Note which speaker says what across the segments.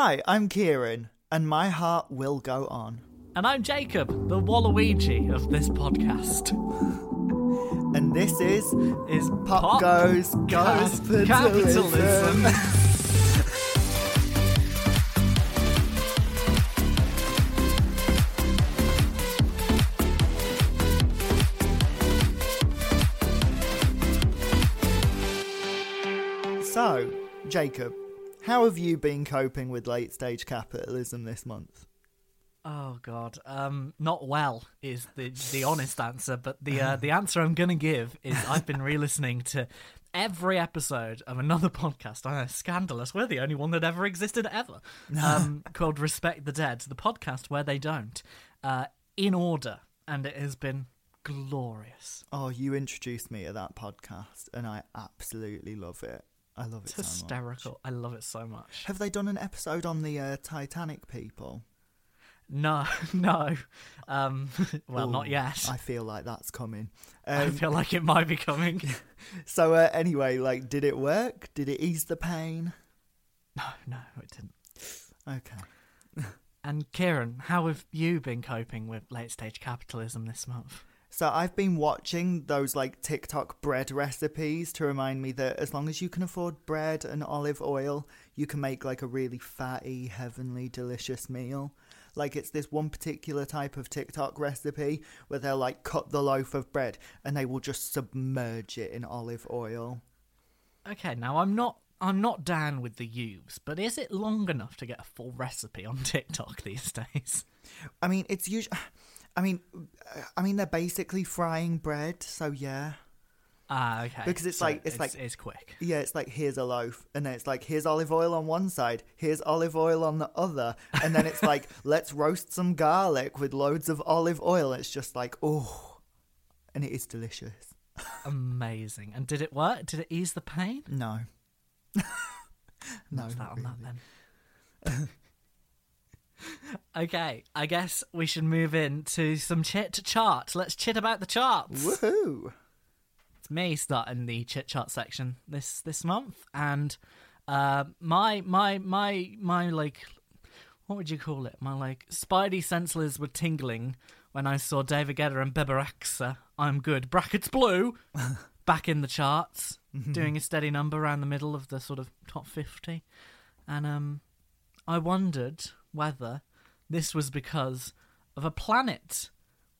Speaker 1: Hi, I'm Kieran, and my heart will go on.
Speaker 2: And I'm Jacob, the Waluigi of this podcast.
Speaker 1: And this is
Speaker 2: Is
Speaker 1: Pop, Goes
Speaker 2: Goes
Speaker 1: Capitalism.
Speaker 2: capitalism.
Speaker 1: So, Jacob, how have you been coping with late stage capitalism this month?
Speaker 2: Oh God, um, not well is the the honest answer. But the uh, the answer I'm gonna give is I've been re-listening to every episode of another podcast. I know, scandalous. We're the only one that ever existed ever. Um, called Respect the Dead, the podcast where they don't, uh, in order, and it has been glorious.
Speaker 1: Oh, you introduced me to that podcast, and I absolutely love it. I love it
Speaker 2: It's
Speaker 1: so much.
Speaker 2: hysterical. I love it so much.
Speaker 1: Have they done an episode on the uh, Titanic people?
Speaker 2: No, no. Um, well, not yet.
Speaker 1: I feel like that's coming.
Speaker 2: I
Speaker 1: Um,
Speaker 2: feel like it might be coming.
Speaker 1: so, uh, anyway, like, did it work? Did it ease the pain?
Speaker 2: No, no, it didn't.
Speaker 1: Okay.
Speaker 2: And Kieran, how have you been coping with late stage capitalism this month?
Speaker 1: So I've been watching those like TikTok bread recipes to remind me that as long as you can afford bread and olive oil, you can make like a really fatty, heavenly, delicious meal. Like it's this one particular type of TikTok recipe where they'll like cut the loaf of bread and they will just submerge it in olive oil.
Speaker 2: Okay, now I'm not I'm not down with the use, but is it long enough to get a full recipe on TikTok these days?
Speaker 1: I mean, it's usually I mean, I mean they're basically frying bread, so yeah.
Speaker 2: Ah, okay.
Speaker 1: Because it's
Speaker 2: So
Speaker 1: like- it's like-
Speaker 2: it's quick.
Speaker 1: Yeah, it's like here's a loaf, and then it's like here's olive oil on one side, here's olive oil on the other, and then it's like let's roast some garlic with loads of olive oil. It's just like oh, and it is delicious.
Speaker 2: Amazing. And did it work? Did it ease the pain?
Speaker 1: No, no,
Speaker 2: What's that
Speaker 1: not
Speaker 2: on that
Speaker 1: really.
Speaker 2: then? okay, I guess we should move into some chit chat. Let's chit about the charts.
Speaker 1: Woohoo!
Speaker 2: it's me starting the chit chat section this this month, and uh, my my my my like, what would you call it? My like spidey senses were tingling when I saw David Guetta and Bebe Rexha. I'm good. Brackets blue. back in the charts, doing a steady number around the middle of the sort of top fifty, and um, I wondered whether this was because of a planet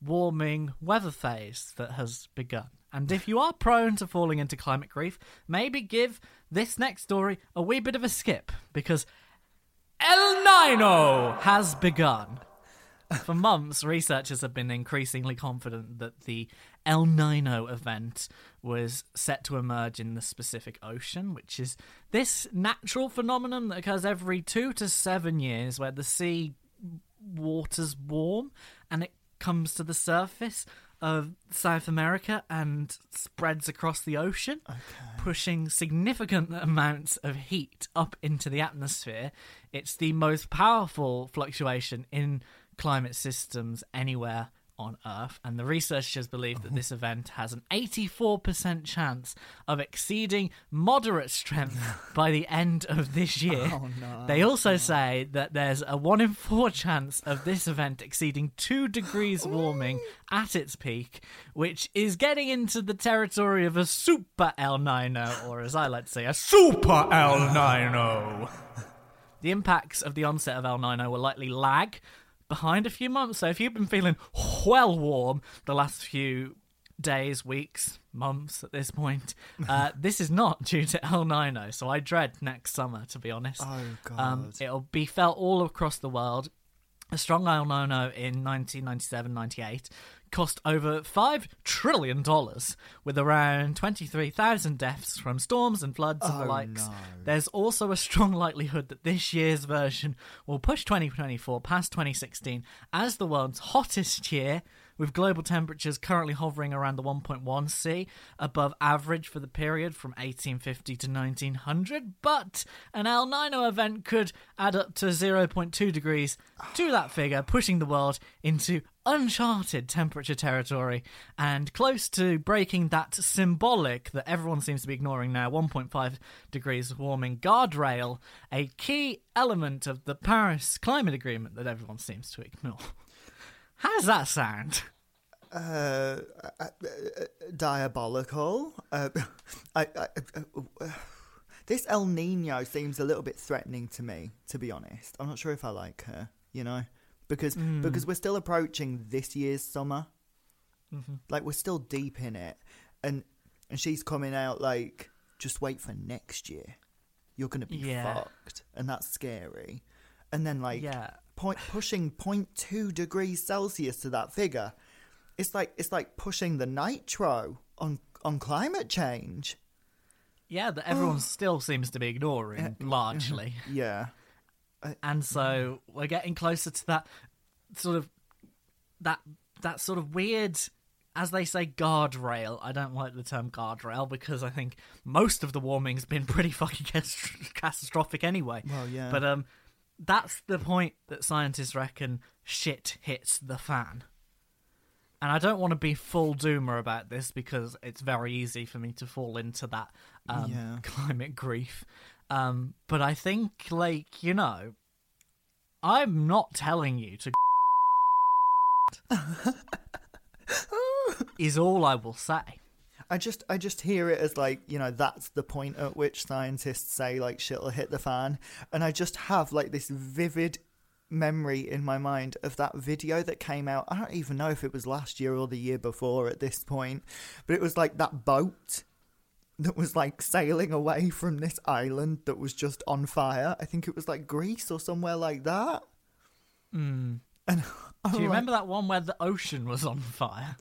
Speaker 2: warming weather phase that has begun. And if you are prone to falling into climate grief, maybe give this next story a wee bit of a skip because El Nino has begun. For months, researchers have been increasingly confident that the El Nino event was set to emerge in the Pacific Ocean, which is this natural phenomenon that occurs every two to seven years where the sea water's warm and it comes to the surface of South America and spreads across the ocean, pushing significant amounts of heat up into the atmosphere. It's the most powerful fluctuation in climate systems anywhere on Earth, and the researchers believe that oh. this event has an 84% chance of exceeding moderate strength by the end of this year.
Speaker 1: Oh, no.
Speaker 2: They also say that there's a 1 in 4 chance of this event exceeding 2 degrees warming at its peak, which is getting into the territory of a super El Nino, or as I like to say, a super El Nino. The impacts of the onset of El Nino will likely lag behind a few months. So if you've been feeling well warm the last few days, weeks, months at this point, uh, this is not due to El Nino. So I dread next summer, to be honest.
Speaker 1: Oh god.
Speaker 2: Um, it'll be felt all across the world. A strong El Nino in 1997-98 cost over $5 trillion, with around 23,000 deaths from storms and floods and the
Speaker 1: Oh,
Speaker 2: likes.
Speaker 1: no.
Speaker 2: There's also a strong likelihood that this year's version will push 2024 past 2016 as the world's hottest year, with global temperatures currently hovering around the 1.1 C, above average for the period from 1850 to 1900. But an El Nino event could add up to 0.2 degrees to that figure, pushing the world into uncharted temperature territory and close to breaking that symbolic that everyone seems to be ignoring now 1.5 degrees warming guardrail, a key element of the Paris Climate Agreement that everyone seems to ignore. How does that sound?
Speaker 1: Uh, uh, uh, diabolical. Uh, I, I, uh, this El Nino seems a little bit threatening to me, to be honest. I'm not sure if I like her, you know, because hmm. because we're still approaching this year's summer. Mm-hmm. Like we're still deep in it, and and she's coming out like just wait for next year. You're gonna be
Speaker 2: Yeah.
Speaker 1: fucked, and that's scary. And then like
Speaker 2: Yeah.
Speaker 1: point pushing 0.2 degrees Celsius to that figure. It's like it's like pushing the nitro on on climate change.
Speaker 2: Yeah, that oh. everyone still seems to be ignoring uh, largely.
Speaker 1: Yeah.
Speaker 2: And so we're getting closer to that sort of that that sort of weird as they say guardrail i don't like the term guardrail because i think most of the warming's been pretty fucking catastrophic anyway
Speaker 1: Well, yeah.
Speaker 2: but um that's the point that scientists reckon shit hits the fan and I don't want to be full doomer about this because it's very easy for me to fall into that um,
Speaker 1: Yeah.
Speaker 2: climate grief. Um, but I think, like, you know, I'm not telling you to. is all I will say.
Speaker 1: I just I just hear it as like, you know, that's the point at which scientists say like shit'll hit the fan. And I just have like this vivid memory in my mind of that video that came out. I don't even know if it was last year or the year before at this point, but it was like that boat that was like sailing away from this island that was just on fire. I think it was like Greece or somewhere like that.
Speaker 2: Mm.
Speaker 1: And I'm
Speaker 2: Do you
Speaker 1: like,
Speaker 2: remember that one where the ocean was on fire?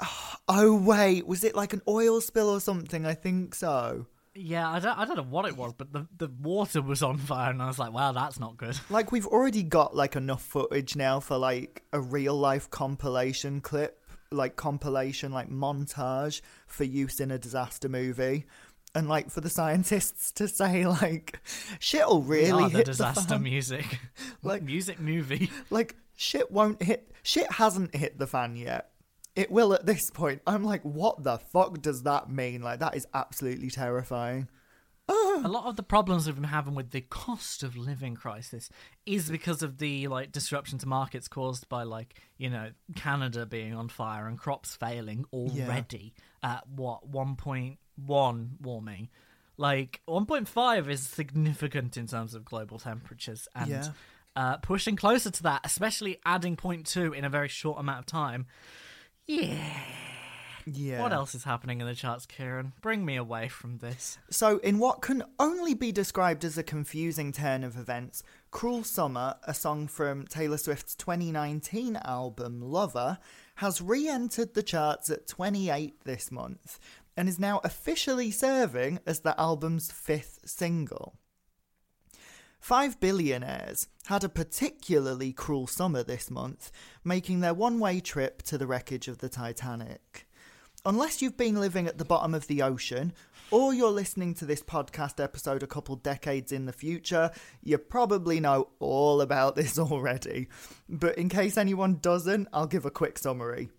Speaker 1: Oh wait, was it like an oil spill or something? I think so.
Speaker 2: Yeah, I don't, I don't know what it was, but the, the water was on fire, and I was like, wow, that's not good.
Speaker 1: Like we've already got like enough footage now for like a real life compilation clip, like compilation like montage for use in a disaster movie. And like for the scientists to say like shit'll really
Speaker 2: Ah, the
Speaker 1: hit
Speaker 2: disaster
Speaker 1: the fan.
Speaker 2: music.
Speaker 1: Like-
Speaker 2: music movie.
Speaker 1: like shit won't hit shit hasn't hit the fan yet. It will at this point. I'm like, what the fuck does that mean? Like that is absolutely terrifying.
Speaker 2: A lot of the problems we've been having with the cost of living crisis is because of the like disruption to markets caused by like you know Canada being on fire and crops failing already at what 1.1 warming. Like 1.5 is significant in terms of global temperatures and
Speaker 1: Yeah.
Speaker 2: uh, pushing closer to that, especially adding 0.2 in a very short amount of time. Yeah.
Speaker 1: Yeah.
Speaker 2: What else is happening in the charts, Kieran? Bring me away from this.
Speaker 1: So, in what can only be described as a confusing turn of events, Cruel Summer, a song from Taylor Swift's 2019 album Lover, has re entered the charts at 28 this month and is now officially serving as the album's fifth single. Five billionaires had a particularly cruel summer this month, making their one way trip to the wreckage of the Titanic. Unless you've been living at the bottom of the ocean, or you're listening to this podcast episode a couple decades in the future, you probably know all about this already. But in case anyone doesn't, I'll give a quick summary.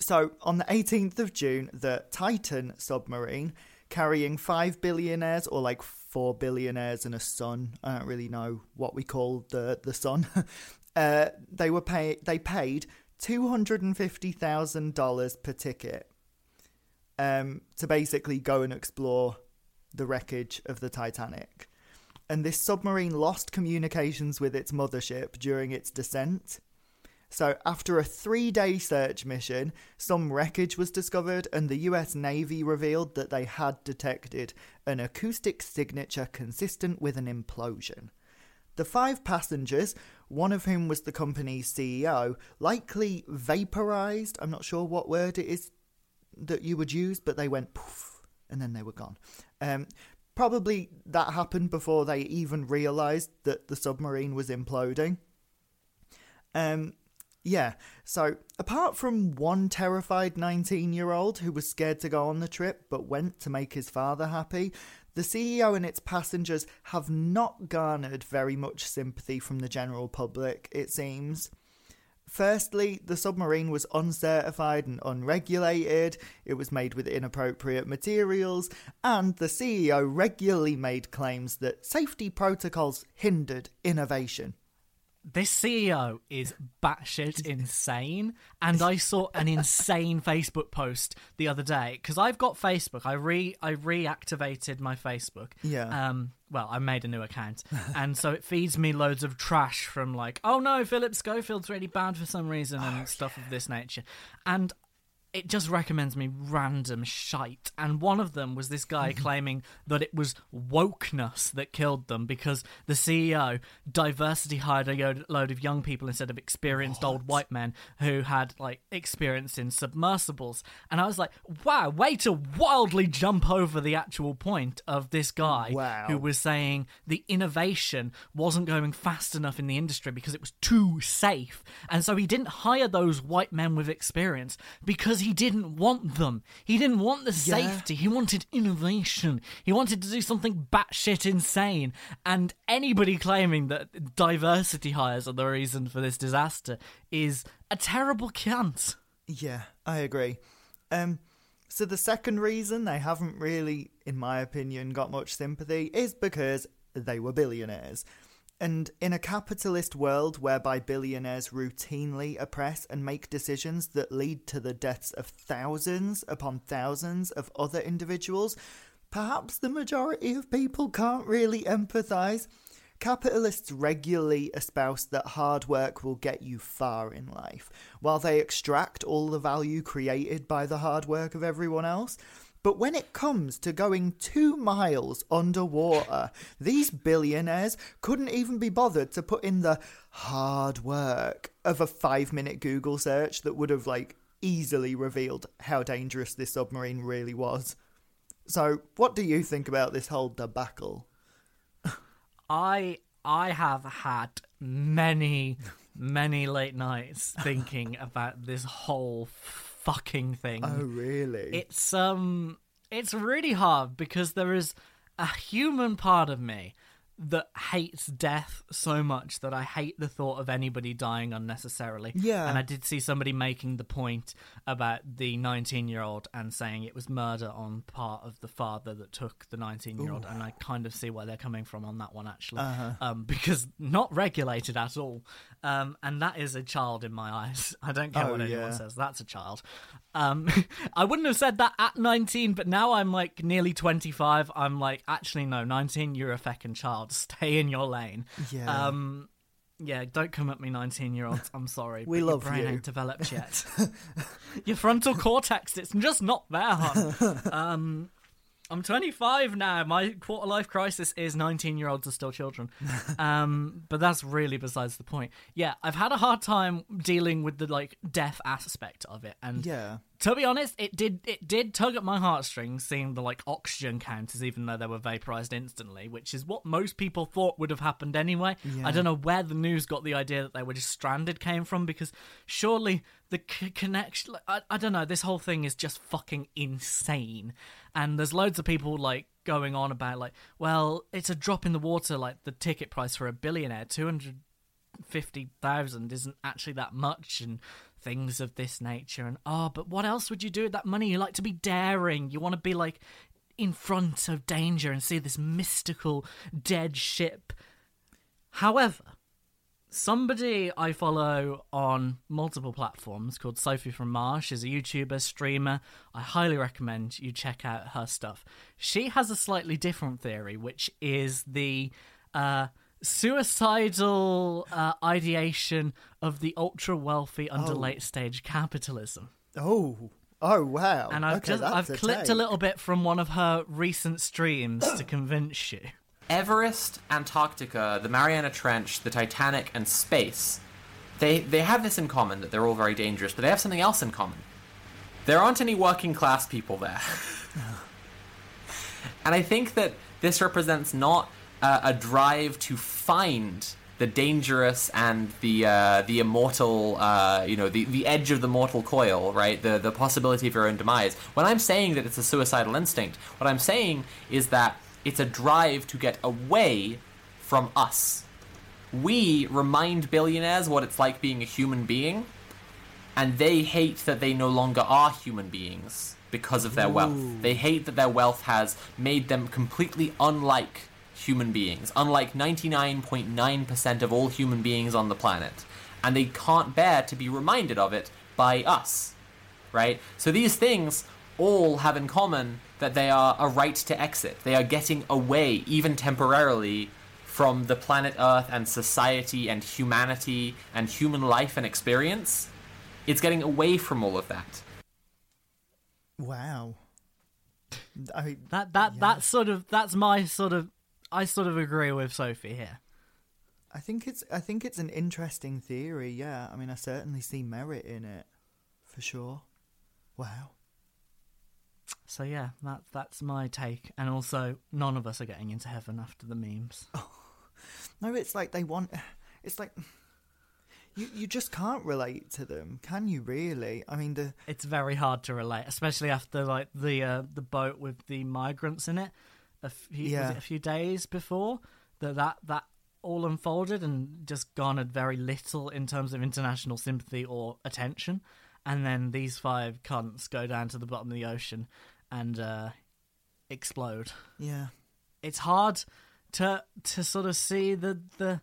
Speaker 1: So, on the 18th of June, the Titan submarine, carrying five billionaires or like four billionaires and a sun, I don't really know what we call the the sun. uh, they were they paid two hundred and fifty thousand dollars per ticket um, to basically go and explore the wreckage of the Titanic. And this submarine lost communications with its mothership during its descent. So, after a three day search mission, some wreckage was discovered, and the US Navy revealed that they had detected an acoustic signature consistent with an implosion. The five passengers, one of whom was the company's CEO, likely vaporized. I'm not sure what word it is that you would use, but they went poof and then they were gone. Um, probably that happened before they even realized that the submarine was imploding. Um, yeah, so apart from one terrified 19 year old who was scared to go on the trip but went to make his father happy, the CEO and its passengers have not garnered very much sympathy from the general public, it seems. Firstly, the submarine was uncertified and unregulated, it was made with inappropriate materials, and the CEO regularly made claims that safety protocols hindered innovation.
Speaker 2: This CEO is batshit insane, and I saw an insane Facebook post the other day because I've got Facebook. I re I reactivated my Facebook.
Speaker 1: Yeah.
Speaker 2: Um. Well, I made a new account, and so it feeds me loads of trash from like, oh no, Philip Schofield's really bad for some reason and stuff of this nature, and it just recommends me random shite. And one of them was this guy mm-hmm. claiming that it was wokeness that killed them because the CEO diversity hired a load of young people instead of experienced old white men who had like experience in submersibles. And I was like, wow, way to wildly jump over the actual point of this guy
Speaker 1: Wow.
Speaker 2: who was saying the innovation wasn't going fast enough in the industry because it was too safe. And so he didn't hire those white men with experience because he didn't want them. He didn't want the
Speaker 1: Yeah.
Speaker 2: safety. He wanted innovation. He wanted to do something batshit insane. And anybody claiming that diversity hires are the reason for this disaster is a terrible cunt.
Speaker 1: Yeah, I agree. Um, so the second reason they haven't really, in my opinion, got much sympathy is because they were billionaires. And in a capitalist world whereby billionaires routinely oppress and make decisions that lead to the deaths of thousands upon thousands of other individuals, perhaps the majority of people can't really empathise. Capitalists regularly espouse that hard work will get you far in life, while they extract all the value created by the hard work of everyone else. But when it comes to going two miles underwater, these billionaires couldn't even be bothered to put in the hard work of a five minute Google search that would have, like, easily revealed how dangerous this submarine really was. So, what do you think about this whole debacle?
Speaker 2: I I have had many many late nights thinking about this whole fucking thing.
Speaker 1: Oh, really?
Speaker 2: It's um it's really hard because there is a human part of me that hates death so much that I hate the thought of anybody dying unnecessarily.
Speaker 1: Yeah.
Speaker 2: And I did see somebody making the point about the 19 year old and saying it was murder on part of the father that took the 19 year old. And I kind of see where they're coming from on that one, actually.
Speaker 1: Uh-huh.
Speaker 2: Um, because not regulated at all. Um, and that is a child in my eyes. I don't care
Speaker 1: Oh,
Speaker 2: what anyone
Speaker 1: yeah.
Speaker 2: says. That's a child. Um, I wouldn't have said that at 19, but now I'm like nearly 25. I'm like, actually, no, 19, you're a feckin' child. Stay in your lane.
Speaker 1: Yeah.
Speaker 2: Um, yeah, don't come at me, 19 year olds. I'm sorry.
Speaker 1: We love
Speaker 2: your brain
Speaker 1: you.
Speaker 2: ain't developed yet. your frontal cortex, it's just not there, hon. Um, I'm 25 now. My quarter life crisis is 19 year olds are still children. Um, but that's really besides the point. Yeah, I've had a hard time dealing with the like death aspect of it, and
Speaker 1: yeah.
Speaker 2: to be honest, it did it did tug at my heartstrings seeing the like oxygen counters, even though they were vaporized instantly, which is what most people thought would have happened anyway. I don't know where the news got the idea that they were just stranded came from, because surely the c- connection. I, I don't know. This whole thing is just fucking insane, and there's loads of people like going on about like, well, it's a drop in the water, like the ticket price for a billionaire, two hundred fifty thousand isn't actually that much and things of this nature and oh but what else would you do with that money you like to be daring you want to be like in front of danger and see this mystical dead ship however somebody i follow on multiple platforms called sophie from mars is a youtuber streamer i highly recommend you check out her stuff she has a slightly different theory which is the uh suicidal uh, ideation of the ultra wealthy under
Speaker 1: Oh.
Speaker 2: late stage capitalism.
Speaker 1: Oh. Oh, wow.
Speaker 2: And I've
Speaker 1: okay,
Speaker 2: just I've clipped a
Speaker 1: take.
Speaker 2: little bit from one of her recent streams to convince you.
Speaker 3: Everest, Antarctica, the Mariana Trench, the Titanic, and space, they, they have this in common that they're all very dangerous, but they have something else in common. There aren't any working class people there. and I think that this represents not uh, a drive to find the dangerous and the uh, the immortal, uh, you know, the, the edge of the mortal coil, right? The the possibility of your own demise. When I'm saying that it's a suicidal instinct, what I'm saying is that it's a drive to get away from us. we remind billionaires what it's like being a human being, and they hate that they no longer are human beings because of their wealth. They hate that their wealth has made them completely unlike human beings, unlike 99.9% of all human beings on the planet. And they can't bear to be reminded of it by us, right? So these things all have in common that they are a right to exit. They are getting away, even temporarily, from the planet Earth and society and humanity and human life and experience. It's getting away from all of that.
Speaker 1: Wow. I,
Speaker 2: That that
Speaker 1: Yeah.
Speaker 2: that's sort of that's my sort of I sort of agree with Sophie here.
Speaker 1: I think it's I think it's an interesting theory. Yeah, I mean, I certainly see merit in it, for sure. Wow.
Speaker 2: So yeah, that that's my take. And also, none of us are getting into heaven after the memes.
Speaker 1: No, it's like they want. It's like you you just can't relate to them, can you? Really? I mean, the
Speaker 2: It's very hard to relate, especially after like the uh, the boat with the migrants in it. A few,
Speaker 1: Yeah.
Speaker 2: a few days before that that that all unfolded and just garnered very little in terms of international sympathy or attention. And then these five cunts go down to the bottom of the ocean and uh, explode.
Speaker 1: yeah.
Speaker 2: It's hard to to sort of see the the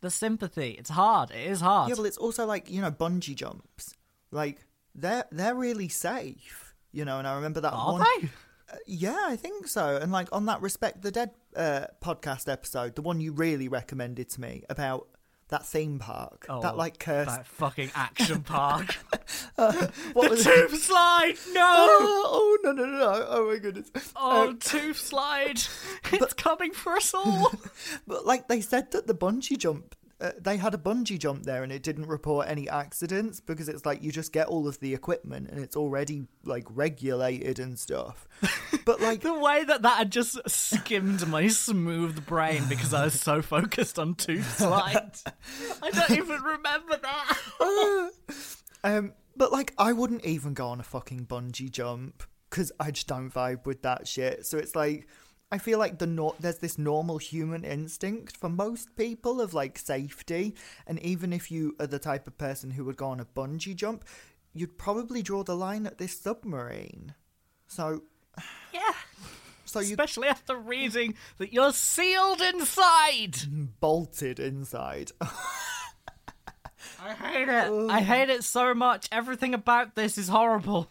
Speaker 2: the sympathy. It's hard. It is hard.
Speaker 1: Yeah, but it's also like you know bungee jumps. Like they're they're really safe, you know. And I remember that
Speaker 2: Are
Speaker 1: one.
Speaker 2: they?
Speaker 1: Uh, yeah, I think so. And like on that Respect the Dead uh, podcast episode, the one you really recommended to me about that theme park,
Speaker 2: Oh,
Speaker 1: that like cursed.
Speaker 2: that fucking action park.
Speaker 1: what was
Speaker 2: tooth slide. No.
Speaker 1: Oh, oh no no no! Oh my goodness!
Speaker 2: Oh,
Speaker 1: Um,
Speaker 2: tooth slide. It's coming for us all.
Speaker 1: but like they said that the bungee jump, uh, they had a bungee jump there, and it didn't report any accidents because it's like you just get all of the equipment and it's already like regulated and stuff. But like
Speaker 2: the way that that had just skimmed my smooth brain because I was so focused on tooth slide. I don't even remember that.
Speaker 1: Um, but like, I wouldn't even go on a fucking bungee jump because I just don't vibe with that shit. So it's like, I feel like the nor- there's this normal human instinct for most people of like safety, and even if you are the type of person who would go on a bungee jump, you'd probably draw the line at this submarine. So,
Speaker 2: Yeah.
Speaker 1: so you
Speaker 2: Especially after reading that you're sealed inside.
Speaker 1: bolted inside.
Speaker 2: I hate it. I hate it so much. Everything about this is horrible.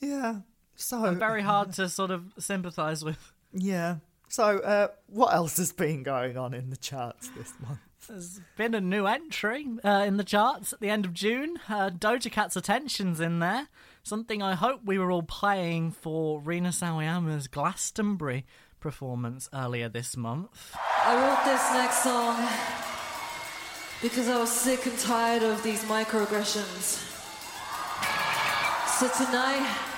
Speaker 1: yeah. So
Speaker 2: Very hard to sort of sympathize with.
Speaker 1: Yeah. So, uh, what else has been going on in the charts this month?
Speaker 2: There's been a new entry uh, in the charts at the end of June. Uh, Doja Cat's Attention's in there. Something I hope we were all playing for Rina Sawayama's Glastonbury performance earlier this month.
Speaker 4: I wrote this next song because I was sick and tired of these microaggressions. So tonight,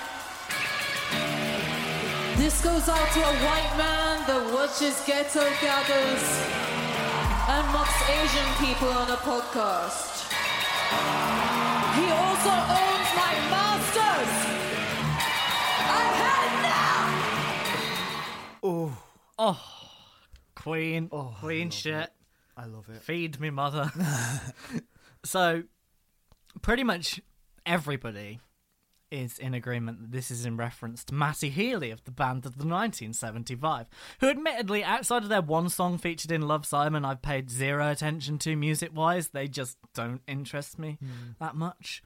Speaker 4: this goes out to a white man that watches ghetto gaggers and mocks Asian people on a podcast. He also owns my masters. I've had enough.
Speaker 1: Oh,
Speaker 2: Queen,
Speaker 1: Oh, I
Speaker 2: Queen
Speaker 1: love
Speaker 2: shit.
Speaker 1: I love it.
Speaker 2: Feed me, mother. so, pretty much everybody is in agreement that this is in reference to Matty Healy of the band of the 1975, who admittedly, outside of their one song featured in Love Simon, I've paid zero attention to music wise. They just don't interest me hmm. that much.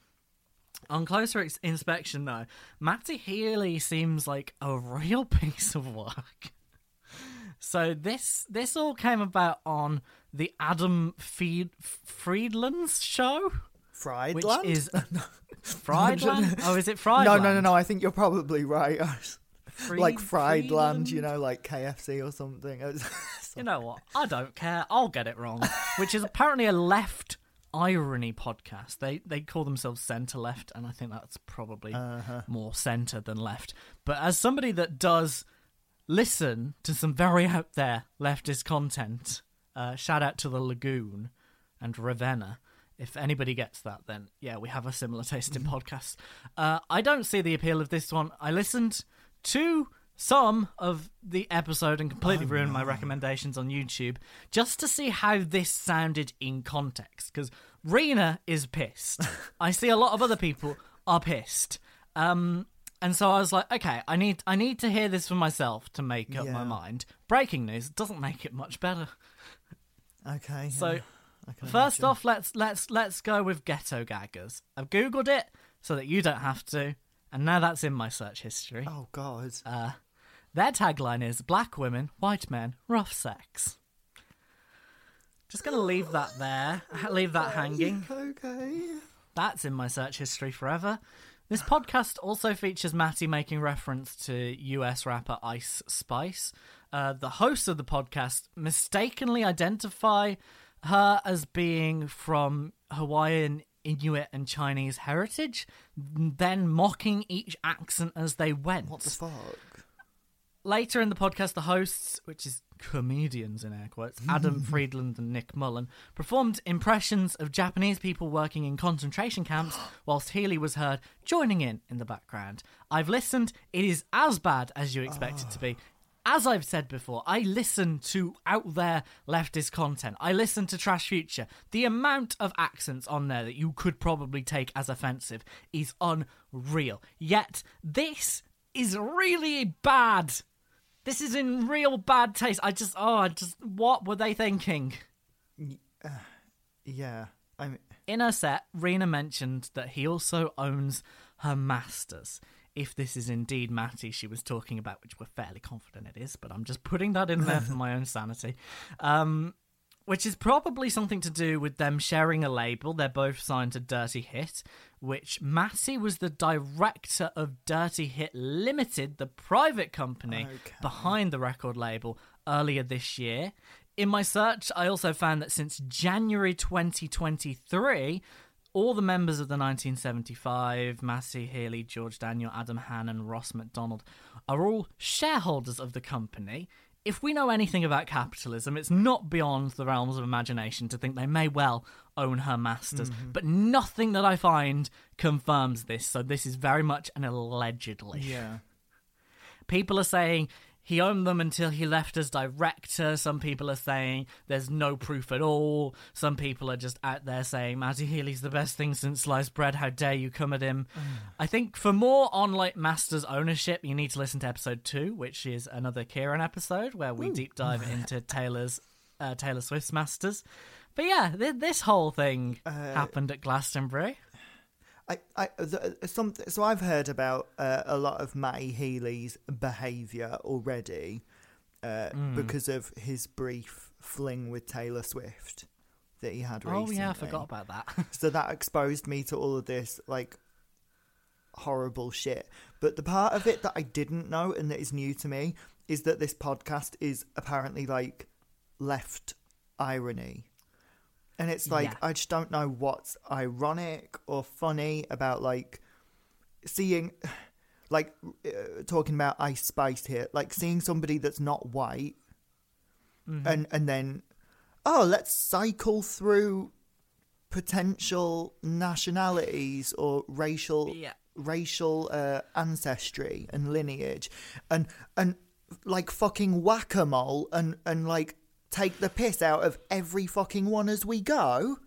Speaker 2: On closer ex- inspection, though, Matty Healy seems like a real piece of work. So this this all came about on the Adam Feed, Friedland's show,
Speaker 1: Fried
Speaker 2: which
Speaker 1: land?
Speaker 2: Is Friedland. oh, is it Friedland?
Speaker 1: no, no, no, no. I think you're probably right.
Speaker 2: Fried-
Speaker 1: like fried land, you know, like KFC or something.
Speaker 2: You know what? I don't care. I'll get it wrong. Which is apparently a left irony podcast. They they call themselves centre left, and I think that's probably
Speaker 1: Uh-huh.
Speaker 2: more centre than left. But as somebody that does listen to some very out there leftist content, uh, shout out to the Lagoon and Ravenna. If anybody gets that, then yeah, we have a similar taste in podcasts. Uh, I don't see the appeal of this one. I listened to some of the episode and completely
Speaker 1: Oh,
Speaker 2: ruined my recommendations on YouTube just to see how this sounded in context. Because Rina is pissed. I see a lot of other people are pissed. Um, and so I was like, okay, I need I need to hear this for myself to make up my mind. Breaking news doesn't make it much better.
Speaker 1: Okay.
Speaker 2: So
Speaker 1: yeah,
Speaker 2: First
Speaker 1: imagine.
Speaker 2: off, let's let's let's go with ghetto gaggers. I've googled it so that you don't have to, and now that's in my search history.
Speaker 1: Oh God.
Speaker 2: Uh, their tagline is "Black women, white men, rough sex." Just gonna leave that there, leave that hanging.
Speaker 1: okay.
Speaker 2: That's in my search history forever. This podcast also features Matty making reference to US rapper Ice Spice. Uh, the hosts of the podcast mistakenly identify her as being from Hawaiian, Inuit, and Chinese heritage, then mocking each accent as they went.
Speaker 1: What the fuck?
Speaker 2: Later in the podcast, the hosts, which is comedians in air quotes, Adam Friedland and Nick Mullen, performed impressions of Japanese people working in concentration camps, whilst Healy was heard joining in in the background. I've listened, it is as bad as you expect it to be. As I've said before, I listen to out there leftist content. I listen to Trash Future. The amount of accents on there that you could probably take as offensive is unreal. Yet, this is really bad. This is in real bad taste. I just, oh, I just, what were they thinking?
Speaker 1: Yeah. I mean,
Speaker 2: In her set, Rina mentioned that he also owns her masters. If this is indeed Matty she was talking about, which we're fairly confident it is, but I'm just putting that in there for my own sanity. Um, which is probably something to do with them sharing a label. They're both signed to Dirty Hit, which Matty was the director of Dirty Hit Limited, the private company
Speaker 1: Okay.
Speaker 2: behind the record label, earlier this year. In my search, I also found that since January 2023, all the members of the 1975, Matty Healy, George Daniel, Adam Hann, and Ross MacDonald are all shareholders of the company. If we know anything about capitalism, it's not beyond the realms of imagination to think they may well own her masters. Mm-hmm. But nothing that I find confirms this, so this is very much an allegedly.
Speaker 1: yeah.
Speaker 2: People are saying he owned them until he left as director. Some people are saying there's no proof at all. Some people are just out there saying Matty Healy's the best thing since sliced bread. How dare you come at him? I think for more on like Masters ownership, you need to listen to episode two, which is another Kieran episode where we deep dive into Taylor's uh, Taylor Swift's Masters. But yeah, th- this whole thing happened at Glastonbury.
Speaker 1: I, I, the, some, so I've heard about uh, a lot of Matty Healy's behaviour already uh,
Speaker 2: Hmm.
Speaker 1: because of his brief fling with Taylor Swift that he had
Speaker 2: Oh
Speaker 1: recently.
Speaker 2: yeah, I forgot about that.
Speaker 1: So that exposed me to all of this like horrible shit. But the part of it that I didn't know and that is new to me is that this podcast is apparently like left irony. And it's like
Speaker 2: Yeah.
Speaker 1: I just don't know what's ironic or funny about like seeing like uh, talking about Ice Spice here, like seeing somebody that's not white and and then oh, let's cycle through potential nationalities or racial
Speaker 2: Yeah.
Speaker 1: racial uh, ancestry and lineage and and like fucking whack-a-mole and and like take the piss out of every fucking one as we go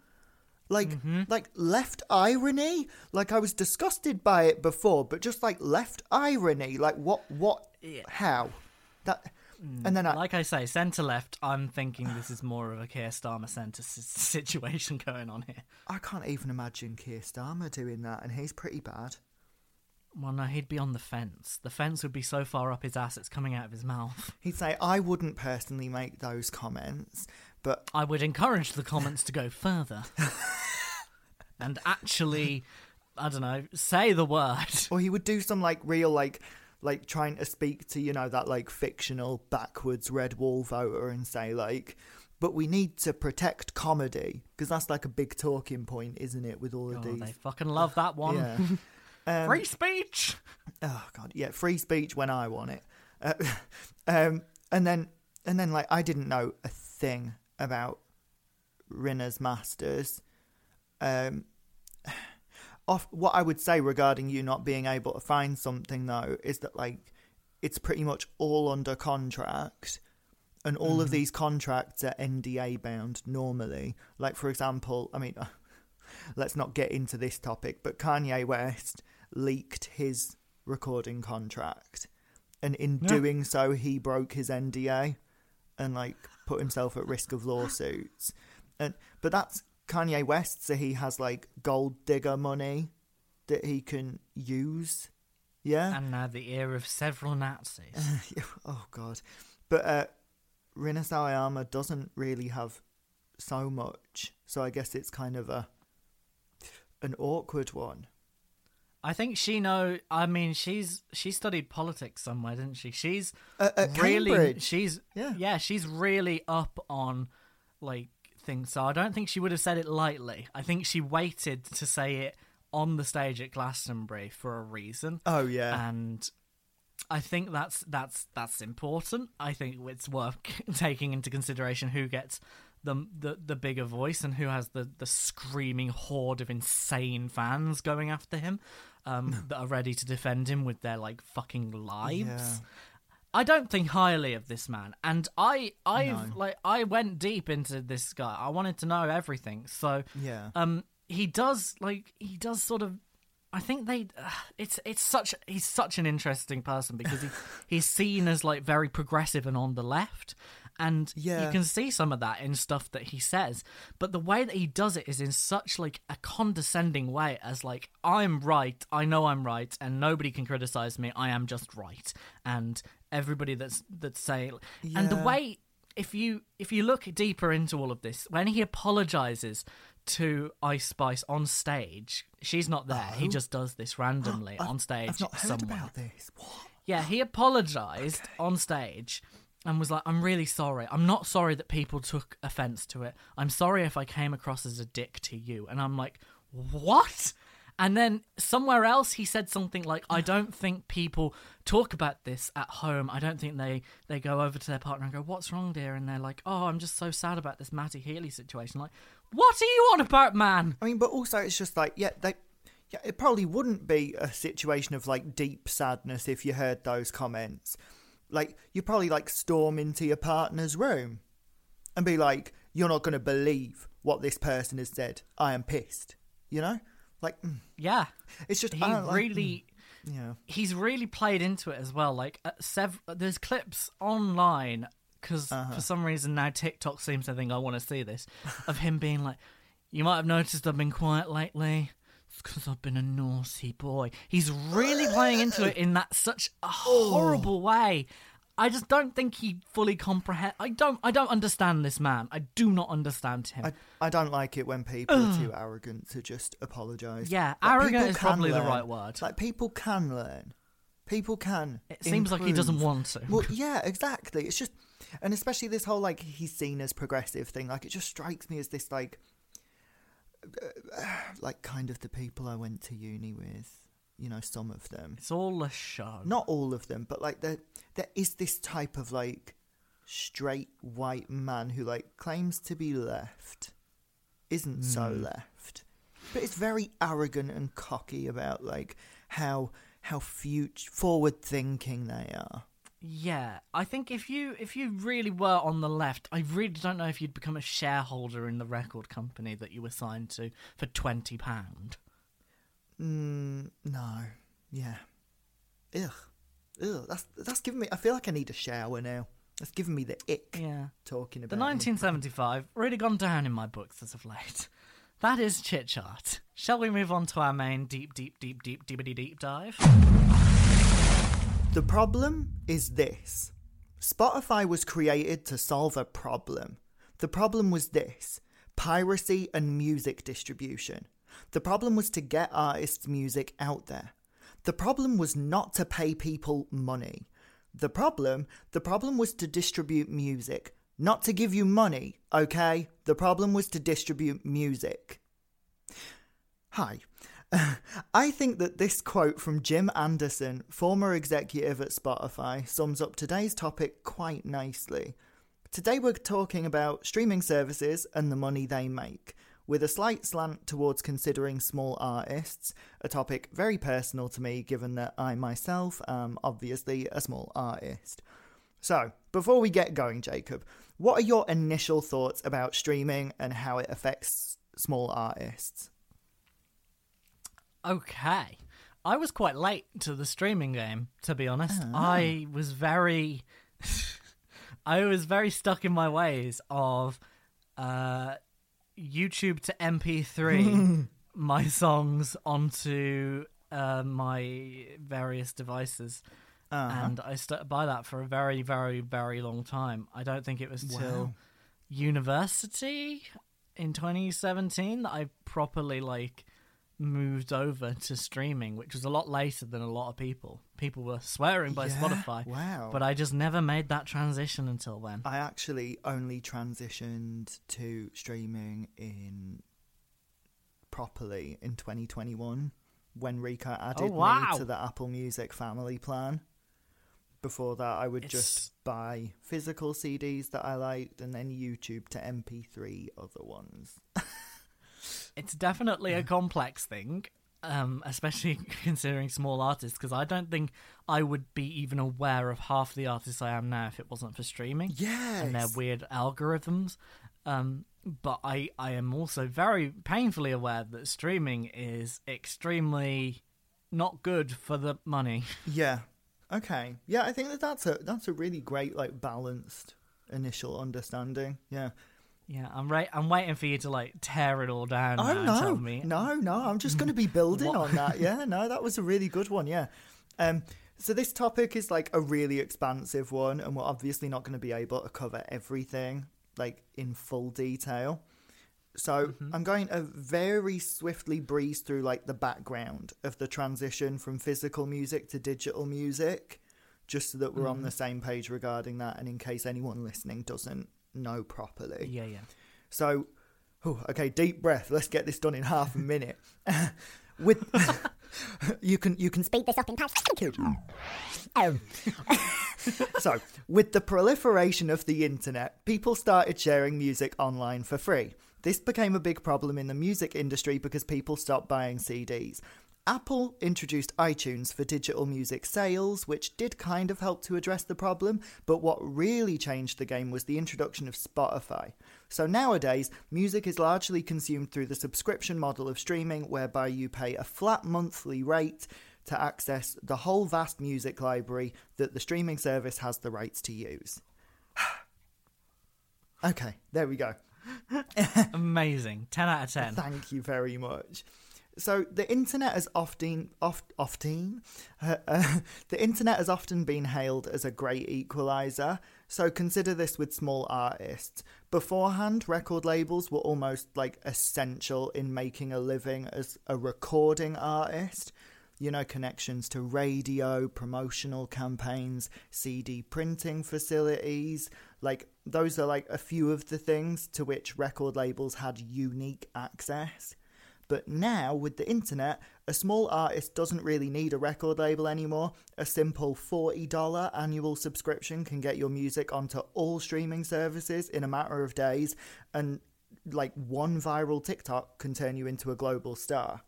Speaker 1: like mm-hmm. like left irony like i was disgusted by it before but just like left irony like what what
Speaker 2: Yeah.
Speaker 1: how that mm, and then I,
Speaker 2: like I say, centre left. I'm thinking this is more of a Keir Starmer centre s- situation going on here.
Speaker 1: I can't even imagine Keir Starmer doing that, and he's pretty bad.
Speaker 2: Well, no, he'd be on the fence. The fence would be so far up his ass it's coming out of his mouth.
Speaker 1: He'd say, I wouldn't personally make those comments, but
Speaker 2: I would encourage the comments to go further and actually, I don't know, say the word.
Speaker 1: or he would do some like real like like trying to speak to you know that like fictional backwards red wall voter and say like but we need to protect comedy because that's like a big talking point isn't it with all of
Speaker 2: Oh,
Speaker 1: these
Speaker 2: they fucking love that one.
Speaker 1: yeah um,
Speaker 2: Free speech.
Speaker 1: oh god yeah free speech when i want it uh, um and then and then like i didn't know a thing about Rina's masters um off what i would say regarding you not being able to find something though is that like it's pretty much all under contract. And all of these contracts are NDA bound normally. Like, for example, I mean, let's not get into this topic, but Kanye West leaked his recording contract. And in
Speaker 2: Yeah.
Speaker 1: doing so, he broke his NDA and, like, put himself at risk of lawsuits. And But that's Kanye West, so he has, like, gold digger money that he can use. Yeah?
Speaker 2: And now the ear of several Nazis.
Speaker 1: oh god but uh Rina Sawayama doesn't really have so much so i guess it's kind of a an awkward one
Speaker 2: I think she know. I mean, she's she studied politics somewhere, didn't she? She's
Speaker 1: Uh,
Speaker 2: really
Speaker 1: Cambridge.
Speaker 2: she's
Speaker 1: Yeah.
Speaker 2: yeah she's really up on like things. So I don't think she would have said it lightly. I think she waited to say it on the stage at Glastonbury for a reason.
Speaker 1: oh yeah
Speaker 2: and I think that's that's that's important. I think it's worth taking into consideration who gets the the, the bigger voice and who has the, the screaming horde of insane fans going after him um, that are ready to defend him with their like fucking lives.
Speaker 1: Yeah.
Speaker 2: I don't think highly of this man, and I I've
Speaker 1: No.
Speaker 2: like I went deep into this guy. I wanted to know everything. So
Speaker 1: yeah
Speaker 2: um he does like he does sort of I think they uh, it's it's such he's such an interesting person because he he's seen as like very progressive and on the left and
Speaker 1: Yeah.
Speaker 2: you can see some of that in stuff that he says but the way that he does it is in such like a condescending way as like I'm right I know I'm right and nobody can criticize me I am just right and everybody that's that's saying and the way if you if you look deeper into all of this, when he apologizes to Ice Spice on stage, she's not there. He just does this randomly on stage
Speaker 1: Oh. i've not heard
Speaker 2: somewhere.
Speaker 1: about this what
Speaker 2: Yeah, he apologized on stage and was like, "I'm really sorry. I'm not sorry that people took offense to it. I'm sorry if I came across as a dick to you." And I'm like, "What?" And then somewhere else he said something like, "I don't think people talk about this at home. I don't think they they go over to their partner and go, "What's wrong, dear?" And they're like, "Oh, I'm just so sad about this Matty Healy situation." Like, what are you on about, man?
Speaker 1: i mean but also it's just like yeah they yeah, it probably wouldn't be a situation of like deep sadness if you heard those comments. Like you probably like storm into your partner's room and be like, "You're not going to believe what this person has said. I am pissed." You know, like mm,
Speaker 2: Yeah,
Speaker 1: it's just
Speaker 2: he
Speaker 1: don't like-
Speaker 2: really.
Speaker 1: yeah.
Speaker 2: he's really played into it as well. Like uh, sev- there's clips online because
Speaker 1: Uh-huh.
Speaker 2: for some reason now TikTok seems to think I want to see this of him being like, "You might have noticed I've been quiet lately." It's because I've been a naughty boy. He's really playing into it in that such a oh. horrible way. I just don't think he fully comprehend. I don't. I don't understand this man. I do not understand him.
Speaker 1: I, I don't like it when people are too arrogant to just apologise.
Speaker 2: Yeah,
Speaker 1: Like,
Speaker 2: arrogant is probably the right word.
Speaker 1: Like people can learn. People can.
Speaker 2: it seems like he doesn't want to.
Speaker 1: Well, yeah, exactly. It's just, and especially this whole like he's seen as progressive thing. Like it just strikes me as this like, like kind of the people I went to uni with. You know, some of them,
Speaker 2: it's all a show.
Speaker 1: not all of them, but like there, there is this type of like straight white man who like claims to be left, isn't so
Speaker 2: Hmm.
Speaker 1: left, but it's very arrogant and cocky about like how how future forward thinking they are.
Speaker 2: Yeah, I think if you if you really were on the left, I really don't know if you'd become a shareholder in the record company that you were signed to for twenty pound.
Speaker 1: Mm, no. Yeah. Ugh. Ugh. That's that's giving me. I feel like I need a shower now. That's giving me the ick
Speaker 2: Yeah,
Speaker 1: talking about.
Speaker 2: the 1975 really gone down in my books as of late. That is chit chat. Shall we move on to our main deep, deep, deep, deep, deep, deep, deep dive?
Speaker 1: The problem is this: Spotify was created to solve a problem. The problem was this: piracy and music distribution. The problem was to get artists' music out there. The problem was not to pay people money. The problem, the problem was to distribute music, not to give you money, okay? The problem was to distribute music. Hi. I think that this quote from Jim Anderson, former executive at Spotify, sums up today's topic quite nicely. Today we're talking about streaming services and the money they make. with a slight slant towards considering small artists, a topic very personal to me given that I myself am obviously a small artist. So, before we get going, Jacob, what are your initial thoughts about streaming and how it affects small artists?
Speaker 2: Okay. I was quite late to the streaming game, to be honest. I was very I was very stuck in my ways of uh YouTube to MP3 my songs onto uh, my various devices.
Speaker 1: Uh-huh.
Speaker 2: And I stuck by that for a very, very, very long time. I don't think it was till university in 2017 that I properly like moved over to streaming, which was a lot later than a lot of people. People were swearing by
Speaker 1: Yeah?
Speaker 2: Spotify,
Speaker 1: Wow.
Speaker 2: but I just never made that transition until then.
Speaker 1: I actually only transitioned to streaming in properly in 2021 when Rika added
Speaker 2: Oh, wow.
Speaker 1: me to the Apple Music family plan. Before that, I would
Speaker 2: It's-
Speaker 1: just buy physical CDs that I liked and then YouTube to MP3 other ones.
Speaker 2: It's definitely a complex thing, um, especially considering small artists, because I don't think I would be even aware of half the artists I am now if it wasn't for streaming.
Speaker 1: Yes.
Speaker 2: and their weird algorithms. Um, but I, I am also very painfully aware that streaming is extremely not good for the money.
Speaker 1: Yeah. Okay. Yeah, I think that that's a that's a really great like balanced initial understanding. Yeah.
Speaker 2: Yeah, I'm right. I'm waiting for you to like tear it all down.
Speaker 1: Oh no, no, no! I'm just going to be building on that. Yeah, no, that was a really good one. Yeah. Um. So this topic is like a really expansive one, and we're obviously not going to be able to cover everything like in full detail. So
Speaker 2: Mm-hmm.
Speaker 1: I'm going to very swiftly breeze through like the background of the transition from physical music to digital music, just so that we're
Speaker 2: Mm-hmm.
Speaker 1: on the same page regarding that, and in case anyone listening doesn't know properly.
Speaker 2: Yeah, yeah.
Speaker 1: So, okay, deep breath. Let's get this done in half a minute. With you can you can
Speaker 5: Speed this up in time. Thank you. Oh,
Speaker 1: so with the proliferation of the internet, people started sharing music online for free. This became a big problem in the music industry because people stopped buying CDs. Apple introduced iTunes for digital music sales, which did kind of help to address the problem, but what really changed the game was the introduction of Spotify. So nowadays, music is largely consumed through the subscription model of streaming, whereby you pay a flat monthly rate to access the whole vast music library that the streaming service has the rights to use. okay, there we go.
Speaker 2: Amazing. Ten out of ten.
Speaker 1: Thank you very much. So the internet has often, oft, often, uh, uh, the internet has often been hailed as a great equalizer. So consider this with small artists. Beforehand, record labels were almost like essential in making a living as a recording artist. You know, connections to radio, promotional campaigns, CD printing facilities. Like, those are like a few of the things to which record labels had unique access. But now, with the internet, a small artist doesn't really need a record label anymore. A simple $40 annual subscription can get your music onto all streaming services in a matter of days, and like one viral TikTok can turn you into a global star.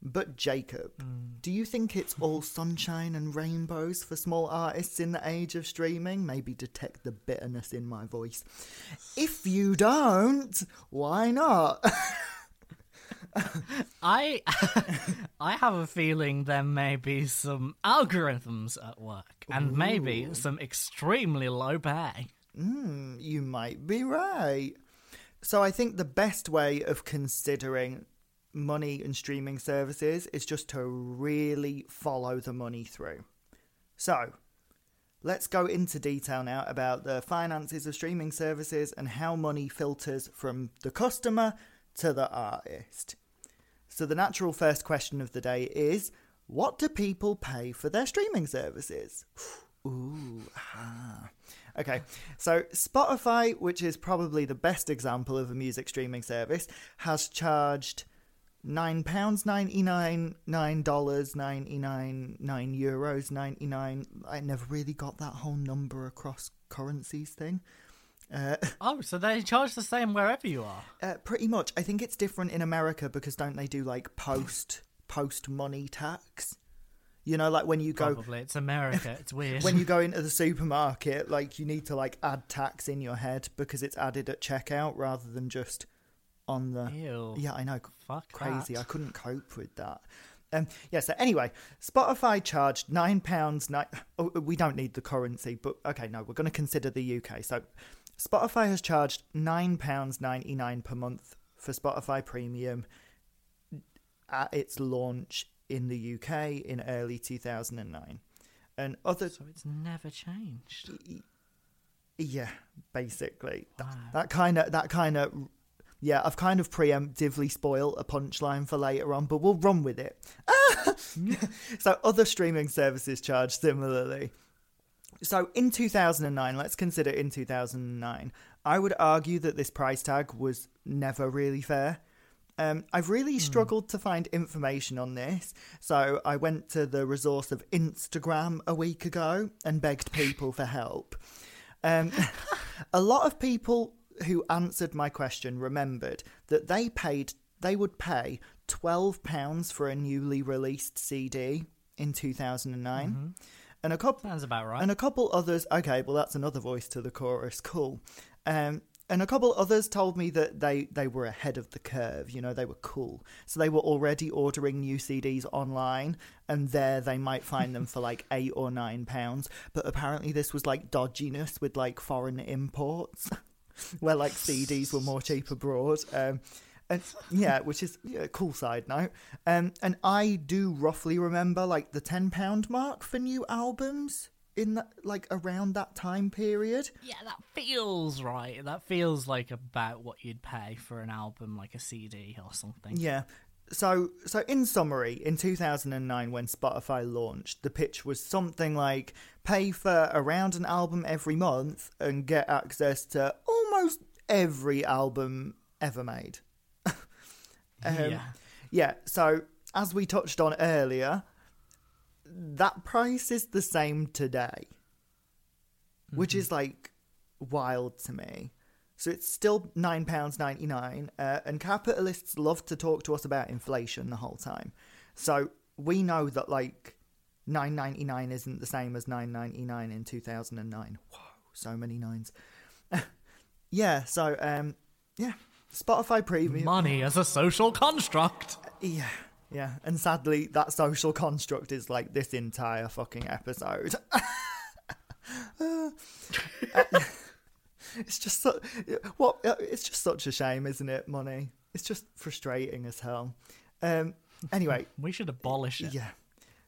Speaker 1: But Jacob, mm. do you think it's all sunshine and rainbows for small artists in the age of streaming? Maybe detect the bitterness in my voice. If you don't, why not?
Speaker 2: I I have a feeling there may be some algorithms at work, and maybe some extremely low pay.
Speaker 1: Hmm, you might be right. So I think the best way of considering money and streaming services is just to really follow the money through. So, let's go into detail now about the finances of streaming services and how money filters from the customer to the artist. So, the natural first question of the day is what do people pay for their streaming services? Ooh, ah. Okay, so Spotify, which is probably the best example of a music streaming service, has charged nine pounds ninety nine, nine dollars ninety nine, nine euros ninety nine. I never really got that whole number across currencies thing. Uh,
Speaker 2: Oh, so they charge the same wherever you are.
Speaker 1: uh, pretty much. I think it's different in America because don't they do like post post money tax? You know, like when you go
Speaker 2: Probably it's America. It's weird.
Speaker 1: when you go into the supermarket, like you need to like add tax in your head because it's added at checkout rather than just on the.
Speaker 2: Ew.
Speaker 1: Yeah, I know.
Speaker 2: Fuck
Speaker 1: crazy.
Speaker 2: that.
Speaker 1: I couldn't cope with that. Um, yeah. So anyway, Spotify charged nine pounds. Nine. Oh, we don't need the currency, but okay. No, we're going to consider the UK. So Spotify has charged nine pounds ninety nine per month for Spotify Premium at its launch in the UK in early two thousand and nine, and other
Speaker 2: So it's never changed.
Speaker 1: yeah, basically that,
Speaker 2: Wow.
Speaker 1: that kind of that kind of yeah. I've kind of preemptively spoiled a punchline for later on, but we'll run with it. Mm. so other streaming services charge similarly. So in 2009, let's consider in 2009, I would argue that this price tag was never really fair. Um, I've really struggled to find information on this, so I went to the resource of Instagram a week ago and begged people for help. Um, a lot of people who answered my question remembered that they paid they would pay twelve pounds for a newly released CD in two thousand and nine, and a couple
Speaker 2: Sounds about right.
Speaker 1: and a couple others. Okay, well that's another voice to the chorus. Cool. Um, and a couple others told me that they they were ahead of the curve. You know, they were cool, so they were already ordering new CDs online, and there they might find them for like eight or nine pounds. But apparently, this was like dodginess with like foreign imports, where like CDs were more cheap abroad. Um, and yeah, which is yeah, a cool side note. Um, and I do roughly remember like the ten pound mark for new albums in that like around that time period.
Speaker 2: yeah, that feels right. That feels like about what you'd pay for an album, like a CD or something.
Speaker 1: Yeah. So so in summary, in 2009 when Spotify launched, the pitch was something like pay for around an album every month and get access to almost every album ever made. Um,
Speaker 2: yeah.
Speaker 1: Yeah, so as we touched on earlier, that price is the same today, which is like wild to me. So it's still nine pounds ninety nine, uh, and capitalists love to talk to us about inflation the whole time. So we know that like nine ninety nine isn't the same as nine ninety nine in two thousand and nine. Whoa, so many nines. yeah, so um, yeah, Spotify Premium.
Speaker 2: Money as a social construct.
Speaker 1: Yeah, yeah. And sadly, that social construct is like this entire fucking episode. Uh, it's just so, what it's just such a shame, isn't it? Money. It's just frustrating as hell. Um. Anyway,
Speaker 2: We should abolish it.
Speaker 1: yeah.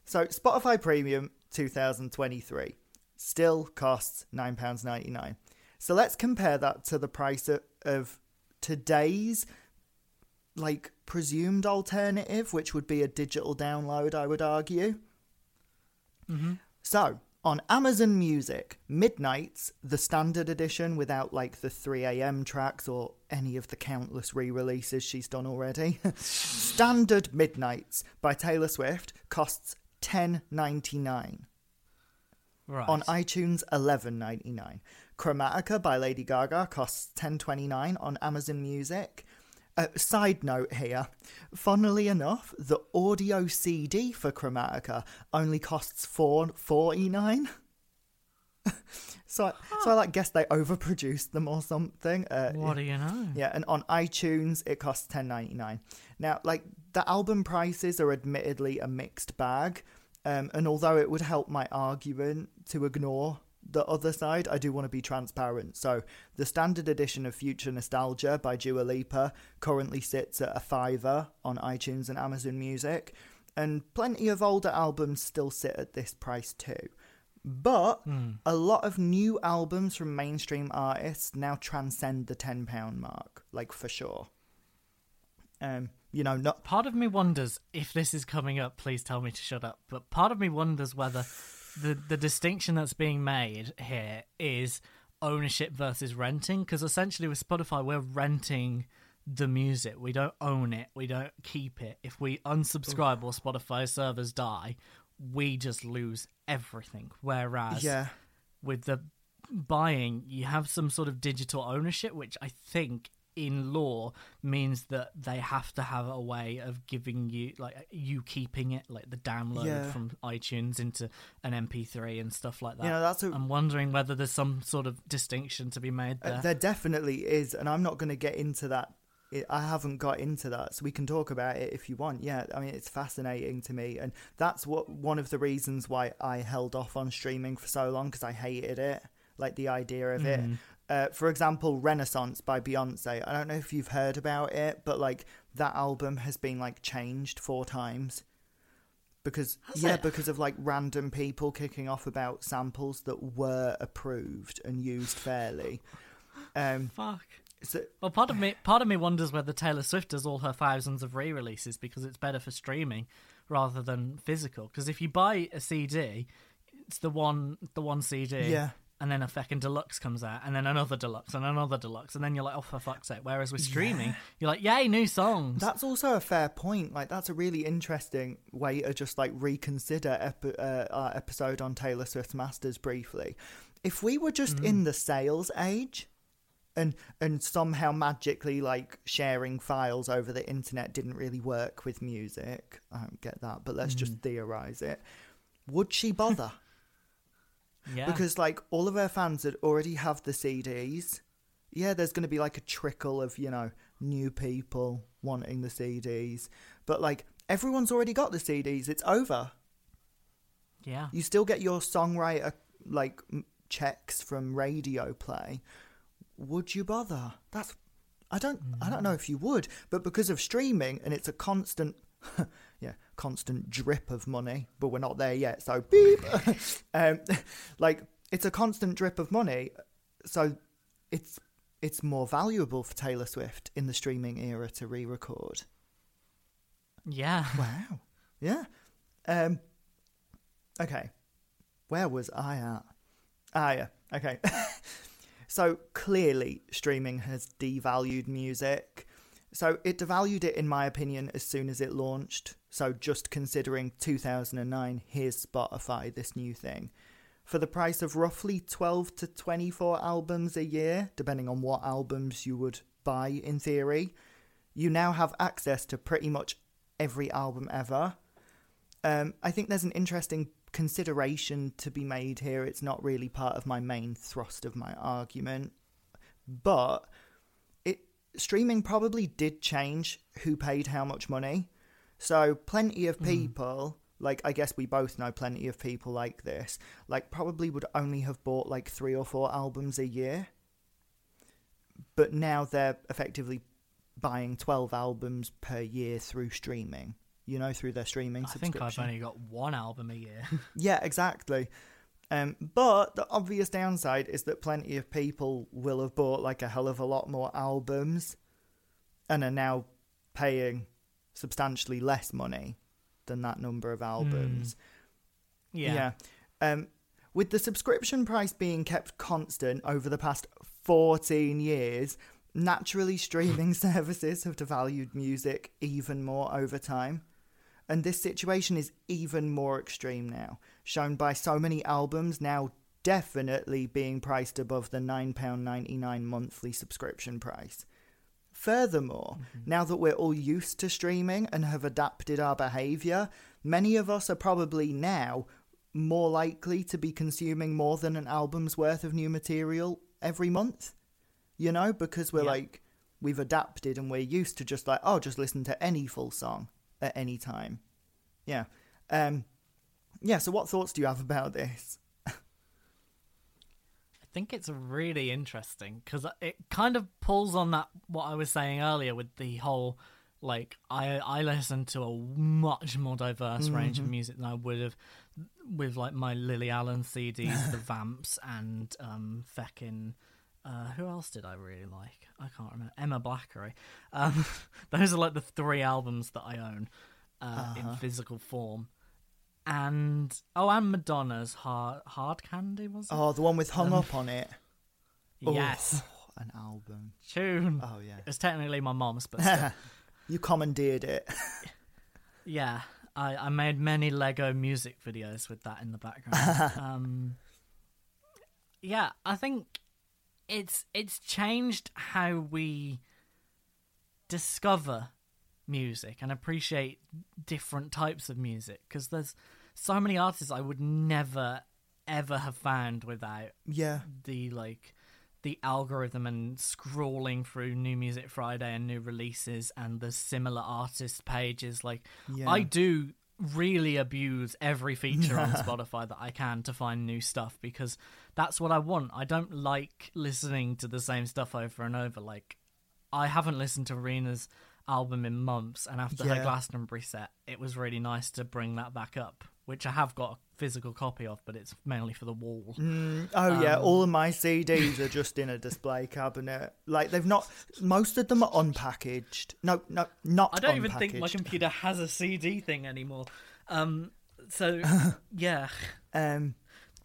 Speaker 1: So Spotify Premium 2023 still costs nine pounds ninety nine. So let's compare that to the price of, of today's like presumed alternative, which would be a digital download. I would argue. Mm-hmm. So on Amazon Music, Midnights, the standard edition without like the 3 a.m. tracks or any of the countless re releases she's done already. standard Midnights by Taylor Swift costs ten ninety nine.
Speaker 2: Right.
Speaker 1: On iTunes, eleven ninety nine. Chromatica by Lady Gaga costs ten twenty nine on Amazon Music. Uh, side note here, funnily enough, the audio CD for Chromatica only costs four forty nine. so, I, so I like guess they overproduced them or something. Uh,
Speaker 2: what do you know?
Speaker 1: yeah, and on iTunes it costs ten ninety nine. Now, like the album prices are admittedly a mixed bag, um, and although it would help my argument to ignore the other side, I do want to be transparent. So the standard edition of Future Nostalgia by Dua Lipa currently sits at a fiver on iTunes and Amazon Music, and plenty of older albums still sit at this price too. But a lot of new albums from mainstream artists now transcend the ten pound mark, like for sure. Um, you know, not
Speaker 2: Part of me wonders if this is coming up. Please tell me to shut up. But part of me wonders whether the the distinction that's being made here is ownership versus renting. Because essentially, with Spotify, we're renting the music. We don't own it. We don't keep it. If we unsubscribe or Spotify servers die, we just lose everything. Whereas
Speaker 1: yeah,
Speaker 2: with the buying, you have some sort of digital ownership, which I think in law means that they have to have a way of giving you like you keeping it like the download
Speaker 1: Yeah.
Speaker 2: from iTunes into an MP3 and stuff like that.
Speaker 1: You know, that's a-
Speaker 2: I'm wondering whether there's some sort of distinction to be made there.
Speaker 1: Uh, there definitely is, and I'm not going to get into that. I- I haven't got into that, so we can talk about it if you want. Yeah, I mean, it's fascinating to me, and that's what one of the reasons why I held off on streaming for so long because I hated it, like the idea of it. Uh, for example, Renaissance by Beyonce. I don't know if you've heard about it, but like that album has been like changed four times because yeah,
Speaker 2: it?
Speaker 1: because of like random people kicking off about samples that were approved and used fairly. Um,
Speaker 2: Fuck.
Speaker 1: so,
Speaker 2: Well, part of me, part of me wonders whether Taylor Swift does all her thousands of re-releases because it's better for streaming rather than physical. Because if you buy a CD, it's the one, the one CD,
Speaker 1: Yeah.
Speaker 2: And then a fucking deluxe comes out, and then another deluxe, and another deluxe, and then you're like, oh for fuck's sake. Whereas with streaming, you're like, yay, new songs.
Speaker 1: That's also a fair point. Like that's a really interesting way to just like reconsider epi- uh, our episode on Taylor Swift's Masters briefly. If we were just in the sales age, and and somehow magically like sharing files over the internet didn't really work with music, I don't get that. But let's just theorize it. Would she bother?
Speaker 2: Yeah.
Speaker 1: because like all of her fans that already have the CDs, yeah, there's going to be like a trickle of you know new people wanting the CDs, but like everyone's already got the CDs. It's over.
Speaker 2: yeah.
Speaker 1: You still get your songwriter like checks from radio play. Would you bother? That's I don't I don't know mm. if you would, but because of streaming and it's a constant yeah, constant drip of money, but we're not there yet, so beep. um, like it's a constant drip of money, so it's it's more valuable for Taylor Swift in the streaming era to re-record.
Speaker 2: Yeah.
Speaker 1: Wow. Yeah. Um. Okay. Where was I at? Ah, yeah. Okay. so clearly, streaming has devalued music. So it devalued it, in my opinion, as soon as it launched. So just considering 2009, here's Spotify, this new thing. For the price of roughly 12 to 24 albums a year, depending on what albums you would buy in theory, you now have access to pretty much every album ever. Um, I think there's an interesting consideration to be made here. It's not really part of my main thrust of my argument, but streaming probably did change who paid how much money. So plenty of hmm. people, like I guess we both know plenty of people like this, like probably would only have bought like three or four albums a year. But now they're effectively buying 12 albums per year through streaming, you know, through their streaming
Speaker 2: I think. I've only got one album a year.
Speaker 1: Yeah, exactly. Um, but the obvious downside is that plenty of people will have bought like a hell of a lot more albums and are now paying substantially less money than that number of albums.
Speaker 2: yeah.
Speaker 1: Um, with the subscription price being kept constant over the past 14 years, naturally streaming services have devalued music even more over time. And this situation is even more extreme now, shown by so many albums now definitely being priced above the £9.99 monthly subscription price. Furthermore, now that we're all used to streaming and have adapted our behaviour, many of us are probably now more likely to be consuming more than an album's worth of new material every month. You know, because we're
Speaker 2: Yeah.
Speaker 1: like, we've adapted and we're used to just like, oh, just listen to any full song at any time. Yeah. Um, yeah, so what thoughts do you have about this?
Speaker 2: I think it's really interesting because it kind of pulls on that what I was saying earlier with the whole like I I listen to a much more diverse range of music than I would have with like my Lily Allen CDs, the Vamps, and um feckin' uh, who else did I really like? I can't remember. Emma Blackery. Um, those are like the three albums that I own uh, in physical form. And oh, and Madonna's Hard Hard Candy was it?
Speaker 1: Oh, the one with Hung Up on it. Oh,
Speaker 2: Yes,
Speaker 1: an album.
Speaker 2: tune.
Speaker 1: Oh, yeah.
Speaker 2: It's technically my mom's, but.
Speaker 1: You commandeered it.
Speaker 2: yeah, I, I made many Lego music videos with that in the background. um, yeah, I think it's it's changed how we discover music and appreciate different types of music because there's so many artists I would never ever have found without
Speaker 1: Yeah.
Speaker 2: the like the algorithm and scrolling through new music friday and new releases and the similar artist pages like
Speaker 1: Yeah.
Speaker 2: i do really abuse every feature on spotify that i can to find new stuff because that's what i want i don't like listening to the same stuff over and over like i haven't listened to Rina's album in months and after her
Speaker 1: Yeah.
Speaker 2: glastonbury set it was really nice to bring that back up which i have got a physical copy of but it's mainly for the wall
Speaker 1: Oh yeah,
Speaker 2: Um,
Speaker 1: all of my CDs are just in a display cabinet. Like they've not. Most of them are unpackaged. No, no, not.
Speaker 2: I don't even think my computer has a CD thing anymore. Um, so yeah,
Speaker 1: Um,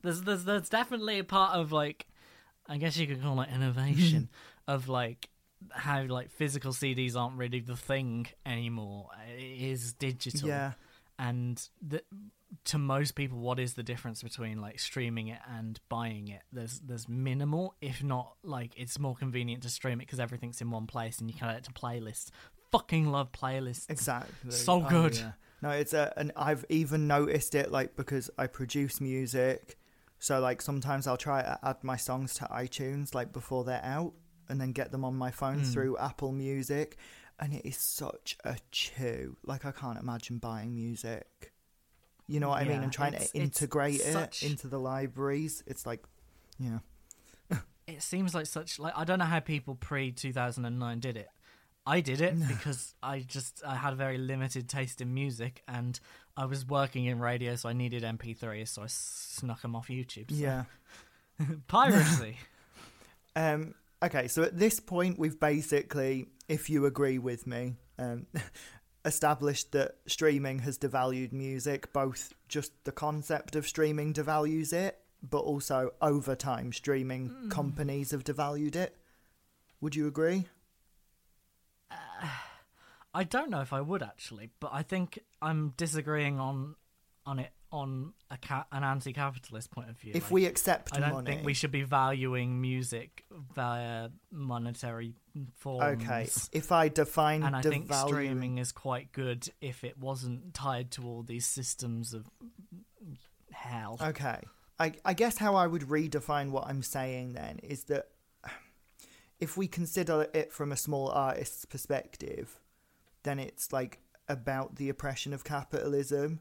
Speaker 2: there's there's there's definitely a part of like, I guess you could call it innovation of like how like physical CDs aren't really the thing anymore. It is digital.
Speaker 1: yeah,
Speaker 2: and the, to most people what is the difference between like streaming it and buying it there's there's minimal if not like it's more convenient to stream it because everything's in one place and you can add it to playlists fucking love playlists
Speaker 1: exactly.
Speaker 2: So
Speaker 1: Oh,
Speaker 2: good.
Speaker 1: yeah. No, it's a, and I've even noticed it like because I produce music, so like sometimes I'll try to add my songs to iTunes like before they're out, and then get them on my phone
Speaker 2: Hmm.
Speaker 1: through Apple Music, and it is such a chew. Like I can't imagine buying music. You know what I mean?
Speaker 2: Yeah,
Speaker 1: And trying to integrate it into the libraries. It's like, yeah.
Speaker 2: it seems like such like I don't know how people pre 2009 did it. I did it because I just I had a very limited taste in music and I was working in radio so I needed MP3s so I snuck them off YouTube. So.
Speaker 1: Yeah.
Speaker 2: Piracy.
Speaker 1: Um, okay, so at this point, we've basically, if you agree with me, um, established that streaming has devalued music. Both just the concept of streaming devalues it, but also over time, streaming hmm. companies have devalued it. Would you agree?
Speaker 2: I don't know if I would actually, but I think I'm disagreeing on on it on a ca- an anti-capitalist point of view.
Speaker 1: If
Speaker 2: Like,
Speaker 1: we accept
Speaker 2: I don't
Speaker 1: money,
Speaker 2: think we should be valuing music via monetary forms.
Speaker 1: okay. If I define
Speaker 2: and I think streaming is quite good if it wasn't tied to all these systems of hell.
Speaker 1: Okay. I, I guess how I would redefine what I'm saying then is that if we consider it from a small artist's perspective, then it's like about the oppression of capitalism.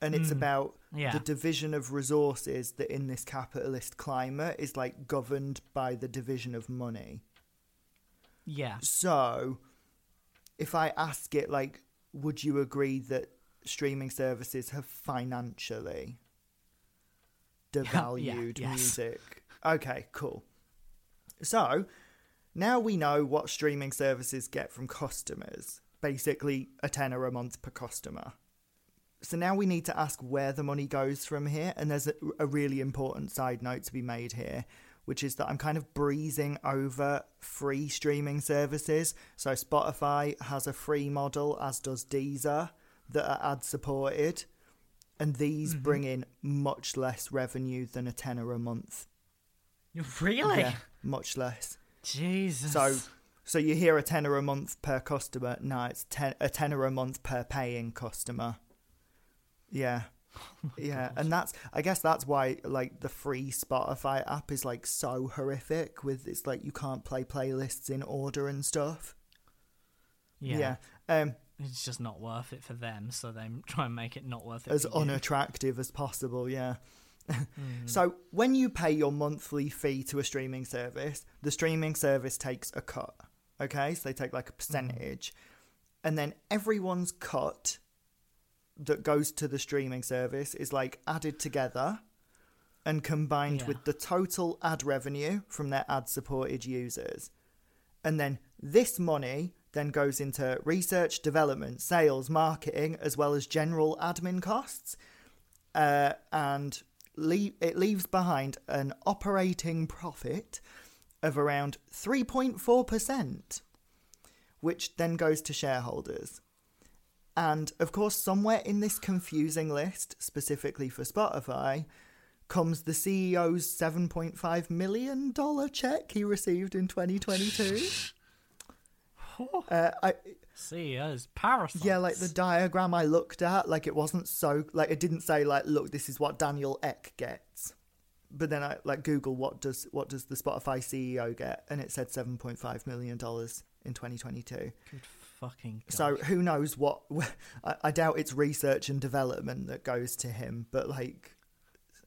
Speaker 1: And it's mm. about
Speaker 2: Yeah.
Speaker 1: the division of resources that in this capitalist climate is like governed by the division of money.
Speaker 2: yeah,
Speaker 1: So, if I ask it, like, would you agree that streaming services have financially devalued
Speaker 2: yes.
Speaker 1: music? Okay, cool. So, now we know what streaming services get from customers basically, a tenner a month per customer. So, now we need to ask where the money goes from here, and there's a, a really important side note to be made here which is that I'm kind of breezing over free streaming services. So Spotify has a free model, as does Deezer, that are ad supported. And these mm-hmm. bring in much less revenue than a tenner a month.
Speaker 2: really,
Speaker 1: Yeah, much less.
Speaker 2: Jesus.
Speaker 1: So so you hear a tenner a month per customer. No, it's ten, a tenner a month per paying customer. Yeah. yeah, and that's I guess that's why like the free Spotify app is like so horrific with it's like you can't play playlists in order and stuff.
Speaker 2: yeah,
Speaker 1: Um
Speaker 2: it's just not worth it for them. So they try and make it not worth it.
Speaker 1: as
Speaker 2: you.
Speaker 1: unattractive as possible, yeah. So when you pay your monthly fee to a streaming service, the streaming service takes a cut. Okay? So they take like a percentage. And then everyone's cut that goes to the streaming service is like added together and combined
Speaker 2: Yeah.
Speaker 1: with the total ad revenue from their ad supported users. And then this money then goes into research, development, sales, marketing, as well as general admin costs. Uh, and le- it leaves behind an operating profit of around 3.4%, which then goes to shareholders. And of course, somewhere in this confusing list, specifically for Spotify, comes the CEO's $7.5 million check he received in 2022. uh, I,
Speaker 2: CEOs, parasites.
Speaker 1: yeah, like the diagram I looked at, like it wasn't so, like it didn't say like, look, this is what Daniel Ek gets. But then I like Google what does what does the Spotify CEO get, and it said 7.5 million dollars in 2022.
Speaker 2: Good fucking. God.
Speaker 1: So who knows what? I, I doubt it's research and development that goes to him, but like,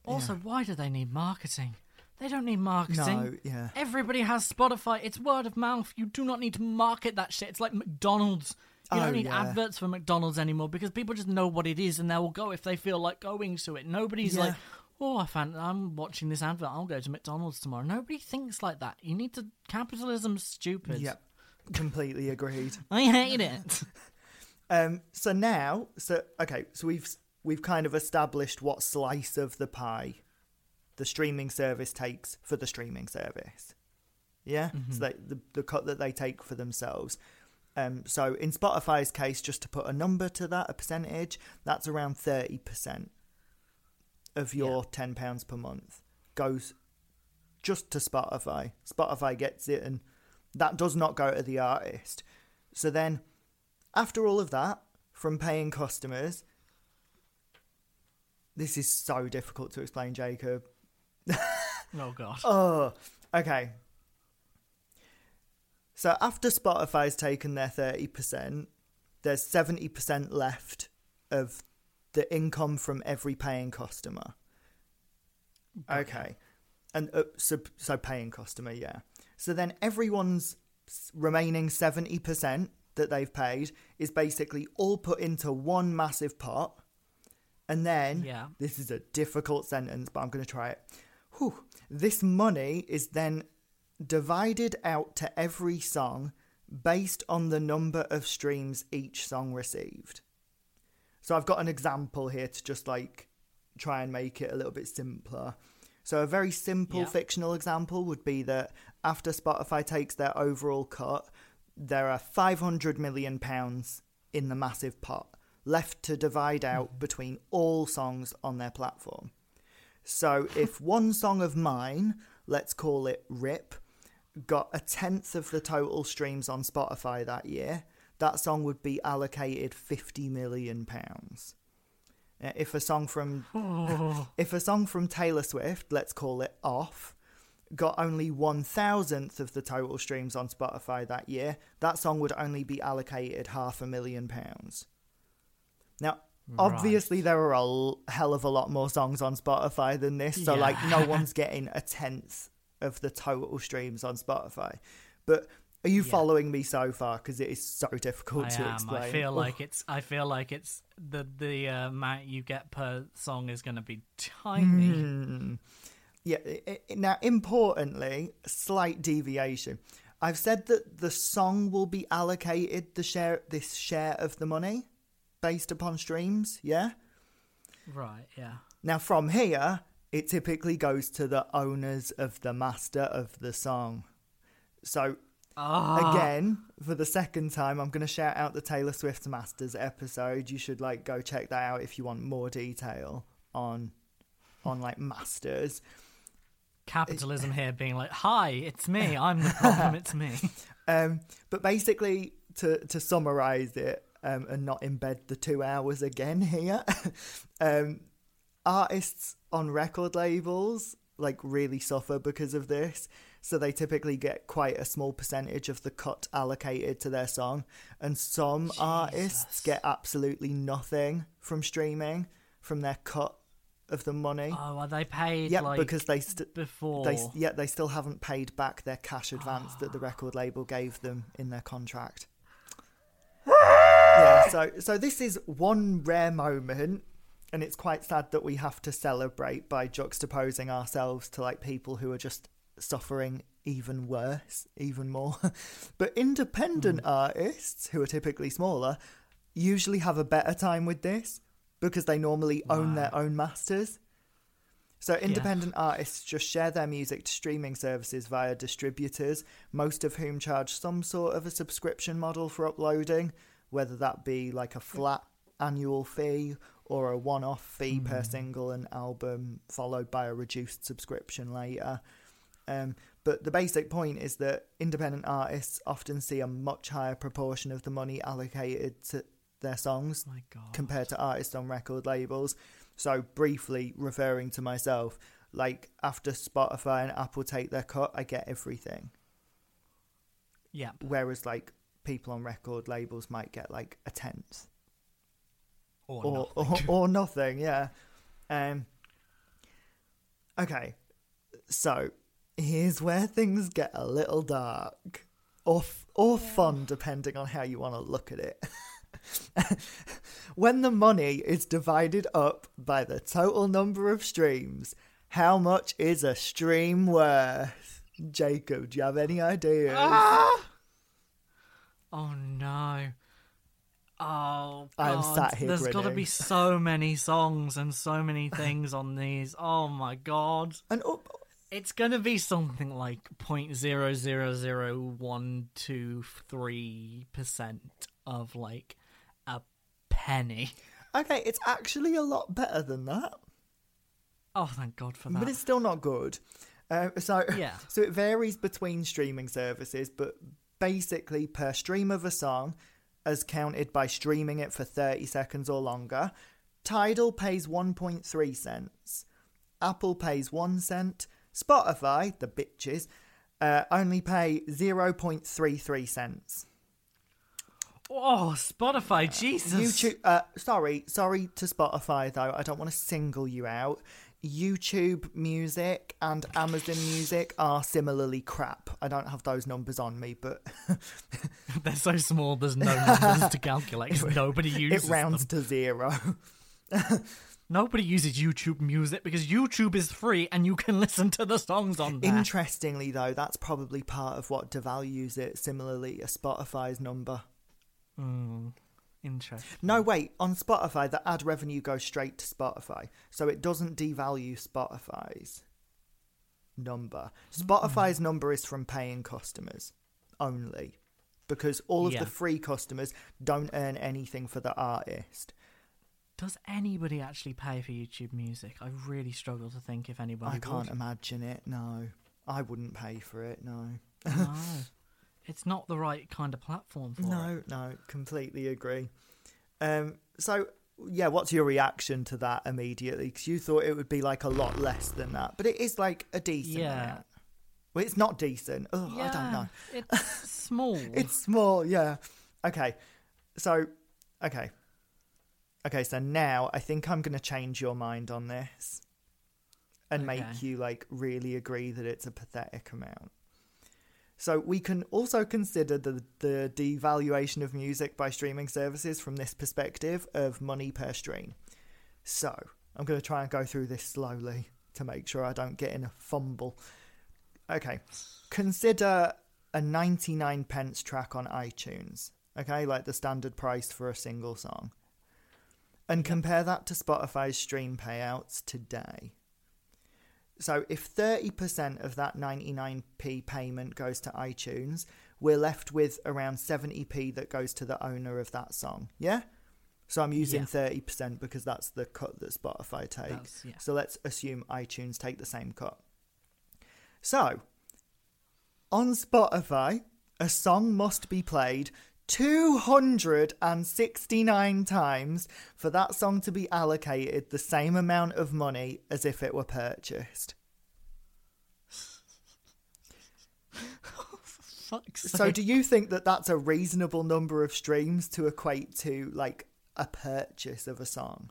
Speaker 2: also, why do they need marketing? They don't need marketing.
Speaker 1: no, yeah,
Speaker 2: Everybody has Spotify. It's word of mouth. You do not need to market that shit. It's like McDonald's. You
Speaker 1: Oh,
Speaker 2: don't need
Speaker 1: yeah.
Speaker 2: adverts for McDonald's anymore because people just know what it is and they will go if they feel like going to it. Nobody's
Speaker 1: Yeah.
Speaker 2: like, oh, I found I'm watching this advert. I'll go to McDonald's tomorrow. Nobody thinks like that. You need to. Capitalism's stupid.
Speaker 1: yep, completely agreed.
Speaker 2: I hate it.
Speaker 1: Um, so now, so okay, so we've we've kind of established what slice of the pie the streaming service takes for the streaming service. Yeah, so they, the the cut that they take for themselves. Um, so in Spotify's case, just to put a number to that, a percentage, that's around thirty percent of your ten pounds per month goes just to Spotify. Spotify gets it, and that does not go to the artist. So then, after all of that, from paying customers, this is so difficult to explain, Jacob.
Speaker 2: oh god.
Speaker 1: Oh, okay. So after Spotify's taken their 30%, there's 70% left of the income from every paying customer. Okay. And uh, so, so paying customer, yeah. So then everyone's remaining 70% that they've paid is basically all put into one massive pot. And then,
Speaker 2: Yeah.
Speaker 1: this is a difficult sentence, but I'm going to try it. Whew. This money is then divided out to every song based on the number of streams each song received. So I've got an example here to just like try and make it a little bit simpler. So a very simple
Speaker 2: Yeah.
Speaker 1: fictional example would be that after Spotify takes their overall cut, there are 500 million pounds in the massive pot left to divide out hmm. between all songs on their platform. So if one song of mine, let's call it Rip, got a tenth of the total streams on Spotify that year, that song would be allocated 50 million pounds. If a song from if a song from Taylor Swift, let's call it Off, got only one thousandth of the total streams on Spotify that year, that song would only be allocated half a million pounds. Now, obviously, there are a l- hell of a lot more songs on Spotify than this, so
Speaker 2: Yeah.
Speaker 1: like no one's getting a tenth of the total streams on Spotify. But are you
Speaker 2: Yeah.
Speaker 1: following me so far? Because it is so difficult
Speaker 2: I
Speaker 1: to
Speaker 2: am.
Speaker 1: explain.
Speaker 2: I feel
Speaker 1: Oh.
Speaker 2: like it's. I feel like it's the the uh, amount you get per song is going to be tiny.
Speaker 1: Hmm. Yeah. Now, importantly, slight deviation. I've said that the song will be allocated the share this share of the money based upon streams. Yeah.
Speaker 2: Right. Yeah.
Speaker 1: Now, from here, it typically goes to the owners of the master of the song. So,
Speaker 2: Ah.
Speaker 1: again, for the second time, I'm going to shout out the Taylor Swift Masters episode. You should like go check that out if you want more detail on on like masters.
Speaker 2: Capitalism here being like, "Hi, it's me. I'm the problem. It's me."
Speaker 1: Um, but basically, to to summarize it um, and not embed the two hours again here, um, artists on record labels like really suffer because of this. So they typically get quite a small percentage of the cut allocated to their song, and some artists get absolutely nothing from streaming from their cut of the money.
Speaker 2: Oh, are they paid?
Speaker 1: yeah,
Speaker 2: like,
Speaker 1: because they st-
Speaker 2: before.
Speaker 1: they yeah they still haven't paid back their cash advance that the ah. record label gave them in their contract. yeah, so so this is one rare moment, and it's quite sad that we have to celebrate by juxtaposing ourselves to like people who are just suffering even worse, even more. but independent hmm. artists who are typically smaller usually have a better time with this because they normally own their own masters. So independent artists just share their music to streaming services via distributors, most of whom charge some sort of a subscription model for uploading, whether that be like a flat annual fee or a one-off fee per single and album, followed by a reduced subscription later. Um, but the basic point is that independent artists often see a much higher proportion of the money allocated to their songs compared to artists on record labels. So, briefly referring to myself, like after Spotify and Apple take their cut, I get everything.
Speaker 2: yeah.
Speaker 1: Whereas, like, people on record labels might get like a tenth
Speaker 2: Or,
Speaker 1: or, or,
Speaker 2: nothing.
Speaker 1: or nothing, yeah. Um, okay, so here's where things get a little dark, or f- or fun, depending on how you want to look at it. when the money is divided up by the total number of streams, how much is a stream worth? Jacob, do you have any ideas?
Speaker 2: Ah! Oh no. Oh,
Speaker 1: I'm sat here
Speaker 2: There's got to be so many songs and so many things on these. Oh my god.
Speaker 1: And oh,
Speaker 2: It's going to be something like 0.000123% of like penny.
Speaker 1: okay, it's actually a lot better than that.
Speaker 2: Oh, thank God for that.
Speaker 1: but it's still not good. Uh, so
Speaker 2: Yeah.
Speaker 1: so it varies between streaming services, but basically per stream of a song, as counted by streaming it for thirty seconds or longer, Tidal pays one point three cents, Apple pays one cent, Spotify, the bitches, uh, only pay zero point three three cents.
Speaker 2: Oh, Spotify, Jesus.
Speaker 1: YouTube, uh, sorry, sorry to Spotify though. I don't want to single you out. YouTube Music and Amazon Music are similarly crap. I don't have those numbers on me, but
Speaker 2: They're so small, there's no numbers to calculate 'cause nobody uses
Speaker 1: it rounds
Speaker 2: them.
Speaker 1: to zero.
Speaker 2: Nobody uses YouTube Music because YouTube is free and you can listen to the songs on there.
Speaker 1: Interestingly, though, that's probably part of what devalues it. Similarly, a Spotify's number.
Speaker 2: Hmm, interesting.
Speaker 1: No, wait. On Spotify, the ad revenue goes straight to Spotify, so it doesn't devalue Spotify's number. Hmm. Spotify's number is from paying customers only, because all of
Speaker 2: Yeah.
Speaker 1: the free customers don't earn anything for the artist.
Speaker 2: Does anybody actually pay for YouTube Music? I really struggle to think if anybody.
Speaker 1: I can't
Speaker 2: would.
Speaker 1: imagine it. No, I wouldn't pay for it. No.
Speaker 2: no, it's not the right kind of platform for it.
Speaker 1: No, no, completely agree. Um, so yeah, what's your reaction to that immediately? Because you thought it would be like a lot less than that, but it is like a decent
Speaker 2: Yeah.
Speaker 1: amount. Well, it's not decent. Oh, I don't know.
Speaker 2: It's small.
Speaker 1: It's small, yeah. Okay, so okay, okay. So now I think I'm going to change your mind on this and make you like really agree that it's a pathetic amount. So we can also consider the the devaluation of music by streaming services from this perspective of money per stream. So I'm going to try and go through this slowly to make sure I don't get in a fumble. Okay, consider a 99 pence track on iTunes. Okay, like the standard price for a single song. And compare that to Spotify's stream payouts today. So if 30% of that 99p payment goes to iTunes, we're left with around 70p that goes to the owner of that song. Yeah? So I'm using
Speaker 2: Yeah.
Speaker 1: 30% because that's the cut that Spotify
Speaker 2: takes. Yeah.
Speaker 1: So let's assume iTunes take the same cut. So, on Spotify, a song must be played 269 times for that song to be allocated the same amount of money as if it were purchased. So, do you think that that's a reasonable number of streams to equate to like a purchase of a song?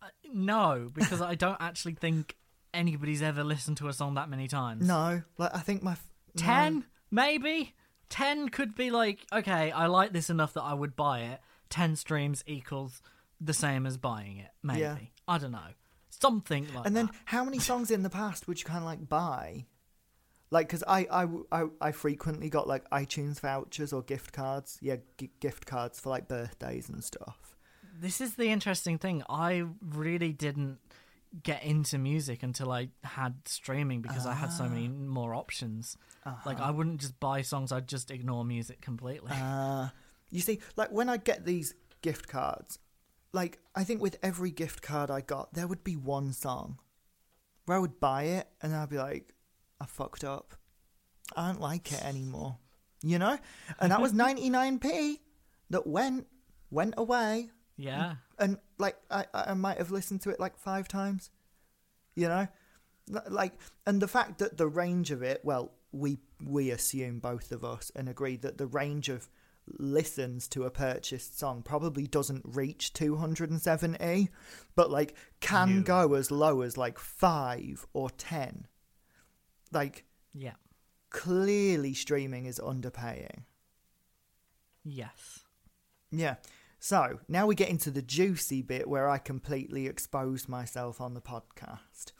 Speaker 2: Uh, no, because I don't actually think anybody's ever listened to a song that many times.
Speaker 1: No, like I think my f- no.
Speaker 2: Ten, maybe. Ten could be like, okay, I like this enough that I would buy it. Ten streams equals the same as buying it. Maybe.
Speaker 1: Yeah.
Speaker 2: I don't know. Something like
Speaker 1: And then
Speaker 2: that.
Speaker 1: how many songs in the past would you kind of like buy? Like, because I, I, I, I frequently got like iTunes vouchers or gift cards. Yeah, g- gift cards for like birthdays and stuff.
Speaker 2: This is the interesting thing. I really didn't get into music until I had streaming because I had so many
Speaker 1: Ah.
Speaker 2: more options. Like
Speaker 1: Uh-huh.
Speaker 2: I wouldn't just buy songs; I'd just ignore music completely.
Speaker 1: Uh, you see, like when I get these gift cards, like I think with every gift card I got, there would be one song where I would buy it and I'd be like, I fucked up. I don't like it anymore. You know? And that was 99p that went went away
Speaker 2: Yeah.
Speaker 1: And like I, I might have listened to it like five times you know like and the fact that the range of it well we we assume both of us and agree that the range of listens to a purchased song probably doesn't reach 270 but like can
Speaker 2: No.
Speaker 1: go as low as like 5 or 10 like
Speaker 2: Yeah.
Speaker 1: clearly streaming is underpaying
Speaker 2: Yes.
Speaker 1: Yeah. So now we get into the juicy bit where I completely expose myself on the podcast.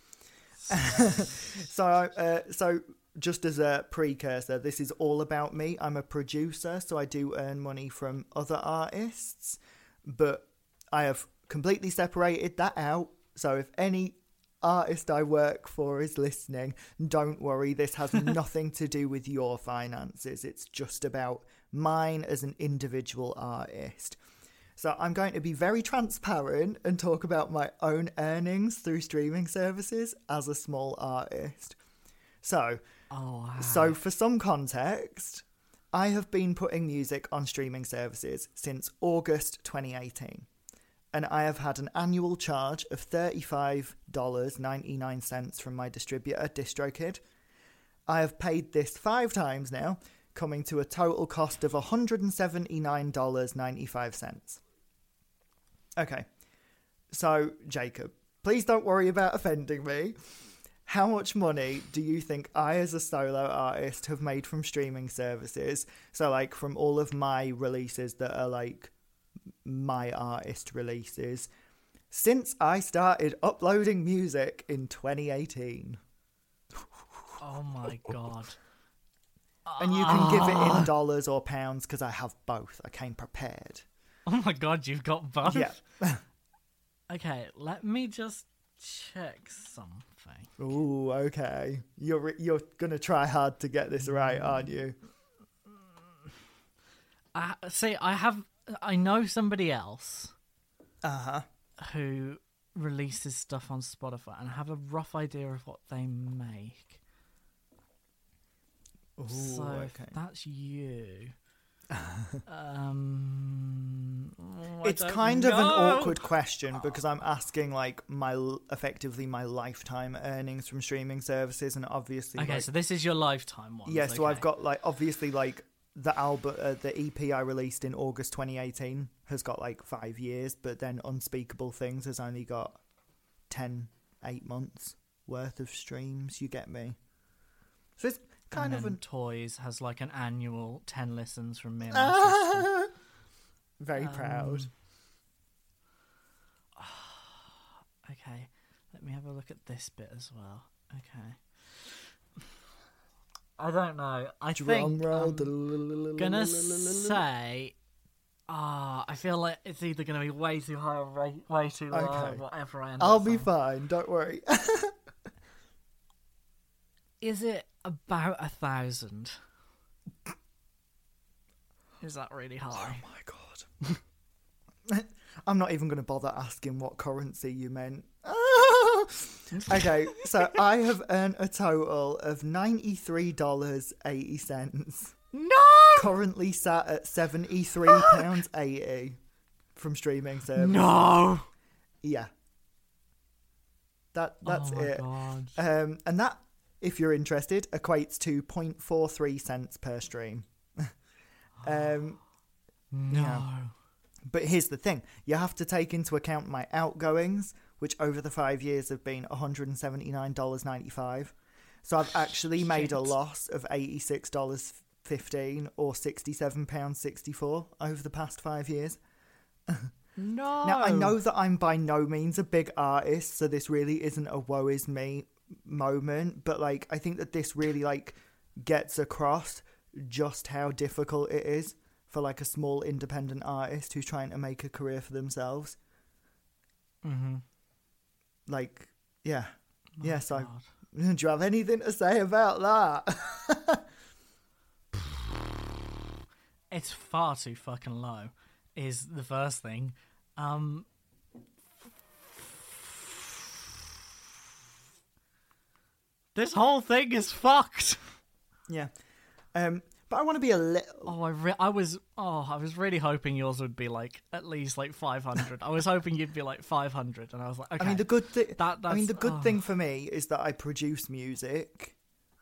Speaker 1: so, uh, so just as a precursor, this is all about me. I'm a producer, so I do earn money from other artists, but I have completely separated that out. So if any artist I work for is listening, don't worry. This has nothing to do with your finances. It's just about mine as an individual artist. So I'm going to be very transparent and talk about my own earnings through streaming services as a small artist. So,
Speaker 2: Oh, wow.
Speaker 1: so for some context, I have been putting music on streaming services since August 2018. And I have had an annual charge of $35.99 from my distributor, DistroKid. I have paid this five times now, coming to a total cost of $179.95. Okay. So, Jacob, please don't worry about offending me. How much money do you think I, as a solo artist, have made from streaming services? So, like, from all of my releases that are like my artist releases since I started uploading music in 2018.
Speaker 2: oh my god.
Speaker 1: And you can give it in ah. dollars or pounds because I have both. I came prepared.
Speaker 2: Oh my god, you've got both.
Speaker 1: Yeah.
Speaker 2: Okay, let me just check something.
Speaker 1: Ooh, okay. You're you're gonna try hard to get this right, aren't you?
Speaker 2: I see. I have. I know somebody else
Speaker 1: Uh huh.
Speaker 2: who releases stuff on Spotify, and I have a rough idea of what they make.
Speaker 1: Ooh,
Speaker 2: so
Speaker 1: okay.
Speaker 2: that's you. Um,
Speaker 1: It's kind of an awkward question because I'm asking like my effectively my lifetime earnings from streaming services, and obviously,
Speaker 2: Okay,
Speaker 1: like,
Speaker 2: so this is your lifetime one.
Speaker 1: yeah. So I've got like obviously like the album, uh, the EP I released in August 2018 has got like five years, but then Unspeakable Things has only got 10, 8 months worth of streams. You get me? So it's kind
Speaker 2: and
Speaker 1: of
Speaker 2: then
Speaker 1: an
Speaker 2: Toys has like an annual ten listens from me and my sister.
Speaker 1: very proud.
Speaker 2: Um, Okay, let me have a look at this bit as well. Okay. I don't know. I
Speaker 1: Drum
Speaker 2: think
Speaker 1: roll.
Speaker 2: I'm gonna say, ah, I feel like it's either gonna be way too high or way, way too low.
Speaker 1: Okay.
Speaker 2: Whatever I end
Speaker 1: I'll
Speaker 2: up
Speaker 1: be
Speaker 2: saying.
Speaker 1: fine. Don't worry.
Speaker 2: Is it about a thousand? Is that really high?
Speaker 1: Oh my god. I'm not even going to bother asking what currency you meant. okay, so I have earned a total of $93.80.
Speaker 2: No.
Speaker 1: Currently sat at £73.80 from streaming service.
Speaker 2: No.
Speaker 1: Yeah. That that's
Speaker 2: oh my
Speaker 1: it.
Speaker 2: God.
Speaker 1: Um, and that, if you're interested, equates to 0.43 cents per stream. um,
Speaker 2: No.
Speaker 1: yeah. But here's the thing you have to take into account my outgoings, which over the five years have been $179.95. So I've actually made a loss of $86.15 or £67.64 over the past five years.
Speaker 2: No.
Speaker 1: Now, I know that I'm by no means a big artist, so this really isn't a woe is me moment, but like, I think that this really like gets across just how difficult it is for like a small independent artist who's trying to make a career for themselves.
Speaker 2: Mm-hmm.
Speaker 1: Like, yeah. yes, I.
Speaker 2: God.
Speaker 1: Do you have anything to say about that?
Speaker 2: It's far too fucking low. is the first thing. Um, this whole thing is fucked.
Speaker 1: Yeah. Um, but I want to be a little.
Speaker 2: Oh, I re- I was oh, I was really hoping yours would be like at least like 500. I was hoping you'd be like 500 and I was like okay.
Speaker 1: I mean, the good thing.
Speaker 2: That-
Speaker 1: I mean, the good
Speaker 2: oh.
Speaker 1: thing for me is that I produce music,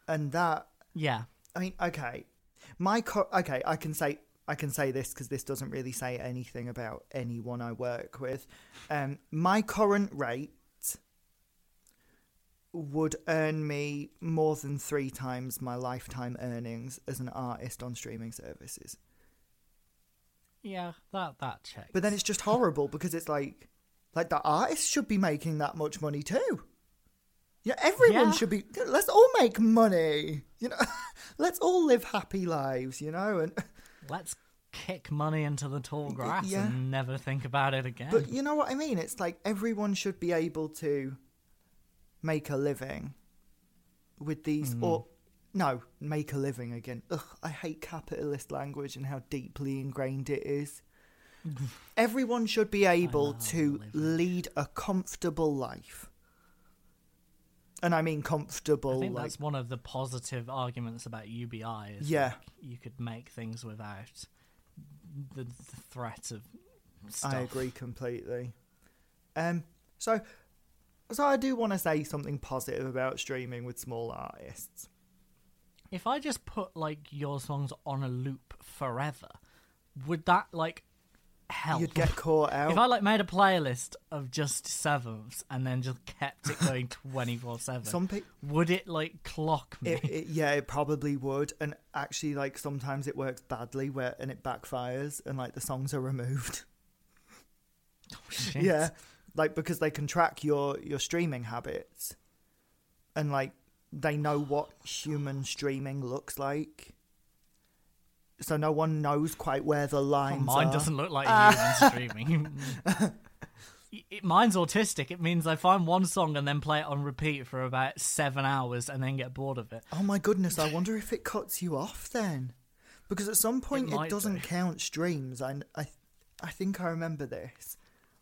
Speaker 1: and that
Speaker 2: yeah.
Speaker 1: I mean, okay, my co- okay, I can say I can say this because this doesn't really say anything about anyone I work with. Um, my current rate would earn me more than three times my lifetime earnings as an artist on streaming services.
Speaker 2: Yeah, that that checks.
Speaker 1: But then it's just horrible because it's like, like the artists should be making that much money too. Yeah, everyone
Speaker 2: Yeah.
Speaker 1: should be. Let's all make money. You know, let's all live happy lives. You know, and
Speaker 2: let's kick money into the tall grass
Speaker 1: yeah.
Speaker 2: and never think about it again.
Speaker 1: but you know what I mean. It's like everyone should be able to make a living with these,
Speaker 2: Hmm.
Speaker 1: or no, make a living again. Ugh, I hate capitalist language and how deeply ingrained it is. Everyone should be able to lead a comfortable life. And I mean comfortable,
Speaker 2: I think
Speaker 1: like
Speaker 2: that's one of the positive arguments about UBI. Is
Speaker 1: Yeah.
Speaker 2: like, you could make things without the, the threat of stuff.
Speaker 1: I agree completely. Um, so, so I do want to say something positive about streaming with small artists.
Speaker 2: If I just put like your songs on a loop forever, would that like help?
Speaker 1: You'd get caught out.
Speaker 2: If I like made a playlist of just sevenths and then just kept it going twenty four seven,
Speaker 1: Some people,
Speaker 2: would it like clock me?
Speaker 1: it, it, yeah, it probably would, and actually, like sometimes it works badly where and it backfires, and like the songs are removed.
Speaker 2: Oh, shit.
Speaker 1: Yeah, like because they can track your your streaming habits, and like they know what human streaming looks like. So no one knows quite where the lines
Speaker 2: mine
Speaker 1: are.
Speaker 2: doesn't look like human streaming. It- it- mine's autistic. It means I find one song and then play it on repeat for about seven hours and then get bored of it.
Speaker 1: Oh my goodness! I wonder if it cuts you off then, because at some point it,
Speaker 2: might
Speaker 1: doesn't
Speaker 2: do.
Speaker 1: count streams. I, I, I think I remember this.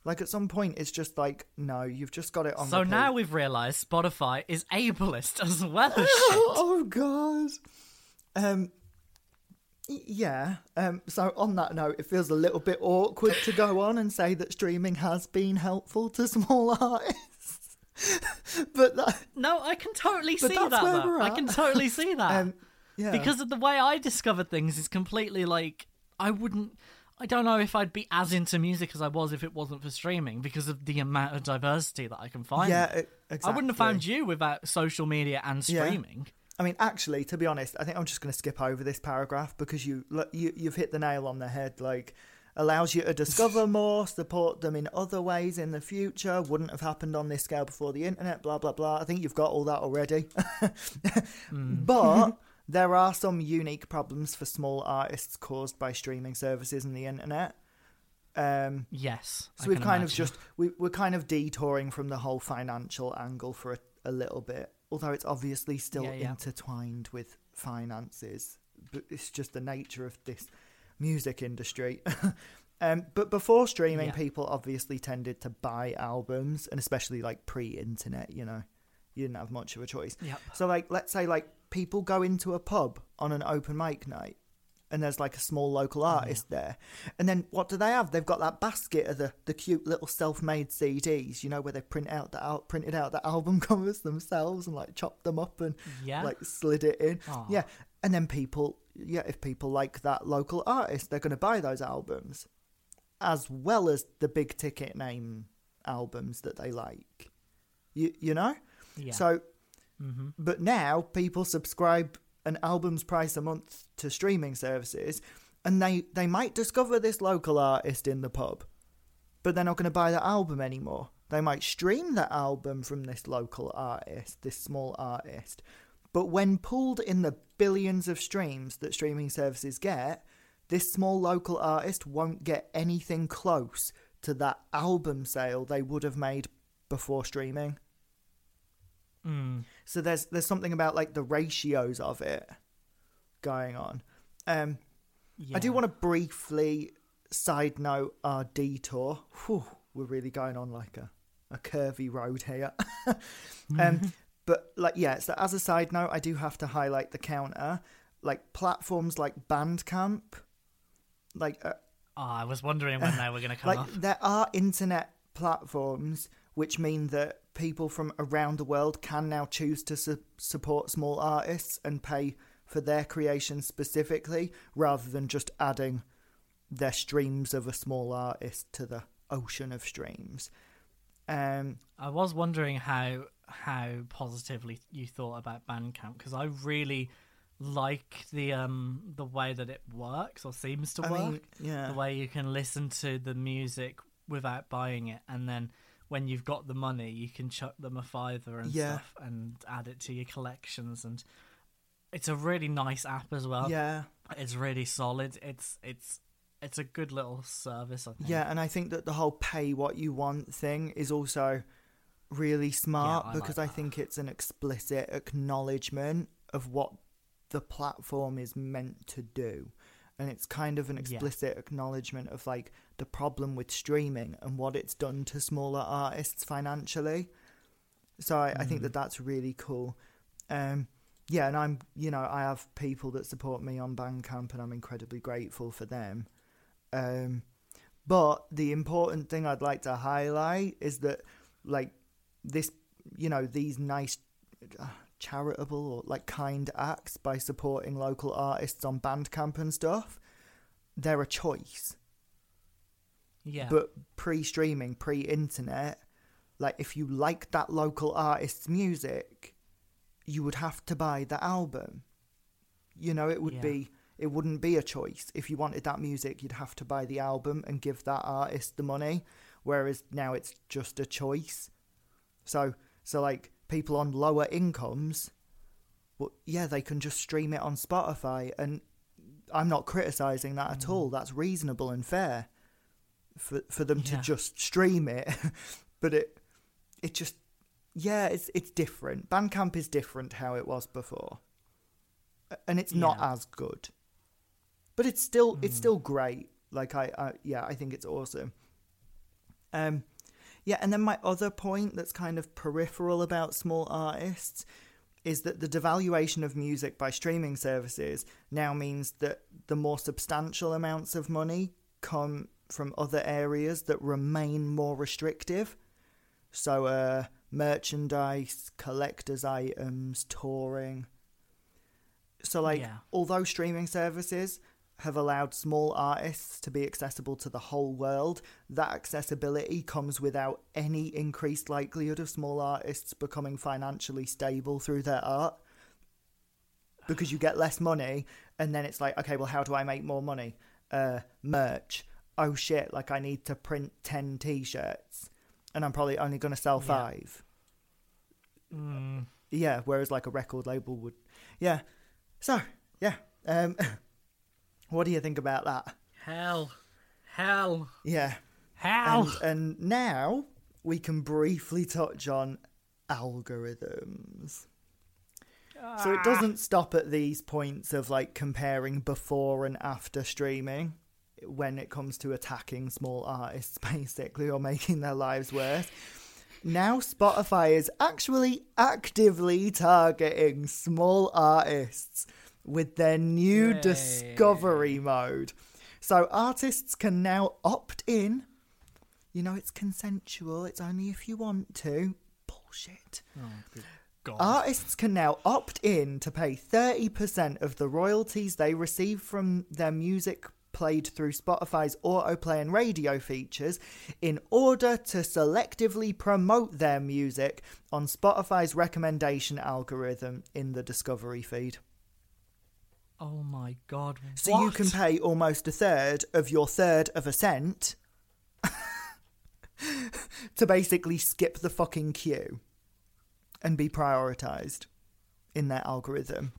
Speaker 1: Like at some point, it's just like no, you've just got it on.
Speaker 2: So now we've realised Spotify is ableist as well as shit.
Speaker 1: oh god. Um. Yeah. Um. So on that note, it feels a little bit awkward to go on and say that streaming has been helpful to small artists, but that.
Speaker 2: No, I can totally see that.
Speaker 1: where
Speaker 2: though.
Speaker 1: we're
Speaker 2: I can totally see that.
Speaker 1: Um. Yeah.
Speaker 2: because of the way I discovered things is completely like I wouldn't. I don't know if I'd be as into music as I was if it wasn't for streaming because of the amount of diversity that I can find.
Speaker 1: Yeah. e- Exactly.
Speaker 2: I wouldn't have found you without social media and
Speaker 1: Yeah.
Speaker 2: streaming.
Speaker 1: I mean, actually, to be honest, I think I'm just going to skip over this paragraph because you, you you've hit the nail on the head. Like, allows you to discover more, support them in other ways in the future. Wouldn't have happened on this scale before the internet. Blah blah blah. I think you've got all that already. Hmm. But there are some unique problems for small artists caused by streaming services and the internet. Um,
Speaker 2: Yes.
Speaker 1: so
Speaker 2: I
Speaker 1: we've kind of just we, we're kind of detouring from the whole financial angle for a, a little bit although it's obviously still
Speaker 2: Yeah, yeah.
Speaker 1: intertwined with finances but it's just the nature of this music industry um, but before streaming
Speaker 2: Yeah.
Speaker 1: people obviously tended to buy albums and especially like pre-internet you know you didn't have much of a choice
Speaker 2: Yep.
Speaker 1: so like let's say like people go into a pub on an open mic night and there's like a small local mm. artist there. And then what do they have? They've got that basket of the, the cute little self-made CDs, you know, where they print out the out printed out the album covers themselves and like chopped them up and
Speaker 2: Yeah.
Speaker 1: like slid it in.
Speaker 2: Aw.
Speaker 1: Yeah. And then people yeah, if people like that local artist, they're going to buy those albums as well as the big ticket name albums that they like. You you know?
Speaker 2: Yeah.
Speaker 1: So
Speaker 2: Mhm.
Speaker 1: but now people subscribe an album's price a month to streaming services, and they they might discover this local artist in the pub, but they're not going to buy that album anymore. They might stream that album from this local artist, this small artist, but when pulled in the billions of streams that streaming services get, this small local artist won't get anything close to that album sale they would have made before streaming.
Speaker 2: Mm.
Speaker 1: So there's there's something about like the ratios of it going on. Um, I do want to briefly side note, our detour. Whew, we're really going on like a, a curvy road here. um, but like, yeah. So as a side note, I do have to highlight the counter. Like platforms like Bandcamp, like uh,
Speaker 2: Oh, I was wondering when they were going to come
Speaker 1: like
Speaker 2: up.
Speaker 1: there are internet platforms which mean that people from around the world can now choose to su- support small artists and pay for their creation specifically rather than just adding their streams of a small artist to the ocean of streams um
Speaker 2: I was wondering how how positively you thought about Bandcamp because I really like the um the way that it works or seems to
Speaker 1: I
Speaker 2: work.
Speaker 1: mean, yeah
Speaker 2: the way you can listen to the music without buying it, and then when you've got the money, you can chuck them a fiver and
Speaker 1: Yeah.
Speaker 2: stuff and add it to your collections. And it's a really nice app as well.
Speaker 1: yeah
Speaker 2: it's really solid. It's it's it's a good little service. I think.
Speaker 1: Yeah, and I think that the whole pay what you want thing is also really smart
Speaker 2: I like
Speaker 1: because I think it's an explicit acknowledgement of what the platform is meant to do. And it's kind of an
Speaker 2: Yeah.
Speaker 1: explicit acknowledgement of like the problem with streaming and what it's done to smaller artists financially. So I, I think
Speaker 2: Mm.
Speaker 1: that that's really cool. Um, yeah, and I'm, you know, I have people that support me on Bandcamp and I'm incredibly grateful for them. Um, but the important thing I'd like to highlight is that, like, this, you know, these nice, uh, charitable or like kind acts by supporting local artists on Bandcamp and stuff, they're a choice.
Speaker 2: Yeah,
Speaker 1: But pre streaming, pre internet, like, if you like that local artist's music, you would have to buy the album. You know, it would
Speaker 2: Yeah.
Speaker 1: be it wouldn't be a choice. If you wanted that music, you'd have to buy the album and give that artist the money. Whereas now it's just a choice. So so like people on lower incomes, well, yeah, they can just stream it on Spotify and I'm not criticizing that at mm. all. That's reasonable and fair for for them to just stream it. but it it just yeah, it's it's different. Bandcamp is different how it was before. And it's not
Speaker 2: Yeah.
Speaker 1: as good. But it's still it's still great. Like I, I yeah, I think it's awesome. Um yeah, and then my other point that's kind of peripheral about small artists is that the devaluation of music by streaming services now means that the more substantial amounts of money come from other areas that remain more restrictive. So, uh, merchandise, collector's items, touring. So, like,
Speaker 2: Yeah.
Speaker 1: although streaming services have allowed small artists to be accessible to the whole world, that accessibility comes without any increased likelihood of small artists becoming financially stable through their art. Because you get less money, and then it's like, okay, well, how do I make more money? Uh, merch. Oh shit, like I need to print 10 t shirts, and I'm probably only going to sell
Speaker 2: Yeah.
Speaker 1: five.
Speaker 2: Mm,
Speaker 1: Yeah, whereas like a record label would. Yeah. So, yeah. Um, what do you think about that?
Speaker 2: hell, hell,
Speaker 1: Yeah.
Speaker 2: hell.
Speaker 1: And, and now we can briefly touch on algorithms. So it doesn't stop at these points of like comparing before and after streaming when it comes to attacking small artists basically or making their lives worse. Now Spotify is actually actively targeting small artists with their new
Speaker 2: Yay.
Speaker 1: discovery mode. So artists can now opt in. You know it's consensual, it's only if you want to. Bullshit.
Speaker 2: oh, God.
Speaker 1: Artists can now opt in to pay 30% of the royalties they receive from their music played through Spotify's autoplay and radio features in order to selectively promote their music on Spotify's recommendation algorithm in the discovery feed.
Speaker 2: oh my God.
Speaker 1: So you can pay almost a third of your third of a cent to basically skip the fucking queue and be prioritized in their algorithm.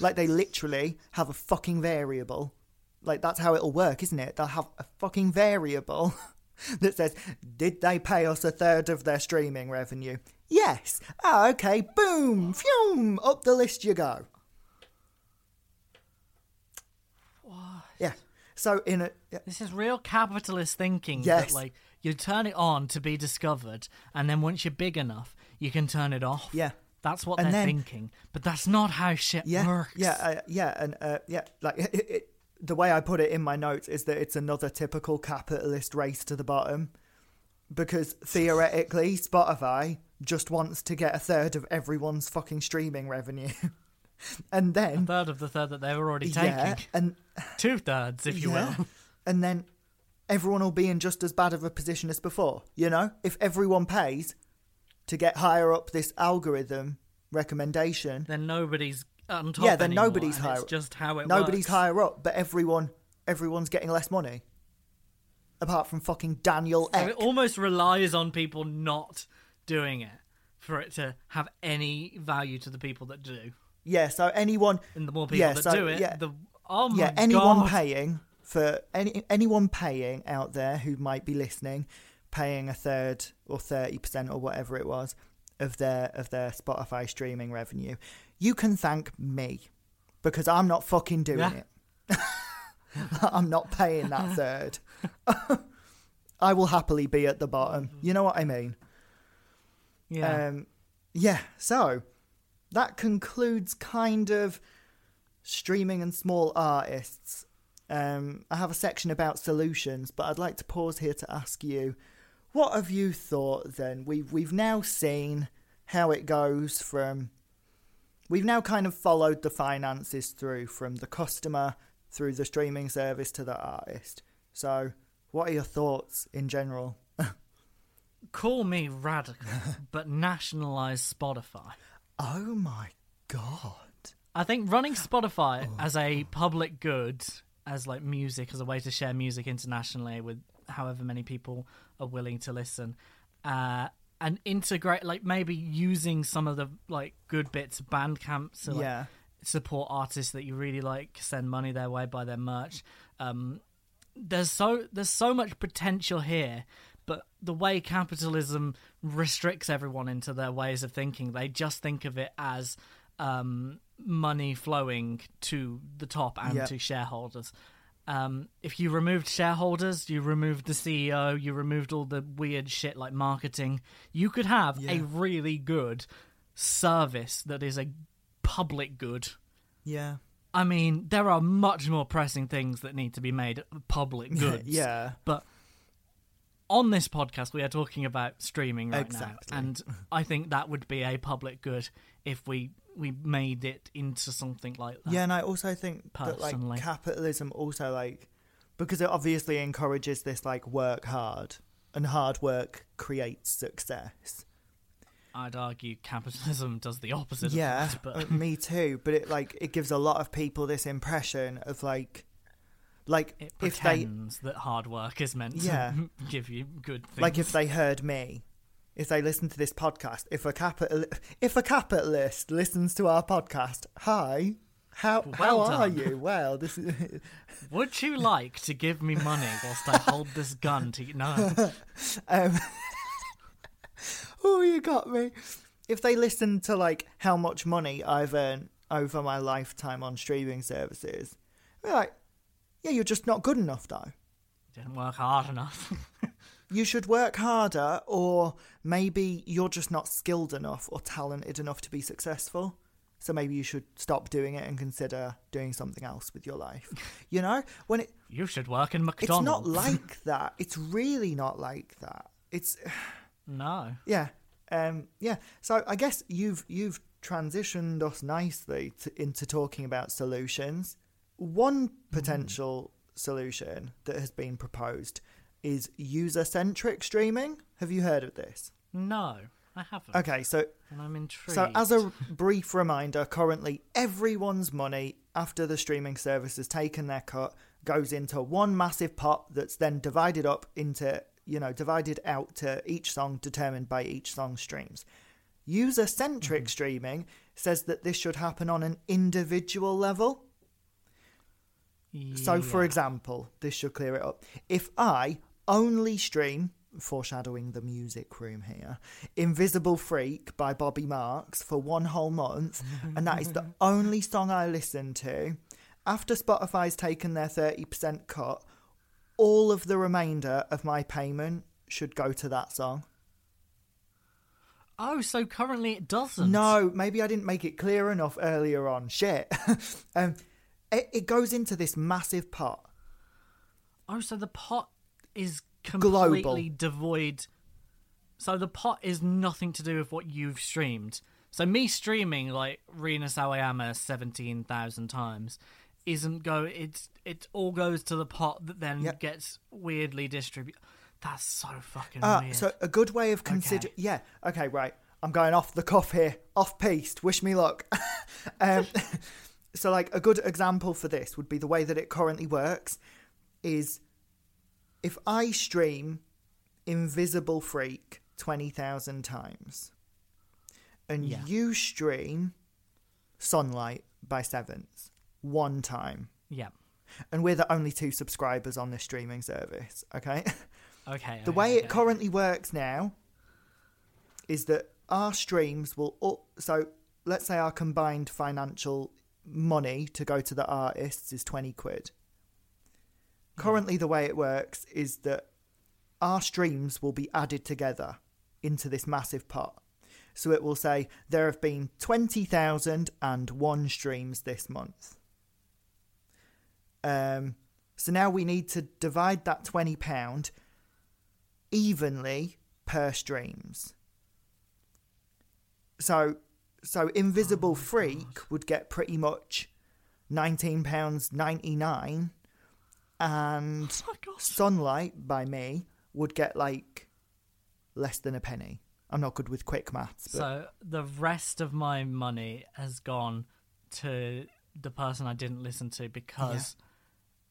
Speaker 1: Like they literally have a fucking variable. Like that's how it'll work, isn't it? They'll have a fucking variable that says, "Did they pay us a third of their streaming revenue?" Yes. Ah, okay. Boom. Phew. Up the list you go. What? Yeah. So in a
Speaker 2: This is real capitalist thinking.
Speaker 1: Yes.
Speaker 2: That, like you turn it on to be discovered, and then once you're big enough, you can turn it off.
Speaker 1: yeah,
Speaker 2: That's what
Speaker 1: And
Speaker 2: they're
Speaker 1: then-
Speaker 2: thinking. But that's not how shit
Speaker 1: yeah,
Speaker 2: works.
Speaker 1: yeah, uh, yeah, and uh, yeah, like it, it, the way I put it in my notes is that it's another typical capitalist race to the bottom, because theoretically Spotify just wants to get a third of everyone's fucking streaming revenue, and then A
Speaker 2: third of the third that they were already taking.
Speaker 1: yeah, and
Speaker 2: Two thirds, if you
Speaker 1: yeah,
Speaker 2: will.
Speaker 1: and then everyone will be in just as bad of a position as before. You know, if everyone pays to get higher up this algorithm recommendation,
Speaker 2: Then nobody's on top.
Speaker 1: Yeah, then
Speaker 2: anymore,
Speaker 1: nobody's
Speaker 2: and
Speaker 1: higher-
Speaker 2: It's just how it
Speaker 1: nobody's
Speaker 2: works.
Speaker 1: higher up, but everyone everyone's getting less money. Apart from fucking Daniel
Speaker 2: So it almost relies on people not doing it for it to have any value to the people that do.
Speaker 1: yeah, so anyone
Speaker 2: And the more people
Speaker 1: Yeah,
Speaker 2: that
Speaker 1: so,
Speaker 2: do it,
Speaker 1: yeah.
Speaker 2: the oh my
Speaker 1: yeah, anyone
Speaker 2: god,
Speaker 1: paying for any anyone paying out there who might be listening, paying a third or thirty percent or whatever it was of their of their Spotify streaming revenue, you can thank me because I'm not fucking doing
Speaker 2: Yeah.
Speaker 1: it. I'm not paying that third. I will happily be at the bottom. You know what I mean?
Speaker 2: yeah.
Speaker 1: Um, yeah, so that concludes kind of streaming and small artists. Um, I have a section about solutions, but I'd like to pause here to ask you, what have you thought then? We've we've now seen how it goes from we've now kind of followed the finances through from the customer through the streaming service to the artist. So, what are your thoughts in general?
Speaker 2: Call me radical, but nationalize Spotify.
Speaker 1: Oh my god.
Speaker 2: I think running Spotify as a public good, as like music, as a way to share music internationally with however many people are willing to listen, uh, and integrate, like maybe using some of the like good bits of Bandcamp to like,
Speaker 1: Yeah.
Speaker 2: support artists that you really like, send money their way, buy their merch. Um, there's so there's so much potential here, but the way capitalism restricts everyone into their ways of thinking, they just think of it as um, money flowing to the top and
Speaker 1: Yeah.
Speaker 2: to shareholders. Um, if you removed shareholders, you removed the CEO, you removed all the weird shit like marketing, you could have a really good service that is a public good.
Speaker 1: Yeah.
Speaker 2: I mean, there are much more pressing things that need to be made public goods.
Speaker 1: Yeah.
Speaker 2: But on this podcast, we are talking about streaming right
Speaker 1: Exactly.
Speaker 2: now, and I think that would be a public good if we we made it into something like that.
Speaker 1: Yeah, and I also think that
Speaker 2: Personally.
Speaker 1: like capitalism also like because it obviously encourages this like work hard and hard work creates success.
Speaker 2: I'd argue capitalism does the opposite.
Speaker 1: yeah,
Speaker 2: of that, but
Speaker 1: uh, me too. But it like it gives a lot of people this impression of like like
Speaker 2: it
Speaker 1: if they
Speaker 2: pretends that hard work is meant
Speaker 1: Yeah.
Speaker 2: to give you good things.
Speaker 1: like if they heard me if they listen to this podcast if a capital if a capitalist listens to our podcast hi how how
Speaker 2: Well
Speaker 1: are you well this is
Speaker 2: Would you like to give me money whilst I hold this gun to you? No.
Speaker 1: Um, oh, you got me. If they listen to like how much money I've earned over my lifetime on streaming services, they're like, yeah, you're just not good enough, though.
Speaker 2: Didn't work hard enough.
Speaker 1: You should work harder, or maybe you're just not skilled enough or talented enough to be successful. So maybe you should stop doing it and consider doing something else with your life. You know, when it
Speaker 2: you should work in McDonald's.
Speaker 1: it's not like that. It's really not like that. It's
Speaker 2: No.
Speaker 1: Yeah, um, yeah. So I guess you've you've transitioned us nicely to, into talking about solutions. One potential solution that has been proposed is user-centric streaming. Have you heard of this?
Speaker 2: No, I haven't.
Speaker 1: Okay, so
Speaker 2: And I'm intrigued.
Speaker 1: so as a brief reminder, currently everyone's money after the streaming service has taken their cut goes into one massive pot that's then divided up into you know divided out to each song determined by each song streams. User centric mm-hmm. streaming says that this should happen on an individual level. So, for example, this should clear it up. If I only stream, foreshadowing the music room here, Invisible Freak by Bobby Marks for one whole month, and that is the only song I listen to, after Spotify's taken their 30% cut, all of the remainder of my payment should go to that song.
Speaker 2: Oh, so currently it doesn't.
Speaker 1: No, maybe I didn't make it clear enough earlier on. Shit. um, it, it goes into this massive pot.
Speaker 2: Oh, so the pot is
Speaker 1: Global.
Speaker 2: completely devoid. So the pot is nothing to do with what you've streamed. So me streaming like Rina Sawayama seventeen thousand times isn't go. It's it all goes to the pot that then
Speaker 1: Yep.
Speaker 2: gets weirdly distributed. That's so fucking
Speaker 1: Uh,
Speaker 2: weird.
Speaker 1: so a good way of consider yeah okay right i'm going off the cuff here off piste wish me luck um, so like a good example for this would be the way that it currently works is if i stream invisible freak 20000 times and
Speaker 2: Yeah.
Speaker 1: you stream sunlight by sevens one time
Speaker 2: yeah.
Speaker 1: and we're the only two subscribers on this streaming service okay
Speaker 2: Okay.
Speaker 1: The
Speaker 2: okay,
Speaker 1: way it currently works now is that our streams will up, so let's say our combined financial money to go to the artists is 20 quid. Currently the way it works is that our streams will be added together into this massive pot. So it will say there have been 20,001 streams this month. Um so now we need to divide that 20 pound evenly per streams. So so Invisible Freak would get pretty much nineteen pounds ninety nine and
Speaker 2: Oh.
Speaker 1: Sunlight by me would get like less than a penny. I'm not good with quick maths, but
Speaker 2: So the rest of my money has gone to the person I didn't listen to because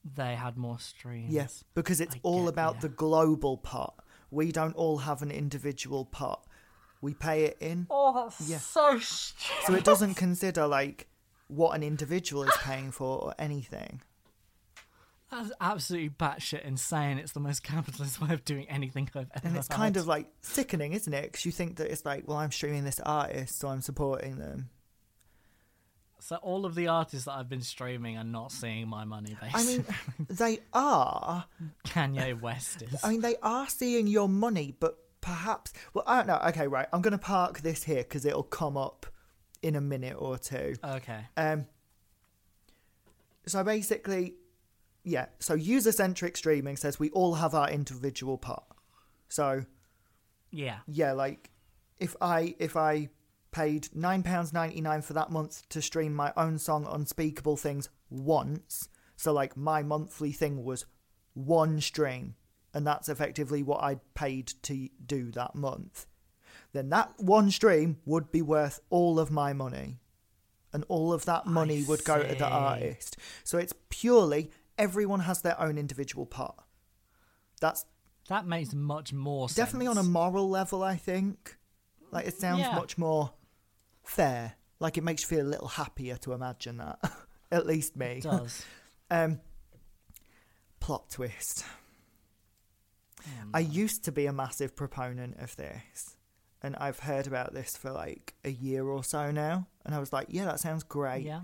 Speaker 2: they had more streams.
Speaker 1: yes, because it's
Speaker 2: I
Speaker 1: all
Speaker 2: get
Speaker 1: about
Speaker 2: ya.
Speaker 1: the global pot. We don't all have an individual pot. We pay it in.
Speaker 2: Oh, that's
Speaker 1: Yeah.
Speaker 2: so stupid.
Speaker 1: So it doesn't consider like what an individual is paying for or anything.
Speaker 2: That's absolutely batshit insane. It's the most capitalist way of doing anything I've ever
Speaker 1: And it's kind of like sickening, isn't it? Because you think that it's like, well, I'm streaming this artist, so I'm supporting them.
Speaker 2: So all of the artists that I've been streaming are not seeing my money,
Speaker 1: I mean, they are.
Speaker 2: Kanye West is.
Speaker 1: I mean, they are seeing your money, but perhaps. Well, I don't know. Okay, right. I'm going to park this here because it'll come up in a minute or two.
Speaker 2: okay.
Speaker 1: Um. So basically, yeah. So user centric streaming says we all have our individual part. So
Speaker 2: Yeah.
Speaker 1: yeah, like if I if I paid nine pounds ninety nine for that month to stream my own song Unspeakable Things once, so like my monthly thing was one stream, and that's effectively what I paid to do that month. Then that one stream would be worth all of my money. And all of that money would go to the artist. So it's purely everyone has their own individual part. That's
Speaker 2: That makes much more sense.
Speaker 1: definitely on a moral level i think like it sounds
Speaker 2: Yeah.
Speaker 1: much more fair like it makes you feel a little happier to imagine that at least me
Speaker 2: It does.
Speaker 1: um plot twist i used to be a massive proponent of this and i've heard about this for like a year or so now and i was like yeah that sounds great
Speaker 2: Yeah.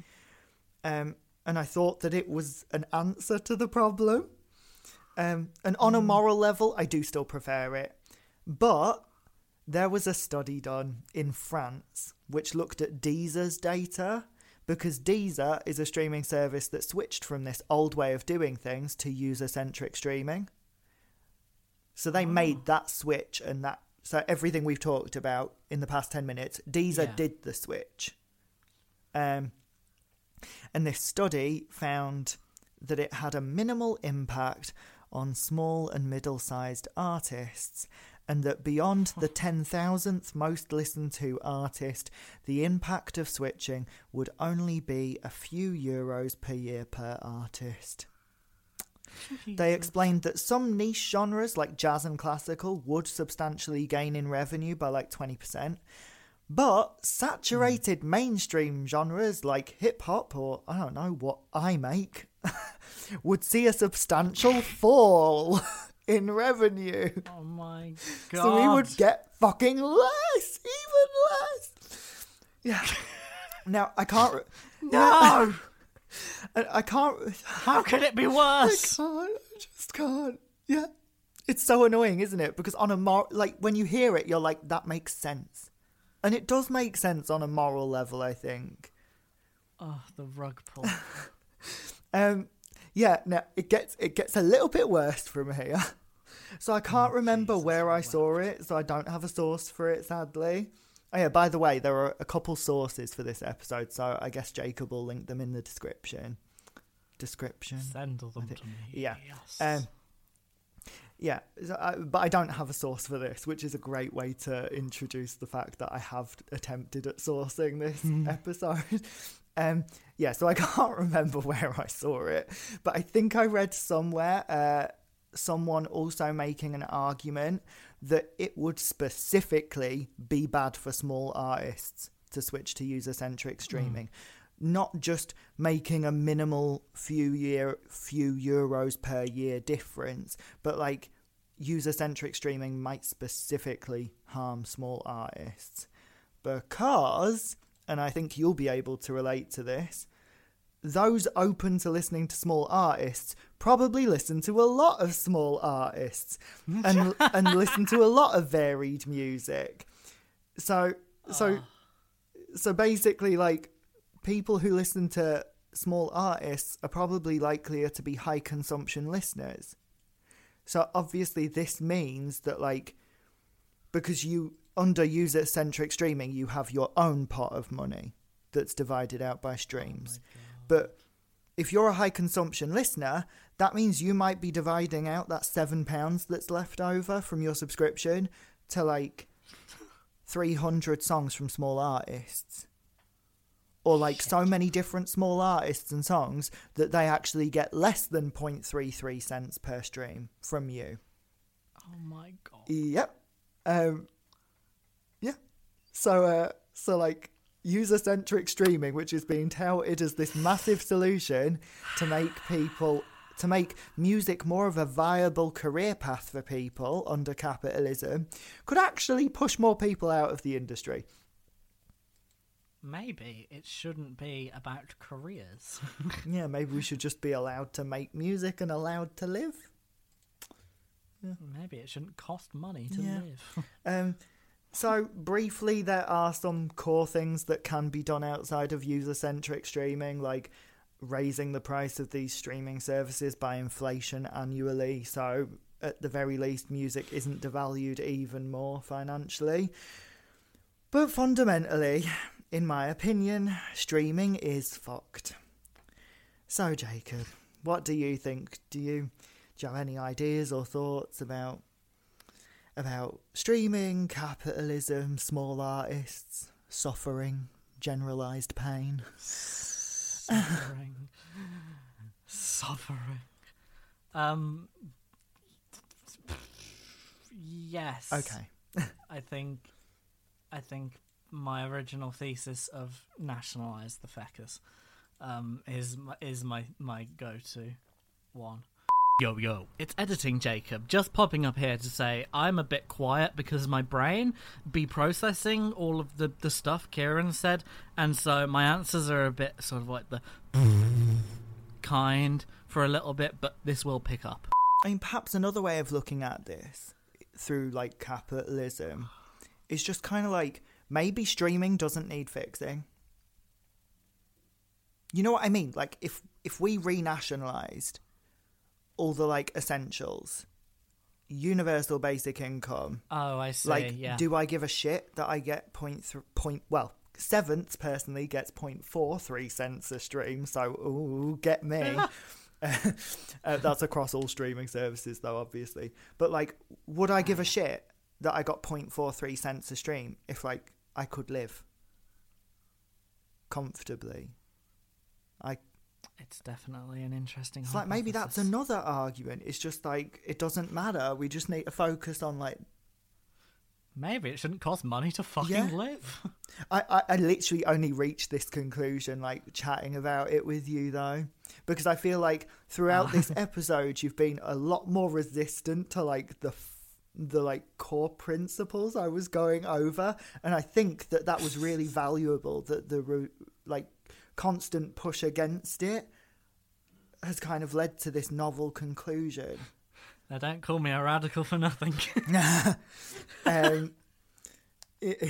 Speaker 1: um, and I thought that it was an answer to the problem. Um, and on a moral level, I do still prefer it. But there was a study done in France which looked at Deezer's data because Deezer is a streaming service that switched from this old way of doing things to user centric streaming. So they made that switch and that. So everything we've talked about in the past 10 minutes, Deezer
Speaker 2: Yeah.
Speaker 1: did the switch. Um, and this study found that it had a minimal impact on small and middle sized artists, and that beyond the 10,000th most listened to artist, the impact of switching would only be a few euros per year per artist. They explained that some niche genres like jazz and classical would substantially gain in revenue by like 20%, but hmm. saturated mainstream genres like hip hop or I don't know what I make would see a substantial fall in revenue.
Speaker 2: Oh my god.
Speaker 1: So we would get fucking less, even less. Yeah. now I can't. Re-
Speaker 2: No!
Speaker 1: I can't.
Speaker 2: How could it be worse?
Speaker 1: I can't. I just can't. Yeah. It's so annoying, isn't it? Because on a mor like when you hear it, you're like, that makes sense, and it does make sense on a moral level. I think.
Speaker 2: Oh, the rug pull.
Speaker 1: Um, yeah. now it gets it gets a little bit worse from here. So I can't remember
Speaker 2: Jesus,
Speaker 1: where I saw it, so I don't have a source for it, sadly. Oh yeah. By the way, there are a couple sources for this episode, so I guess Jacob will link them in the description. Description.
Speaker 2: Send them to me.
Speaker 1: yeah.
Speaker 2: Yes.
Speaker 1: Um, yeah, I, but I don't have a source for this, which is a great way to introduce the fact that I have attempted at sourcing this episode. Um, yeah, so I can't remember where I saw it, but I think I read somewhere uh, someone also making an argument that it would specifically be bad for small artists to switch to user centric streaming. Not just making a minimal few year few euros per year difference, but like user centric streaming might specifically harm small artists. Because, and I think you'll be able to relate to this, those open to listening to small artists probably listen to a lot of small artists and and listen to a lot of varied music. So so ah. so basically like people who listen to small artists are probably likelier to be high consumption listeners. So obviously this means that like because you under user centric streaming you have your own pot of money that's divided out by streams. Oh but if you're a high consumption listener, that means you might be dividing out that seven pounds that's left over from your subscription to like 300 songs from small artists. Or like so many different small artists and songs that they actually get less than 0.33 cents per stream from you.
Speaker 2: oh my god.
Speaker 1: Yep. Um, yeah. So, uh, so like user centric streaming, which is being touted as this massive solution to make people to make music more of a viable career path for people under capitalism, could actually push more people out of the industry.
Speaker 2: Maybe it shouldn't be about careers.
Speaker 1: Yeah, maybe we should just be allowed to make music and allowed to live.
Speaker 2: Maybe it shouldn't cost money to
Speaker 1: Yeah.
Speaker 2: live.
Speaker 1: Um, so briefly, there are some core things that can be done outside of user-centric streaming, like raising the price of these streaming services by inflation annually. So at the very least, music isn't devalued even more financially. But fundamentally, in my opinion, streaming is fucked. So Jacob, what do you think? Do you do you have any ideas or thoughts about about streaming, capitalism, small artists, suffering, generalized pain.
Speaker 2: Suffering. Suffering. Um. Yes.
Speaker 1: Okay.
Speaker 2: I think. I think my original thesis of nationalize the feckers um, is my, is my my go to one. Yo yo, it's editing Jacob. Just popping up here to say I'm a bit quiet because my brain be processing all of the the stuff Kieran said, and so my answers are a bit sort of like the kind for a little bit, but this will pick up.
Speaker 1: I mean, perhaps another way of looking at this through like capitalism is just kind of like maybe streaming doesn't need fixing. You know what I mean? Like if if we renationalized all the like essentials, universal basic income,
Speaker 2: Oh, I see.
Speaker 1: like
Speaker 2: yeah.
Speaker 1: do I give a shit that I get point th- point well seventh personally gets 0.43 cents a stream so ooh get me uh, that's across all streaming services though obviously but like would I give a shit that I got 0.43 cents a stream if like I could live comfortably I
Speaker 2: It's definitely an interesting.
Speaker 1: it's like maybe that's another argument it's just like it doesn't matter we just need to focus on like
Speaker 2: Maybe it shouldn't cost money to fucking
Speaker 1: Yeah.
Speaker 2: live.
Speaker 1: I, I, I literally only reached this conclusion like chatting about it with you though because i feel like throughout ah. this episode you've been a lot more resistant to like the the like core principles i was going over and i think that that was really valuable that the like constant push against it has kind of led to this novel conclusion.
Speaker 2: Now, don't call me a radical for nothing.
Speaker 1: Um, it-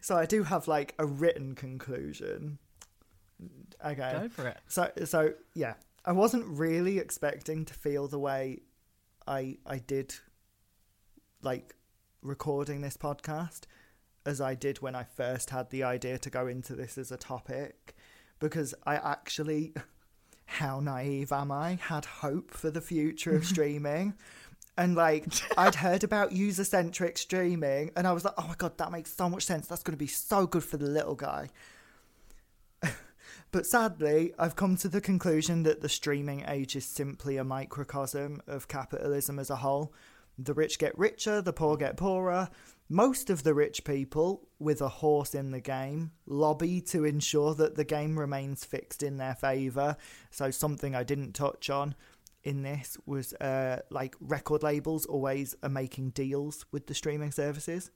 Speaker 1: so I do have like a written conclusion. Okay.
Speaker 2: Go for it.
Speaker 1: So so yeah, I wasn't really expecting to feel the way I I did like recording this podcast as I did when I first had the idea to go into this as a topic. Because I actually how naive am I had hope for the future of streaming. And like I'd heard about user centric streaming and I was like oh my god that makes so much sense. That's going to be so good for the little guy. But sadly, I've come to the conclusion that the streaming age is simply a microcosm of capitalism as a whole. The rich get richer, the poor get poorer. Most of the rich people, with a horse in the game, lobby to ensure that the game remains fixed in their favour. So, something I didn't touch on in this was uh, like record labels always are making deals with the streaming services.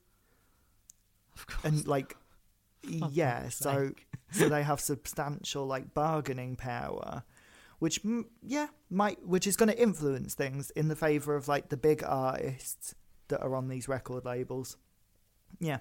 Speaker 2: Of course.
Speaker 1: And like, yeah, so so they have substantial like bargaining power which mm, yeah might which is going to influence things in the favor of like the big artists that are on these record labels. Yeah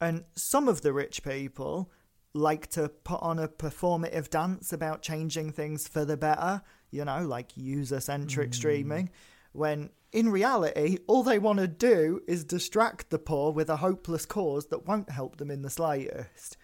Speaker 1: and some of the rich people like to put on a performative dance about changing things for the better you know like user centric streaming when in reality all they want to do is distract the poor with a hopeless cause that won't help them in the slightest.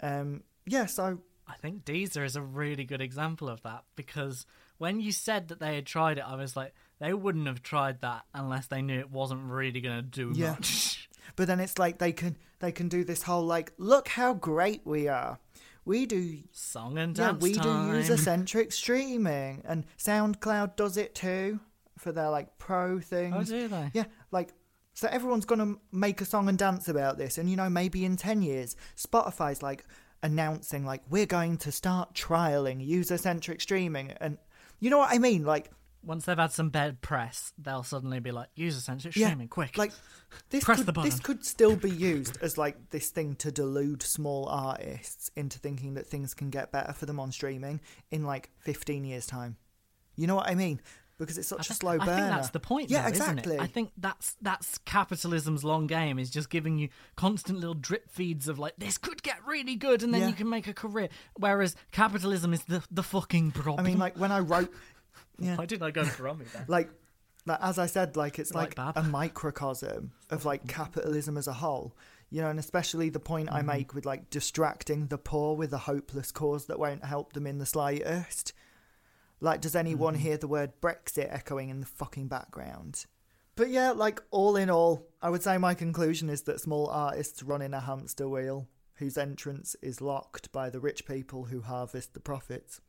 Speaker 1: Um, yeah, so
Speaker 2: I think Deezer is a really good example of that because when you said that they had tried it, I was like, they wouldn't have tried that unless they knew it wasn't really going to do
Speaker 1: Yeah.
Speaker 2: much.
Speaker 1: but then it's like they can they can do this whole like, look how great we are. We do
Speaker 2: Song and
Speaker 1: yeah,
Speaker 2: dance
Speaker 1: we
Speaker 2: time.
Speaker 1: do user centric streaming, and SoundCloud does it too for their like pro things.
Speaker 2: Oh, do they?
Speaker 1: Yeah, like so everyone's gonna make a song and dance about this, and you know maybe in ten years, Spotify's like announcing like we're going to start trialing user centric streaming, and you know what I mean, like.
Speaker 2: Once they've had some bad press, they'll suddenly be like, user centric
Speaker 1: Yeah,
Speaker 2: streaming, quick.
Speaker 1: Like this
Speaker 2: Press
Speaker 1: could,
Speaker 2: the button.
Speaker 1: this could still be used as like this thing to delude small artists into thinking that things can get better for them on streaming in like 15 years time. You know what I mean? Because it's such
Speaker 2: I
Speaker 1: a slow
Speaker 2: I think that's the point.
Speaker 1: Yeah,
Speaker 2: though,
Speaker 1: exactly.
Speaker 2: Isn't it? I think that's that's capitalism's long game is just giving you constant little drip feeds of like this could get really good and then
Speaker 1: Yeah.
Speaker 2: you can make a career. Whereas capitalism is the the fucking problem.
Speaker 1: I mean, like when I wrote, yeah,
Speaker 2: why didn't I go Brummy then?
Speaker 1: like, like as I said, like it's
Speaker 2: Like
Speaker 1: like, a microcosm of like capitalism as a whole. You know, and especially the point
Speaker 2: Mm-hmm.
Speaker 1: I make with like distracting the poor with a hopeless cause that won't help them in the slightest. Like, does anyone
Speaker 2: Mm-hmm.
Speaker 1: hear the word Brexit echoing in the fucking background? But yeah, like all in all, I would say my conclusion is that small artists run in a hamster wheel whose entrance is locked by the rich people who harvest the profits.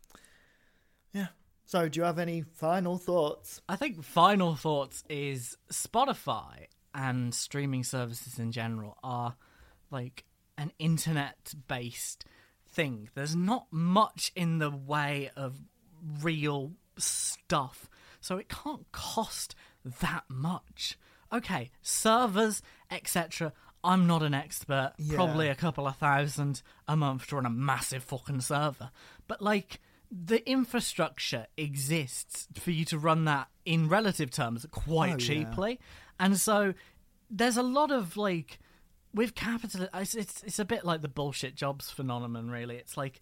Speaker 1: Yeah. So, do you have any final thoughts?
Speaker 2: I think final thoughts is Spotify and streaming services in general are like an internet based thing. There's not much in the way of real stuff. So it can't cost that much. Okay, servers, etc. I'm not an expert.
Speaker 1: Yeah.
Speaker 2: Probably a couple of thousand a month to run a massive fucking server. But like the infrastructure exists for you to run that in relative terms quite
Speaker 1: Oh, yeah.
Speaker 2: cheaply. And so there's a lot of like with capital it's, it's it's a bit like the bullshit jobs phenomenon really. It's like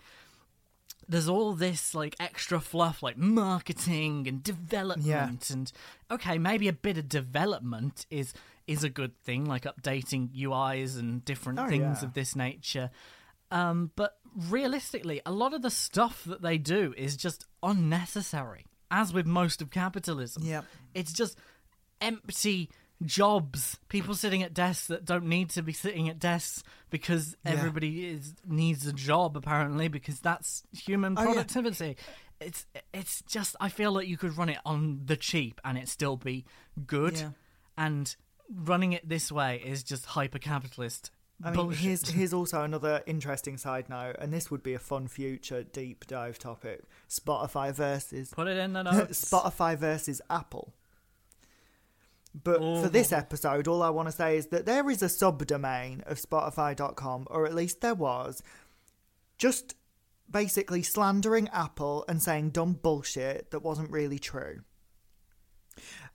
Speaker 2: there's all this like extra fluff like marketing and development and okay maybe a bit of development is is a good thing like updating uis and different
Speaker 1: Oh,
Speaker 2: things
Speaker 1: yeah.
Speaker 2: of this nature um, but realistically a lot of the stuff that they do is just unnecessary as with most of capitalism
Speaker 1: Yep.
Speaker 2: it's just empty jobs people sitting at desks that don't need to be sitting at desks because
Speaker 1: Yeah.
Speaker 2: everybody is needs a job apparently because that's human
Speaker 1: Oh, yeah.
Speaker 2: productivity it's it's just i feel like you could run it on the cheap and it still be good
Speaker 1: Yeah.
Speaker 2: and running it this way is just hyper capitalist
Speaker 1: I mean,
Speaker 2: bullshit
Speaker 1: here's here's also another interesting side note, and this would be a fun future deep dive topic: Spotify versus
Speaker 2: put it in the notes
Speaker 1: Spotify versus Apple. But for this
Speaker 2: Oh.
Speaker 1: episode, all I want to say is that there is a subdomain of Spotify.com, or at least there was, just basically slandering Apple and saying dumb bullshit that wasn't really true.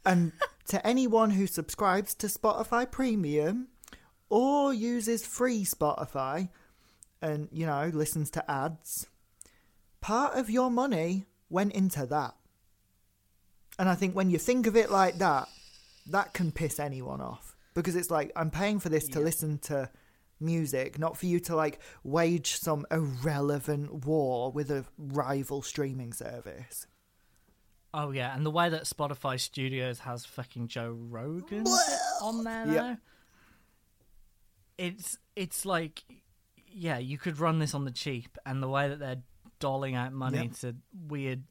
Speaker 1: And to anyone who subscribes to Spotify Premium or uses free Spotify and, you know, listens to ads, part of your money went into that. And I think when you think of it like that, that can piss anyone off. Because it's like, I'm paying for this to listen to music, not for you to like wage some irrelevant war with a rival streaming service.
Speaker 2: Oh yeah, and the way that Spotify Studios has fucking Joe Rogan on there now.
Speaker 1: Yeah.
Speaker 2: It's it's like yeah, you could run this on the cheap and the way that they're doling out money
Speaker 1: Yep.
Speaker 2: to weird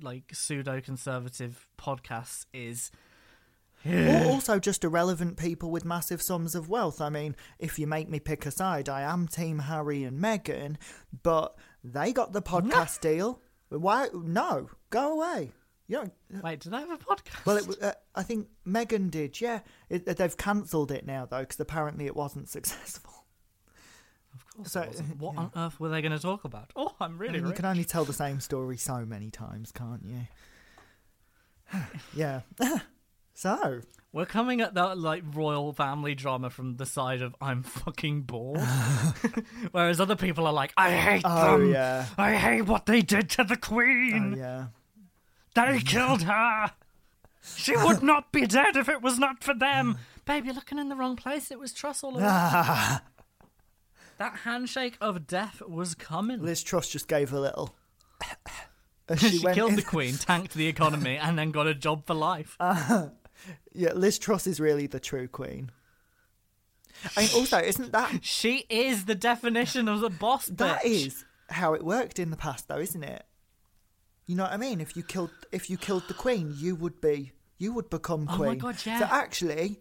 Speaker 2: like pseudo conservative podcasts is
Speaker 1: Or also just irrelevant people with massive sums of wealth. I mean, if you make me pick a side, I am Team Harry and Meghan, but they got the podcast deal. Why? No, go away. You don't,
Speaker 2: wait, do they have a podcast?
Speaker 1: well, it, uh, I think Meghan did. Yeah, it, uh, they've cancelled it now though because apparently it wasn't successful.
Speaker 2: of course.
Speaker 1: so-
Speaker 2: what on earth were they going to talk about? Oh, I'm
Speaker 1: I
Speaker 2: really
Speaker 1: mean, you can only tell the same story so many times, can't you? yeah. so,
Speaker 2: We're coming at that like royal family drama from the side of I'm fucking bored, whereas other people are like I hate
Speaker 1: oh
Speaker 2: them.
Speaker 1: yeah,
Speaker 2: I hate what they did to the
Speaker 1: oh
Speaker 2: queen.
Speaker 1: yeah.
Speaker 2: They killed her. She would not be dead if it was not for them. Babe, you're looking in the wrong place. It was Truss all along. that handshake of death was coming.
Speaker 1: Liz Truss just gave a little.
Speaker 2: She
Speaker 1: went
Speaker 2: killed
Speaker 1: in-
Speaker 2: the queen, tanked the economy, and then got a job for life.
Speaker 1: Yeah, Liz Truss is really the true queen. And also, isn't that
Speaker 2: she is the definition of the boss
Speaker 1: that
Speaker 2: bitch.
Speaker 1: is how it worked in the past, though, isn't it? You know what I mean? If you killed if you killed the queen, you would be you would become queen.
Speaker 2: Oh my God, yeah.
Speaker 1: So actually,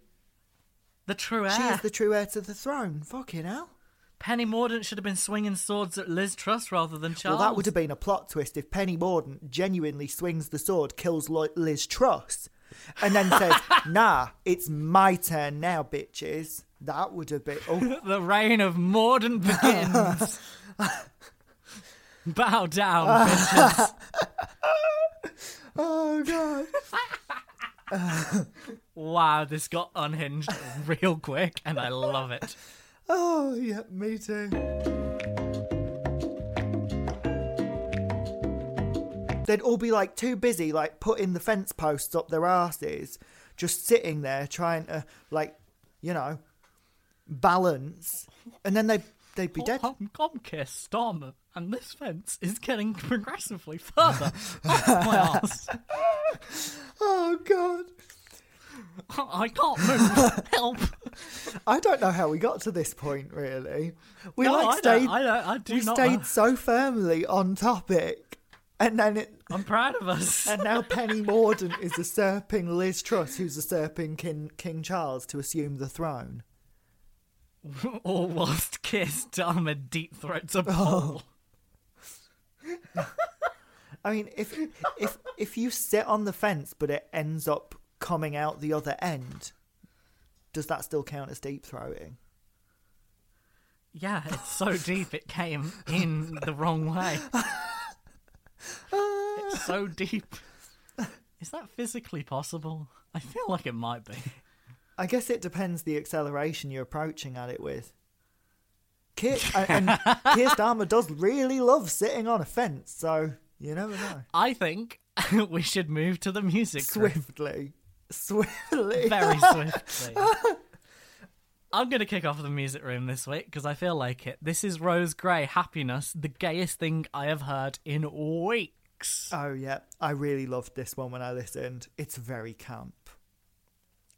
Speaker 2: the true heir.
Speaker 1: she is the true heir to the throne. Fucking hell.
Speaker 2: Penny Mordaunt should have been swinging swords at Liz Truss rather than Charles.
Speaker 1: Well, that would have been a plot twist if Penny Mordaunt genuinely swings the sword, kills Liz Truss, and then says, "Nah, it's my turn now, bitches." That would have been. Oh,
Speaker 2: the reign of Mordaunt begins. Bow down, bitches.
Speaker 1: oh god.
Speaker 2: Wow, this got unhinged real quick, and I love it.
Speaker 1: Oh yeah, me too. They'd all be like too busy, like putting the fence posts up their asses, just sitting there trying to, like, you know, balance, and then they they'd be dead.
Speaker 2: I'm Comcast Storm, and this fence is getting progressively further up my ass.
Speaker 1: Oh god.
Speaker 2: I can't move. Help!
Speaker 1: I don't know how we got to this point. Really, we
Speaker 2: No,
Speaker 1: like
Speaker 2: I
Speaker 1: stayed.
Speaker 2: don't, I don't. I do
Speaker 1: we
Speaker 2: not.
Speaker 1: stayed
Speaker 2: know.
Speaker 1: so firmly on topic, and then it.
Speaker 2: I'm proud of us.
Speaker 1: And now Penny Mordaunt is usurping Liz Truss, who's usurping King, King Charles to assume the throne.
Speaker 2: All whilst Keir Starmer deep throats a
Speaker 1: Oh. I mean, if if if you sit on the fence but it ends up coming out the other end, does that still count as deep throating?
Speaker 2: Yeah, it's so deep it came in the wrong way. It's so ah. deep. Is that physically possible? I feel like it might be.
Speaker 1: I guess it depends the acceleration you're approaching at it with. Keir, and and Keir Starmer does really love sitting on a fence, so you never know.
Speaker 2: I think we should move to the music room
Speaker 1: Swiftly, swiftly.
Speaker 2: very swiftly. I'm going to kick off the music room this week because I feel like it. This is Rose Gray, Happiness, the gayest thing I have heard in weeks.
Speaker 1: Oh yeah, I really loved this one when I listened. It's very camp.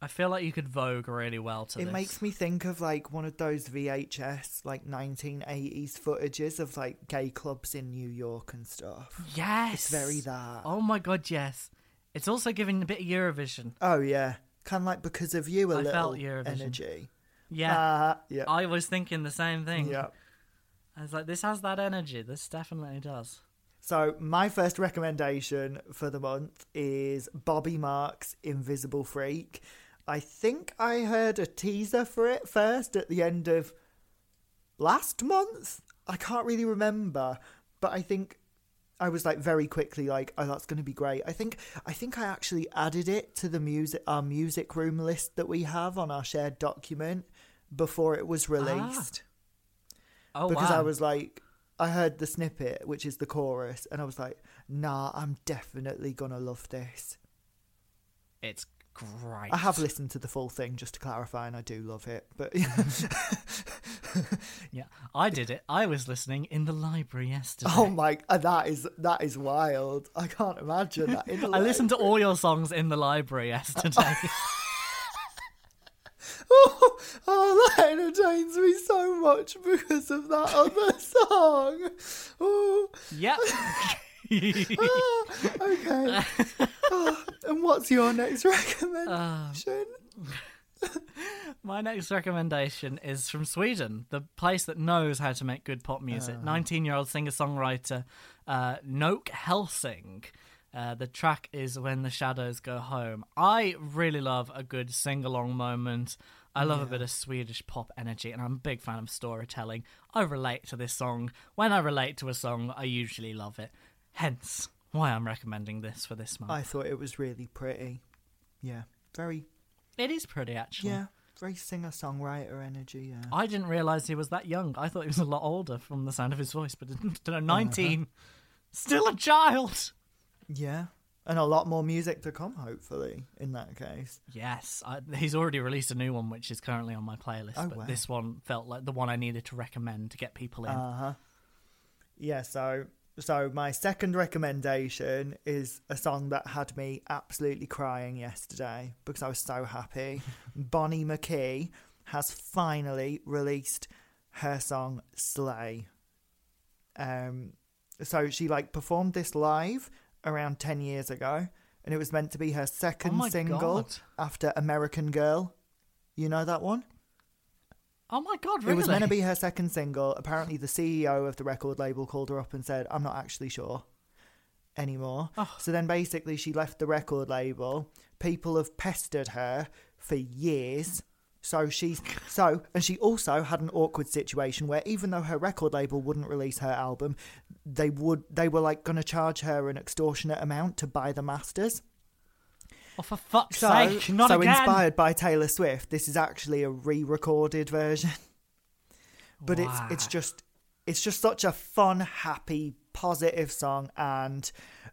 Speaker 2: I feel like you could Vogue really well to
Speaker 1: It
Speaker 2: this.
Speaker 1: makes me think of like one of those VHS like 1980s footages of like gay clubs in New York and stuff.
Speaker 2: Yes.
Speaker 1: It's very that.
Speaker 2: Oh my god, yes. It's also giving a bit of Eurovision.
Speaker 1: Oh yeah, kind of like because of you a
Speaker 2: I
Speaker 1: little
Speaker 2: felt Eurovision.
Speaker 1: energy.
Speaker 2: Yeah.
Speaker 1: Ah, yeah,
Speaker 2: I was thinking the same thing.
Speaker 1: yeah.
Speaker 2: I was like, this has that energy. This definitely does.
Speaker 1: So my first recommendation for the month is Bobby Marks' Invisible Freak. I think I heard a teaser for it first at the end of last month. I can't really remember, but I think I was like very quickly like, oh, that's going to be great. I think I think I actually added it to the music our music room list that we have on our shared document before it was released
Speaker 2: Oh
Speaker 1: because
Speaker 2: wow.
Speaker 1: I was like, I heard the snippet, which is the chorus, and I was like, nah, I'm definitely gonna love this.
Speaker 2: It's great.
Speaker 1: I have listened to the full thing just to clarify, and I do love it. But
Speaker 2: Yeah, I did it. I was listening in the library yesterday.
Speaker 1: oh my, uh, that is that is wild. I can't imagine that. In the
Speaker 2: I listened to all your songs in the library yesterday.
Speaker 1: Oh, oh, that entertains me so much because of that other song. Oh,
Speaker 2: yep.
Speaker 1: ah, okay. Oh, and what's your next recommendation?
Speaker 2: My next recommendation is from Sweden, the place that knows how to make good pop music. 19 year old singer songwriter uh, Noke Helsing. Uh, the track is When the Shadows Go Home. I really love a good sing along moment. I love a bit of Swedish pop energy, and I'm a big fan of storytelling. I relate to this song. When I relate to a song, I usually love it. Hence, why I'm recommending this for this month.
Speaker 1: I thought it was really pretty. Yeah, very.
Speaker 2: It is pretty, actually.
Speaker 1: Yeah, very singer songwriter energy. Yeah.
Speaker 2: I didn't realize he was that young. I thought he was a lot older from the sound of his voice, but don't know, 19. Still a child.
Speaker 1: Yeah. And a lot more music to come, hopefully, in that case.
Speaker 2: Yes, I, he's already released a new one, which is currently on my playlist.
Speaker 1: Oh,
Speaker 2: but
Speaker 1: wow.
Speaker 2: this one felt like the one I needed to recommend to get people in.
Speaker 1: Uh huh. Yeah, so so my second recommendation is a song that had me absolutely crying yesterday because I was so happy. Bonnie McKee has finally released her song Slay. Um so she like performed this live around 10 years ago and it was meant to be her second
Speaker 2: Oh my
Speaker 1: single
Speaker 2: God.
Speaker 1: after American Girl. You know that one?
Speaker 2: oh my god, really?
Speaker 1: It was meant to be her second single. Apparently, the CEO of the record label called her up and said, I'm not actually sure anymore.
Speaker 2: Oh.
Speaker 1: So then basically, she left the record label. People have pestered her for years. So she's so, and she also had an awkward situation where even though her record label wouldn't release her album, they would they were like going to charge her an extortionate amount to buy the masters.
Speaker 2: Oh, for fuck's
Speaker 1: So,
Speaker 2: sake, not
Speaker 1: so
Speaker 2: again.
Speaker 1: inspired by Taylor Swift, this is actually a re-recorded version. but it's it's just it's just such a fun, happy, positive song and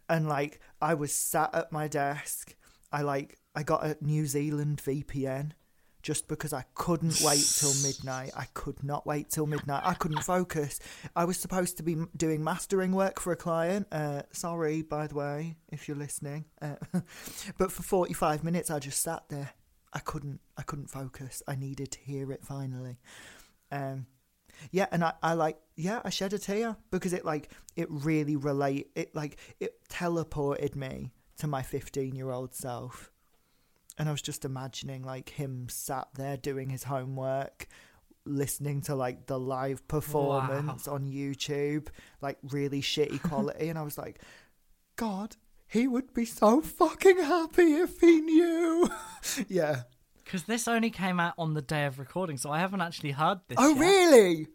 Speaker 1: and like I was sat at my desk. I like I got a New Zealand VPN just because I couldn't wait till midnight. I could not wait till midnight. I couldn't focus. I was supposed to be doing mastering work for a client. Uh, sorry, by the way, if you're listening. Uh, but for 45 minutes, I just sat there. I couldn't. I couldn't focus. I needed to hear it finally. Um, yeah, and I, I like yeah, I shed a tear because it like it really relate it like it teleported me to my 15 year old self. And I was just imagining like him sat there doing his homework, listening to like the live performance on YouTube, like really shitty quality. and I was like, God, he would be so fucking happy if he knew. yeah.
Speaker 2: Because this only came out on the day of recording, so I haven't actually heard this
Speaker 1: Oh,
Speaker 2: yet.
Speaker 1: really?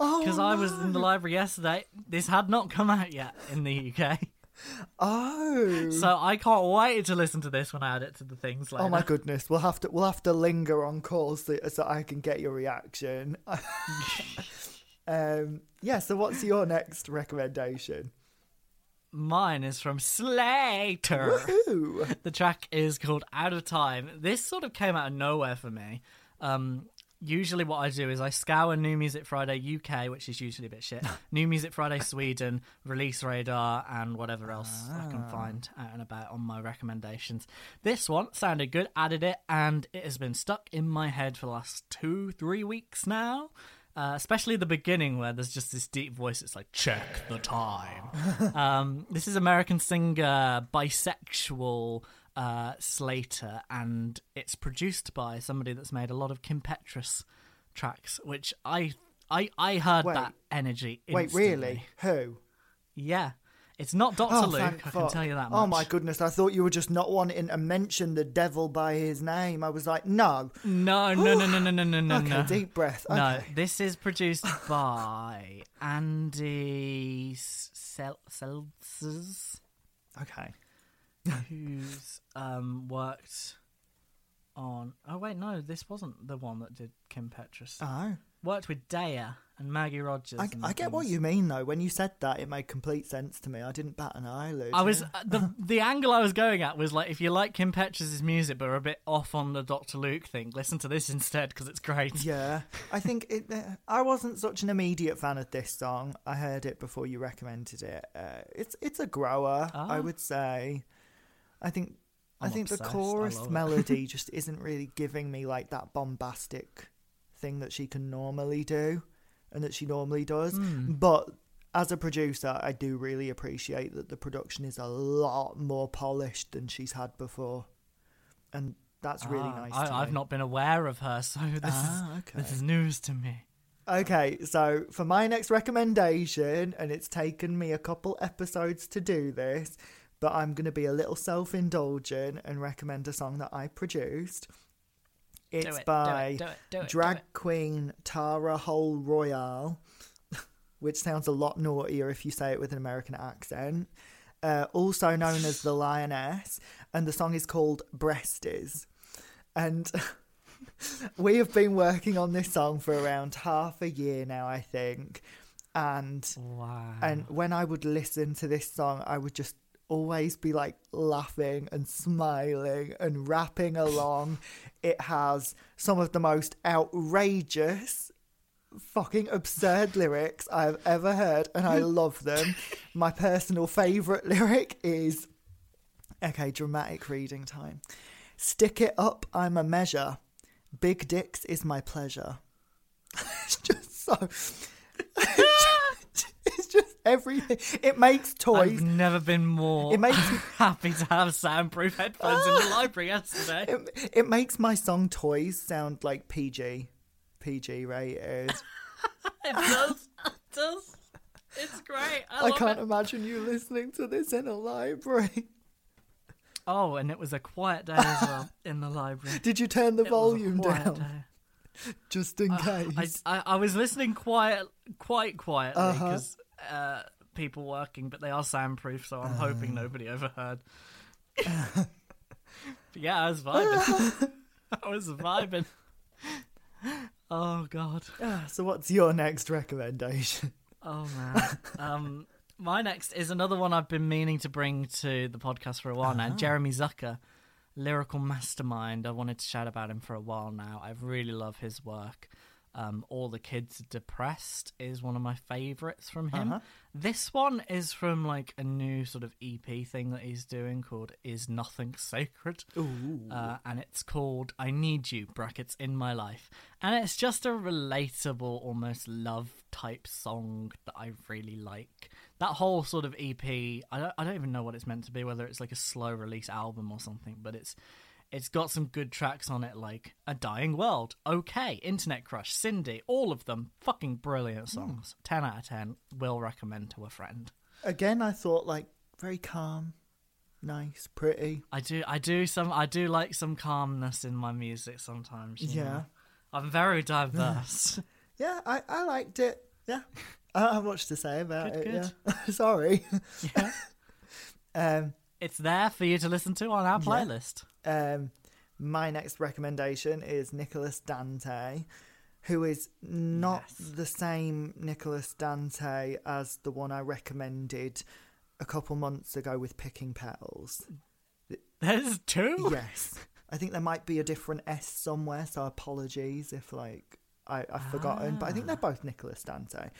Speaker 1: Oh,
Speaker 2: Because I was in the library yesterday. This had not come out yet in the UK.
Speaker 1: Oh.
Speaker 2: So I can't wait to listen to this when I add it to the things later.
Speaker 1: Oh my goodness, we'll have to we'll have to linger on calls so, so I can get your reaction. um, yeah. So, what's your next recommendation?
Speaker 2: Mine is from Slater.
Speaker 1: Ooh.
Speaker 2: The track is called Out of Time. This sort of came out of nowhere for me. Um, usually, what I do is I scour New Music Friday UK, which is usually a bit shit, New Music Friday Sweden, Release Radar, and whatever else I can find out and about on my recommendations. This one sounded good, added it, and it has been stuck in my head for the last two, three weeks now. Uh, especially the beginning where there's just this deep voice. It's like check the time. um, this is American singer, bisexual uh, Slater, and it's produced by somebody that's made a lot of Kim Petras tracks, which I I I heard
Speaker 1: Wait.
Speaker 2: that energy.
Speaker 1: Wait, really? Who?
Speaker 2: Yeah. It's not Doctor
Speaker 1: Oh,
Speaker 2: Luke. I can
Speaker 1: fuck.
Speaker 2: tell you that.
Speaker 1: Oh my goodness! I thought you were just not wanting to mention the devil by his name. I was like, no.
Speaker 2: No, no, no, no, no, no, no, no.
Speaker 1: okay,
Speaker 2: no.
Speaker 1: deep breath. Okay.
Speaker 2: No, this is produced by Andy Sel- Seltzers,
Speaker 1: Okay.
Speaker 2: Who's um, worked on. Oh wait, no, this wasn't the one that did Kim Petras.
Speaker 1: Oh.
Speaker 2: Worked with Daya and Maggie Rogers.
Speaker 1: I,
Speaker 2: and
Speaker 1: I get what you mean though. When you said that, it made complete sense to me. I didn't bat an eyelid.
Speaker 2: I was uh, the the angle I was going at was like if you like Kim Petras' music but are a bit off on the Doctor Luke thing, listen to this instead because it's great.
Speaker 1: Yeah, I think it. Uh, I wasn't such an immediate fan of this song. I heard it before you recommended it. Uh, it's it's a grower, I
Speaker 2: Ah.
Speaker 1: would say. I think i
Speaker 2: I'm
Speaker 1: think the
Speaker 2: obsessed. I
Speaker 1: chorus melody just isn't really giving me like that bombastic thing that she can normally do, and that she normally does.
Speaker 2: Hmm.
Speaker 1: But as a producer, I do really appreciate that the production is a lot more polished than she's had before, and that's really
Speaker 2: Ah,
Speaker 1: nice.
Speaker 2: I,
Speaker 1: me.
Speaker 2: not been aware of her, so this
Speaker 1: Ah,
Speaker 2: is
Speaker 1: okay.
Speaker 2: this is news to me.
Speaker 1: Okay, so for my next recommendation, and it's taken me a couple episodes to do this, but I'm going to be a little self indulgent and recommend a song that I produced. It's
Speaker 2: it,
Speaker 1: by
Speaker 2: do it, do it, do
Speaker 1: drag queen Tara Hole Royale, which sounds a lot naughtier if you say it with an American accent. Uh, also known as the Lioness, and the song is called Breasties. And we have been working on this song for around half a year now, I think. And
Speaker 2: Wow.
Speaker 1: and when I would listen to this song, I would just always be like laughing and smiling and rapping along. It has some of the most outrageous, fucking absurd lyrics I have ever heard, and I love them. My personal favourite lyric is okay, dramatic reading time. Stick it up, I'm a measure. Big dicks is my pleasure. it's just so. everything. It makes toys.
Speaker 2: I've never been more
Speaker 1: It makes me
Speaker 2: happy to have soundproof headphones in the library yesterday.
Speaker 1: it, it makes my song "Toys" sound like PG, PG rated.
Speaker 2: It does. It does. It's great. I,
Speaker 1: I can't
Speaker 2: it.
Speaker 1: imagine you listening to this in a library.
Speaker 2: Oh, and it was a quiet day as well in the library.
Speaker 1: Did you turn the
Speaker 2: It
Speaker 1: volume down
Speaker 2: day.
Speaker 1: just in
Speaker 2: I,
Speaker 1: case?
Speaker 2: I, I was listening quiet, quite quietly
Speaker 1: Uh-huh.
Speaker 2: Uh, people working, but they are soundproof, so I'm
Speaker 1: Uh.
Speaker 2: hoping nobody overheard. but yeah, I was vibing. I was vibing. Oh god.
Speaker 1: Ah, so, what's your next recommendation?
Speaker 2: Oh man. um, my next is another one I've been meaning to bring to the podcast for a while now. Jeremy Zucker, lyrical mastermind. I wanted to chat about him for a while now. I really love his work. Um, All the Kids Are Depressed is one of my favorites from him.
Speaker 1: Uh-huh.
Speaker 2: This one is from like a new sort of EP thing that he's doing called Is Nothing Sacred. Uh, and it's called I Need You, brackets, in my life. And it's just a relatable, almost love type song that I really like. That whole sort of EP, I don't, I don't even know what it's meant to be, whether it's like a slow release album or something, but it's it's got some good tracks on it, like A Dying World, Okay, Internet Crush, Cindy, all of them. Fucking brilliant songs. 10 out of 10. Will recommend to a friend.
Speaker 1: Again, I thought like very calm, nice, pretty.
Speaker 2: I do, I do some, I do like some calmness in my music sometimes. you
Speaker 1: Yeah.
Speaker 2: know. I'm very diverse.
Speaker 1: Yeah, I, I liked it. Yeah. I don't have much to say about
Speaker 2: Good,
Speaker 1: it. Yeah. Sorry.
Speaker 2: yeah.
Speaker 1: Um,
Speaker 2: It's there for you to listen to on our playlist.
Speaker 1: um, my next recommendation is Nicholas Dante, who is not
Speaker 2: Yes.
Speaker 1: the same Nicholas Dante as the one I recommended a couple months ago with Picking Petals.
Speaker 2: There's two.
Speaker 1: yes. I think there might be a different S somewhere, so apologies if like I, I've forgotten. But I think they're both Nicholas Dante.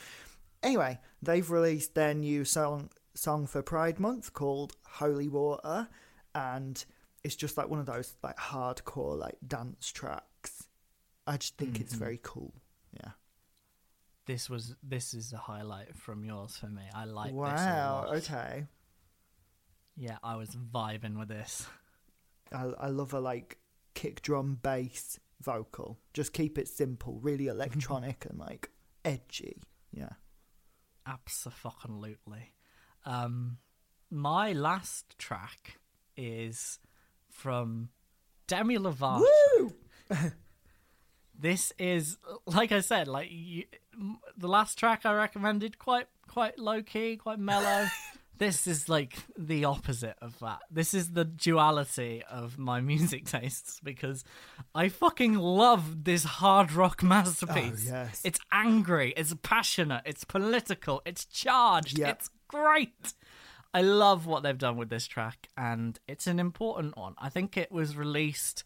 Speaker 1: Anyway, they've released their new song song for Pride Month called Holy Water, and it's just like one of those like hardcore like dance tracks. I just think it's mm-hmm. very cool. Yeah.
Speaker 2: This was this is a highlight from yours for me. I like this
Speaker 1: wow. Okay.
Speaker 2: Yeah, I was vibing with this.
Speaker 1: I I love a like kick drum bass vocal. Just keep it simple, really electronic and like edgy. Yeah.
Speaker 2: Absolutely. Um, my last track is from Demi Lovato. this is like I said, like you, m- the last track I recommended, quite quite low key, quite mellow. this is like the opposite of that. This is the duality of my music tastes because I fucking love this hard rock masterpiece.
Speaker 1: Oh, yes.
Speaker 2: It's angry, it's passionate, it's political, it's charged,
Speaker 1: Yep.
Speaker 2: it's great. I love what they've done with this track, and it's an important one. I think it was released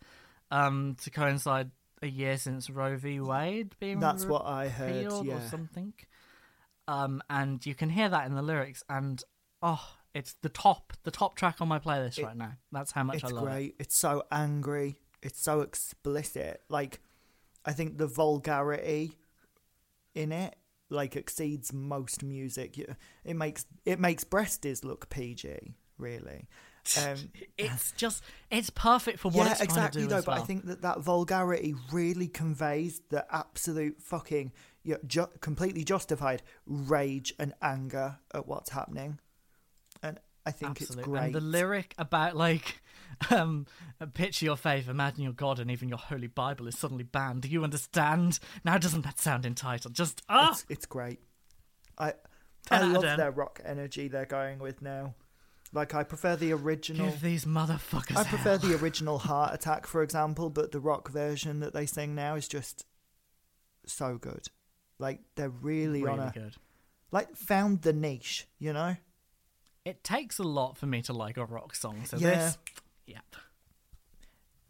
Speaker 2: um, to coincide a year since Roe v. Wade being
Speaker 1: That's what I heard, yeah.
Speaker 2: or something. Um, and you can hear that in the lyrics, and oh, it's the top, the top track on my playlist right now. That's how much I love
Speaker 1: great. It's so angry. It's so explicit. Like, I think the vulgarity in it like exceeds most music. It makes it makes breasties look PG. Really. Um.
Speaker 2: It's just, it's perfect for what
Speaker 1: yeah,
Speaker 2: it's trying
Speaker 1: exactly.
Speaker 2: to do
Speaker 1: though,
Speaker 2: as
Speaker 1: but I think that that vulgarity really conveys the absolute fucking, yeah, ju- completely justified rage and anger at what's happening, and I think
Speaker 2: Absolutely.
Speaker 1: it's great.
Speaker 2: And the lyric about like um picture your faith, imagine your God and even your holy Bible is suddenly banned. Do you understand? Now doesn't that sound entitled? Just ah
Speaker 1: it's, it's great. I I love their rock energy they're going with now. Like I prefer the original.
Speaker 2: give these motherfuckers
Speaker 1: I prefer
Speaker 2: hell.
Speaker 1: the original Heart Attack, for example, but the rock version that they sing now is just so good. Like they're really,
Speaker 2: really
Speaker 1: on a
Speaker 2: good.
Speaker 1: like found the niche, you know.
Speaker 2: It takes a lot for me to like a rock song. So
Speaker 1: Yeah.
Speaker 2: this yeah.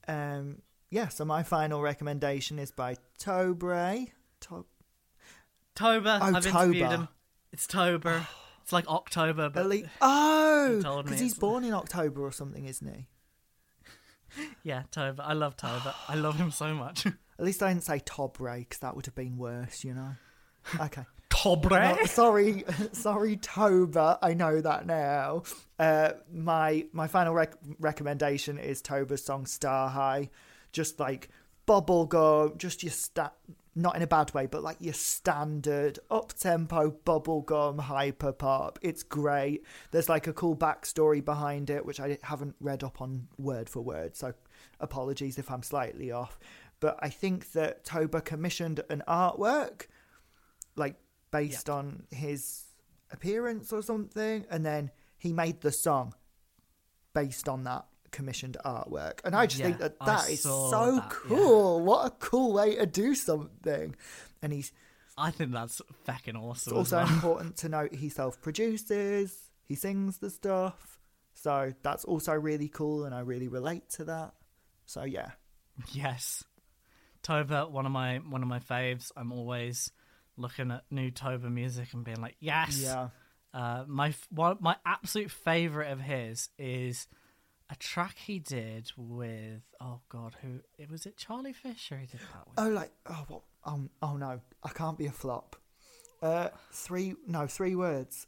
Speaker 1: Um, yeah. So my final recommendation is by Tobre. To-
Speaker 2: Tober,
Speaker 1: Oh,
Speaker 2: I've interviewed him. It's Tober. it's like October, but
Speaker 1: Elite- oh, because he's born in October or something, isn't he?
Speaker 2: yeah, Tober. I love Tober. I love him so much.
Speaker 1: At least I didn't say Tobre because that would have been worse, you know. Okay. Sorry, sorry, Tober. I know that now. Uh, my my final rec- recommendation is Tober's song "Star High." Just like bubblegum, just your sta- not in a bad way, but like your standard up tempo bubblegum hyper pop. It's great. There's like a cool backstory behind it, which I haven't read up on word for word. So apologies if I'm slightly off. But I think that Tober commissioned an artwork like based on his appearance or something and then he made the song based on that commissioned artwork and i just think
Speaker 2: Yeah,
Speaker 1: that
Speaker 2: I
Speaker 1: that is so
Speaker 2: that, yeah.
Speaker 1: cool what a cool way to do something and he's
Speaker 2: I think that's fucking awesome.
Speaker 1: it's also
Speaker 2: well.
Speaker 1: important to note he self-produces he sings the stuff so that's also really cool and i really relate to that so yeah
Speaker 2: Yes, Tober, one of my one of my faves. I'm always looking at new Tober music and being like, yes.
Speaker 1: yeah
Speaker 2: Uh, my one, my absolute favorite of his is a track he did with oh god who it was it Charlie Fisher he did that with.
Speaker 1: Oh, like oh, what? Um, oh no, I can't be a flop. Uh, three no, three words.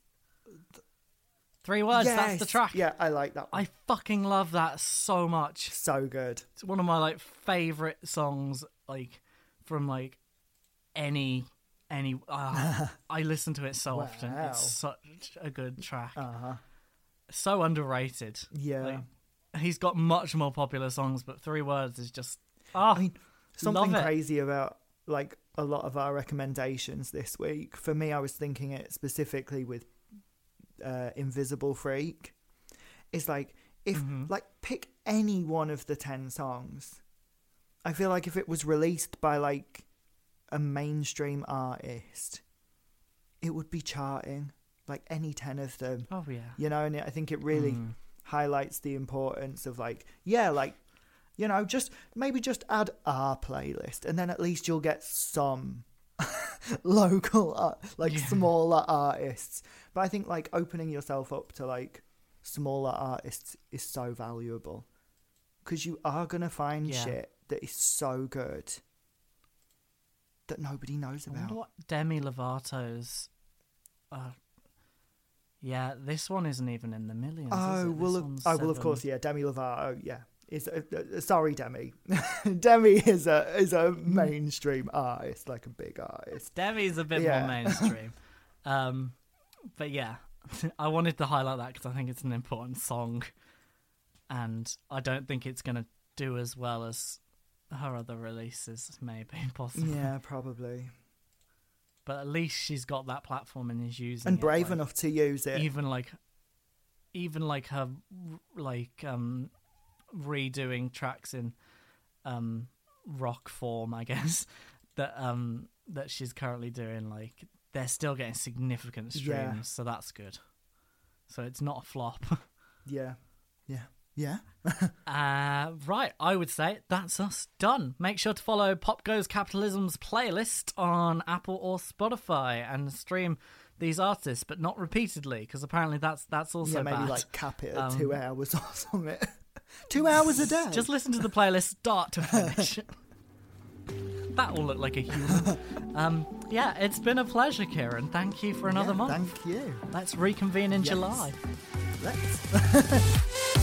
Speaker 2: Three words. That's the track.
Speaker 1: Yeah, I like that. One.
Speaker 2: I fucking love that so much.
Speaker 1: so good.
Speaker 2: It's one of my like favorite songs, like from like any any. Uh, I listen to it so often. It's such a good track.
Speaker 1: Uh huh.
Speaker 2: So underrated.
Speaker 1: Yeah.
Speaker 2: Like, he's got much more popular songs, but Three Words is just. Ah,
Speaker 1: I mean, something crazy about like a lot of our recommendations this week. For me, I was thinking it specifically with uh, Invisible Freak. It's like if
Speaker 2: Mm-hmm.
Speaker 1: like pick any one of the ten songs. I feel like if it was released by like a mainstream artist, it would be charting. Like any ten of them.
Speaker 2: oh yeah.
Speaker 1: you know and i think it really
Speaker 2: Mm.
Speaker 1: highlights the importance of like yeah like you know just maybe just add our playlist and then at least you'll get some local art, like
Speaker 2: Yeah.
Speaker 1: smaller artists but i think like opening yourself up to like smaller artists is so valuable because you are gonna find
Speaker 2: Yeah.
Speaker 1: shit that is so good that nobody knows about
Speaker 2: what Demi Lovato's. Uh, yeah, this one isn't even in the millions.
Speaker 1: Oh
Speaker 2: it?
Speaker 1: well, of, oh well, of course, yeah. Demi Lovato, yeah. Is uh, uh, sorry, Demi. Demi is a is a mainstream artist, like a big artist.
Speaker 2: Demi's a bit
Speaker 1: Yeah.
Speaker 2: more mainstream. um, but yeah, I wanted to highlight that because I think it's an important song, and I don't think it's going to do as well as her other releases, maybe possibly.
Speaker 1: Yeah, probably.
Speaker 2: But at least she's got that platform and is using
Speaker 1: And
Speaker 2: it,
Speaker 1: brave
Speaker 2: like,
Speaker 1: enough to use it.
Speaker 2: even like even like her like um redoing tracks in um rock form i guess that um that she's currently doing like they're still getting significant streams
Speaker 1: Yeah.
Speaker 2: so that's good so it's not a flop
Speaker 1: Yeah. Yeah. Yeah.
Speaker 2: uh right i would say that's us done make sure to follow pop goes capitalism's playlist on apple or spotify and stream these artists but not repeatedly because apparently that's that's also
Speaker 1: yeah, maybe
Speaker 2: bad.
Speaker 1: like cap it at
Speaker 2: Um,
Speaker 1: two hours or something. two hours a day.
Speaker 2: Just listen to the playlist start to finish. that will look like a human. um, yeah, it's been a pleasure, Kieran. Thank you for another
Speaker 1: Yeah,
Speaker 2: month.
Speaker 1: Thank you.
Speaker 2: Let's reconvene in
Speaker 1: Yes.
Speaker 2: July.
Speaker 1: Let's.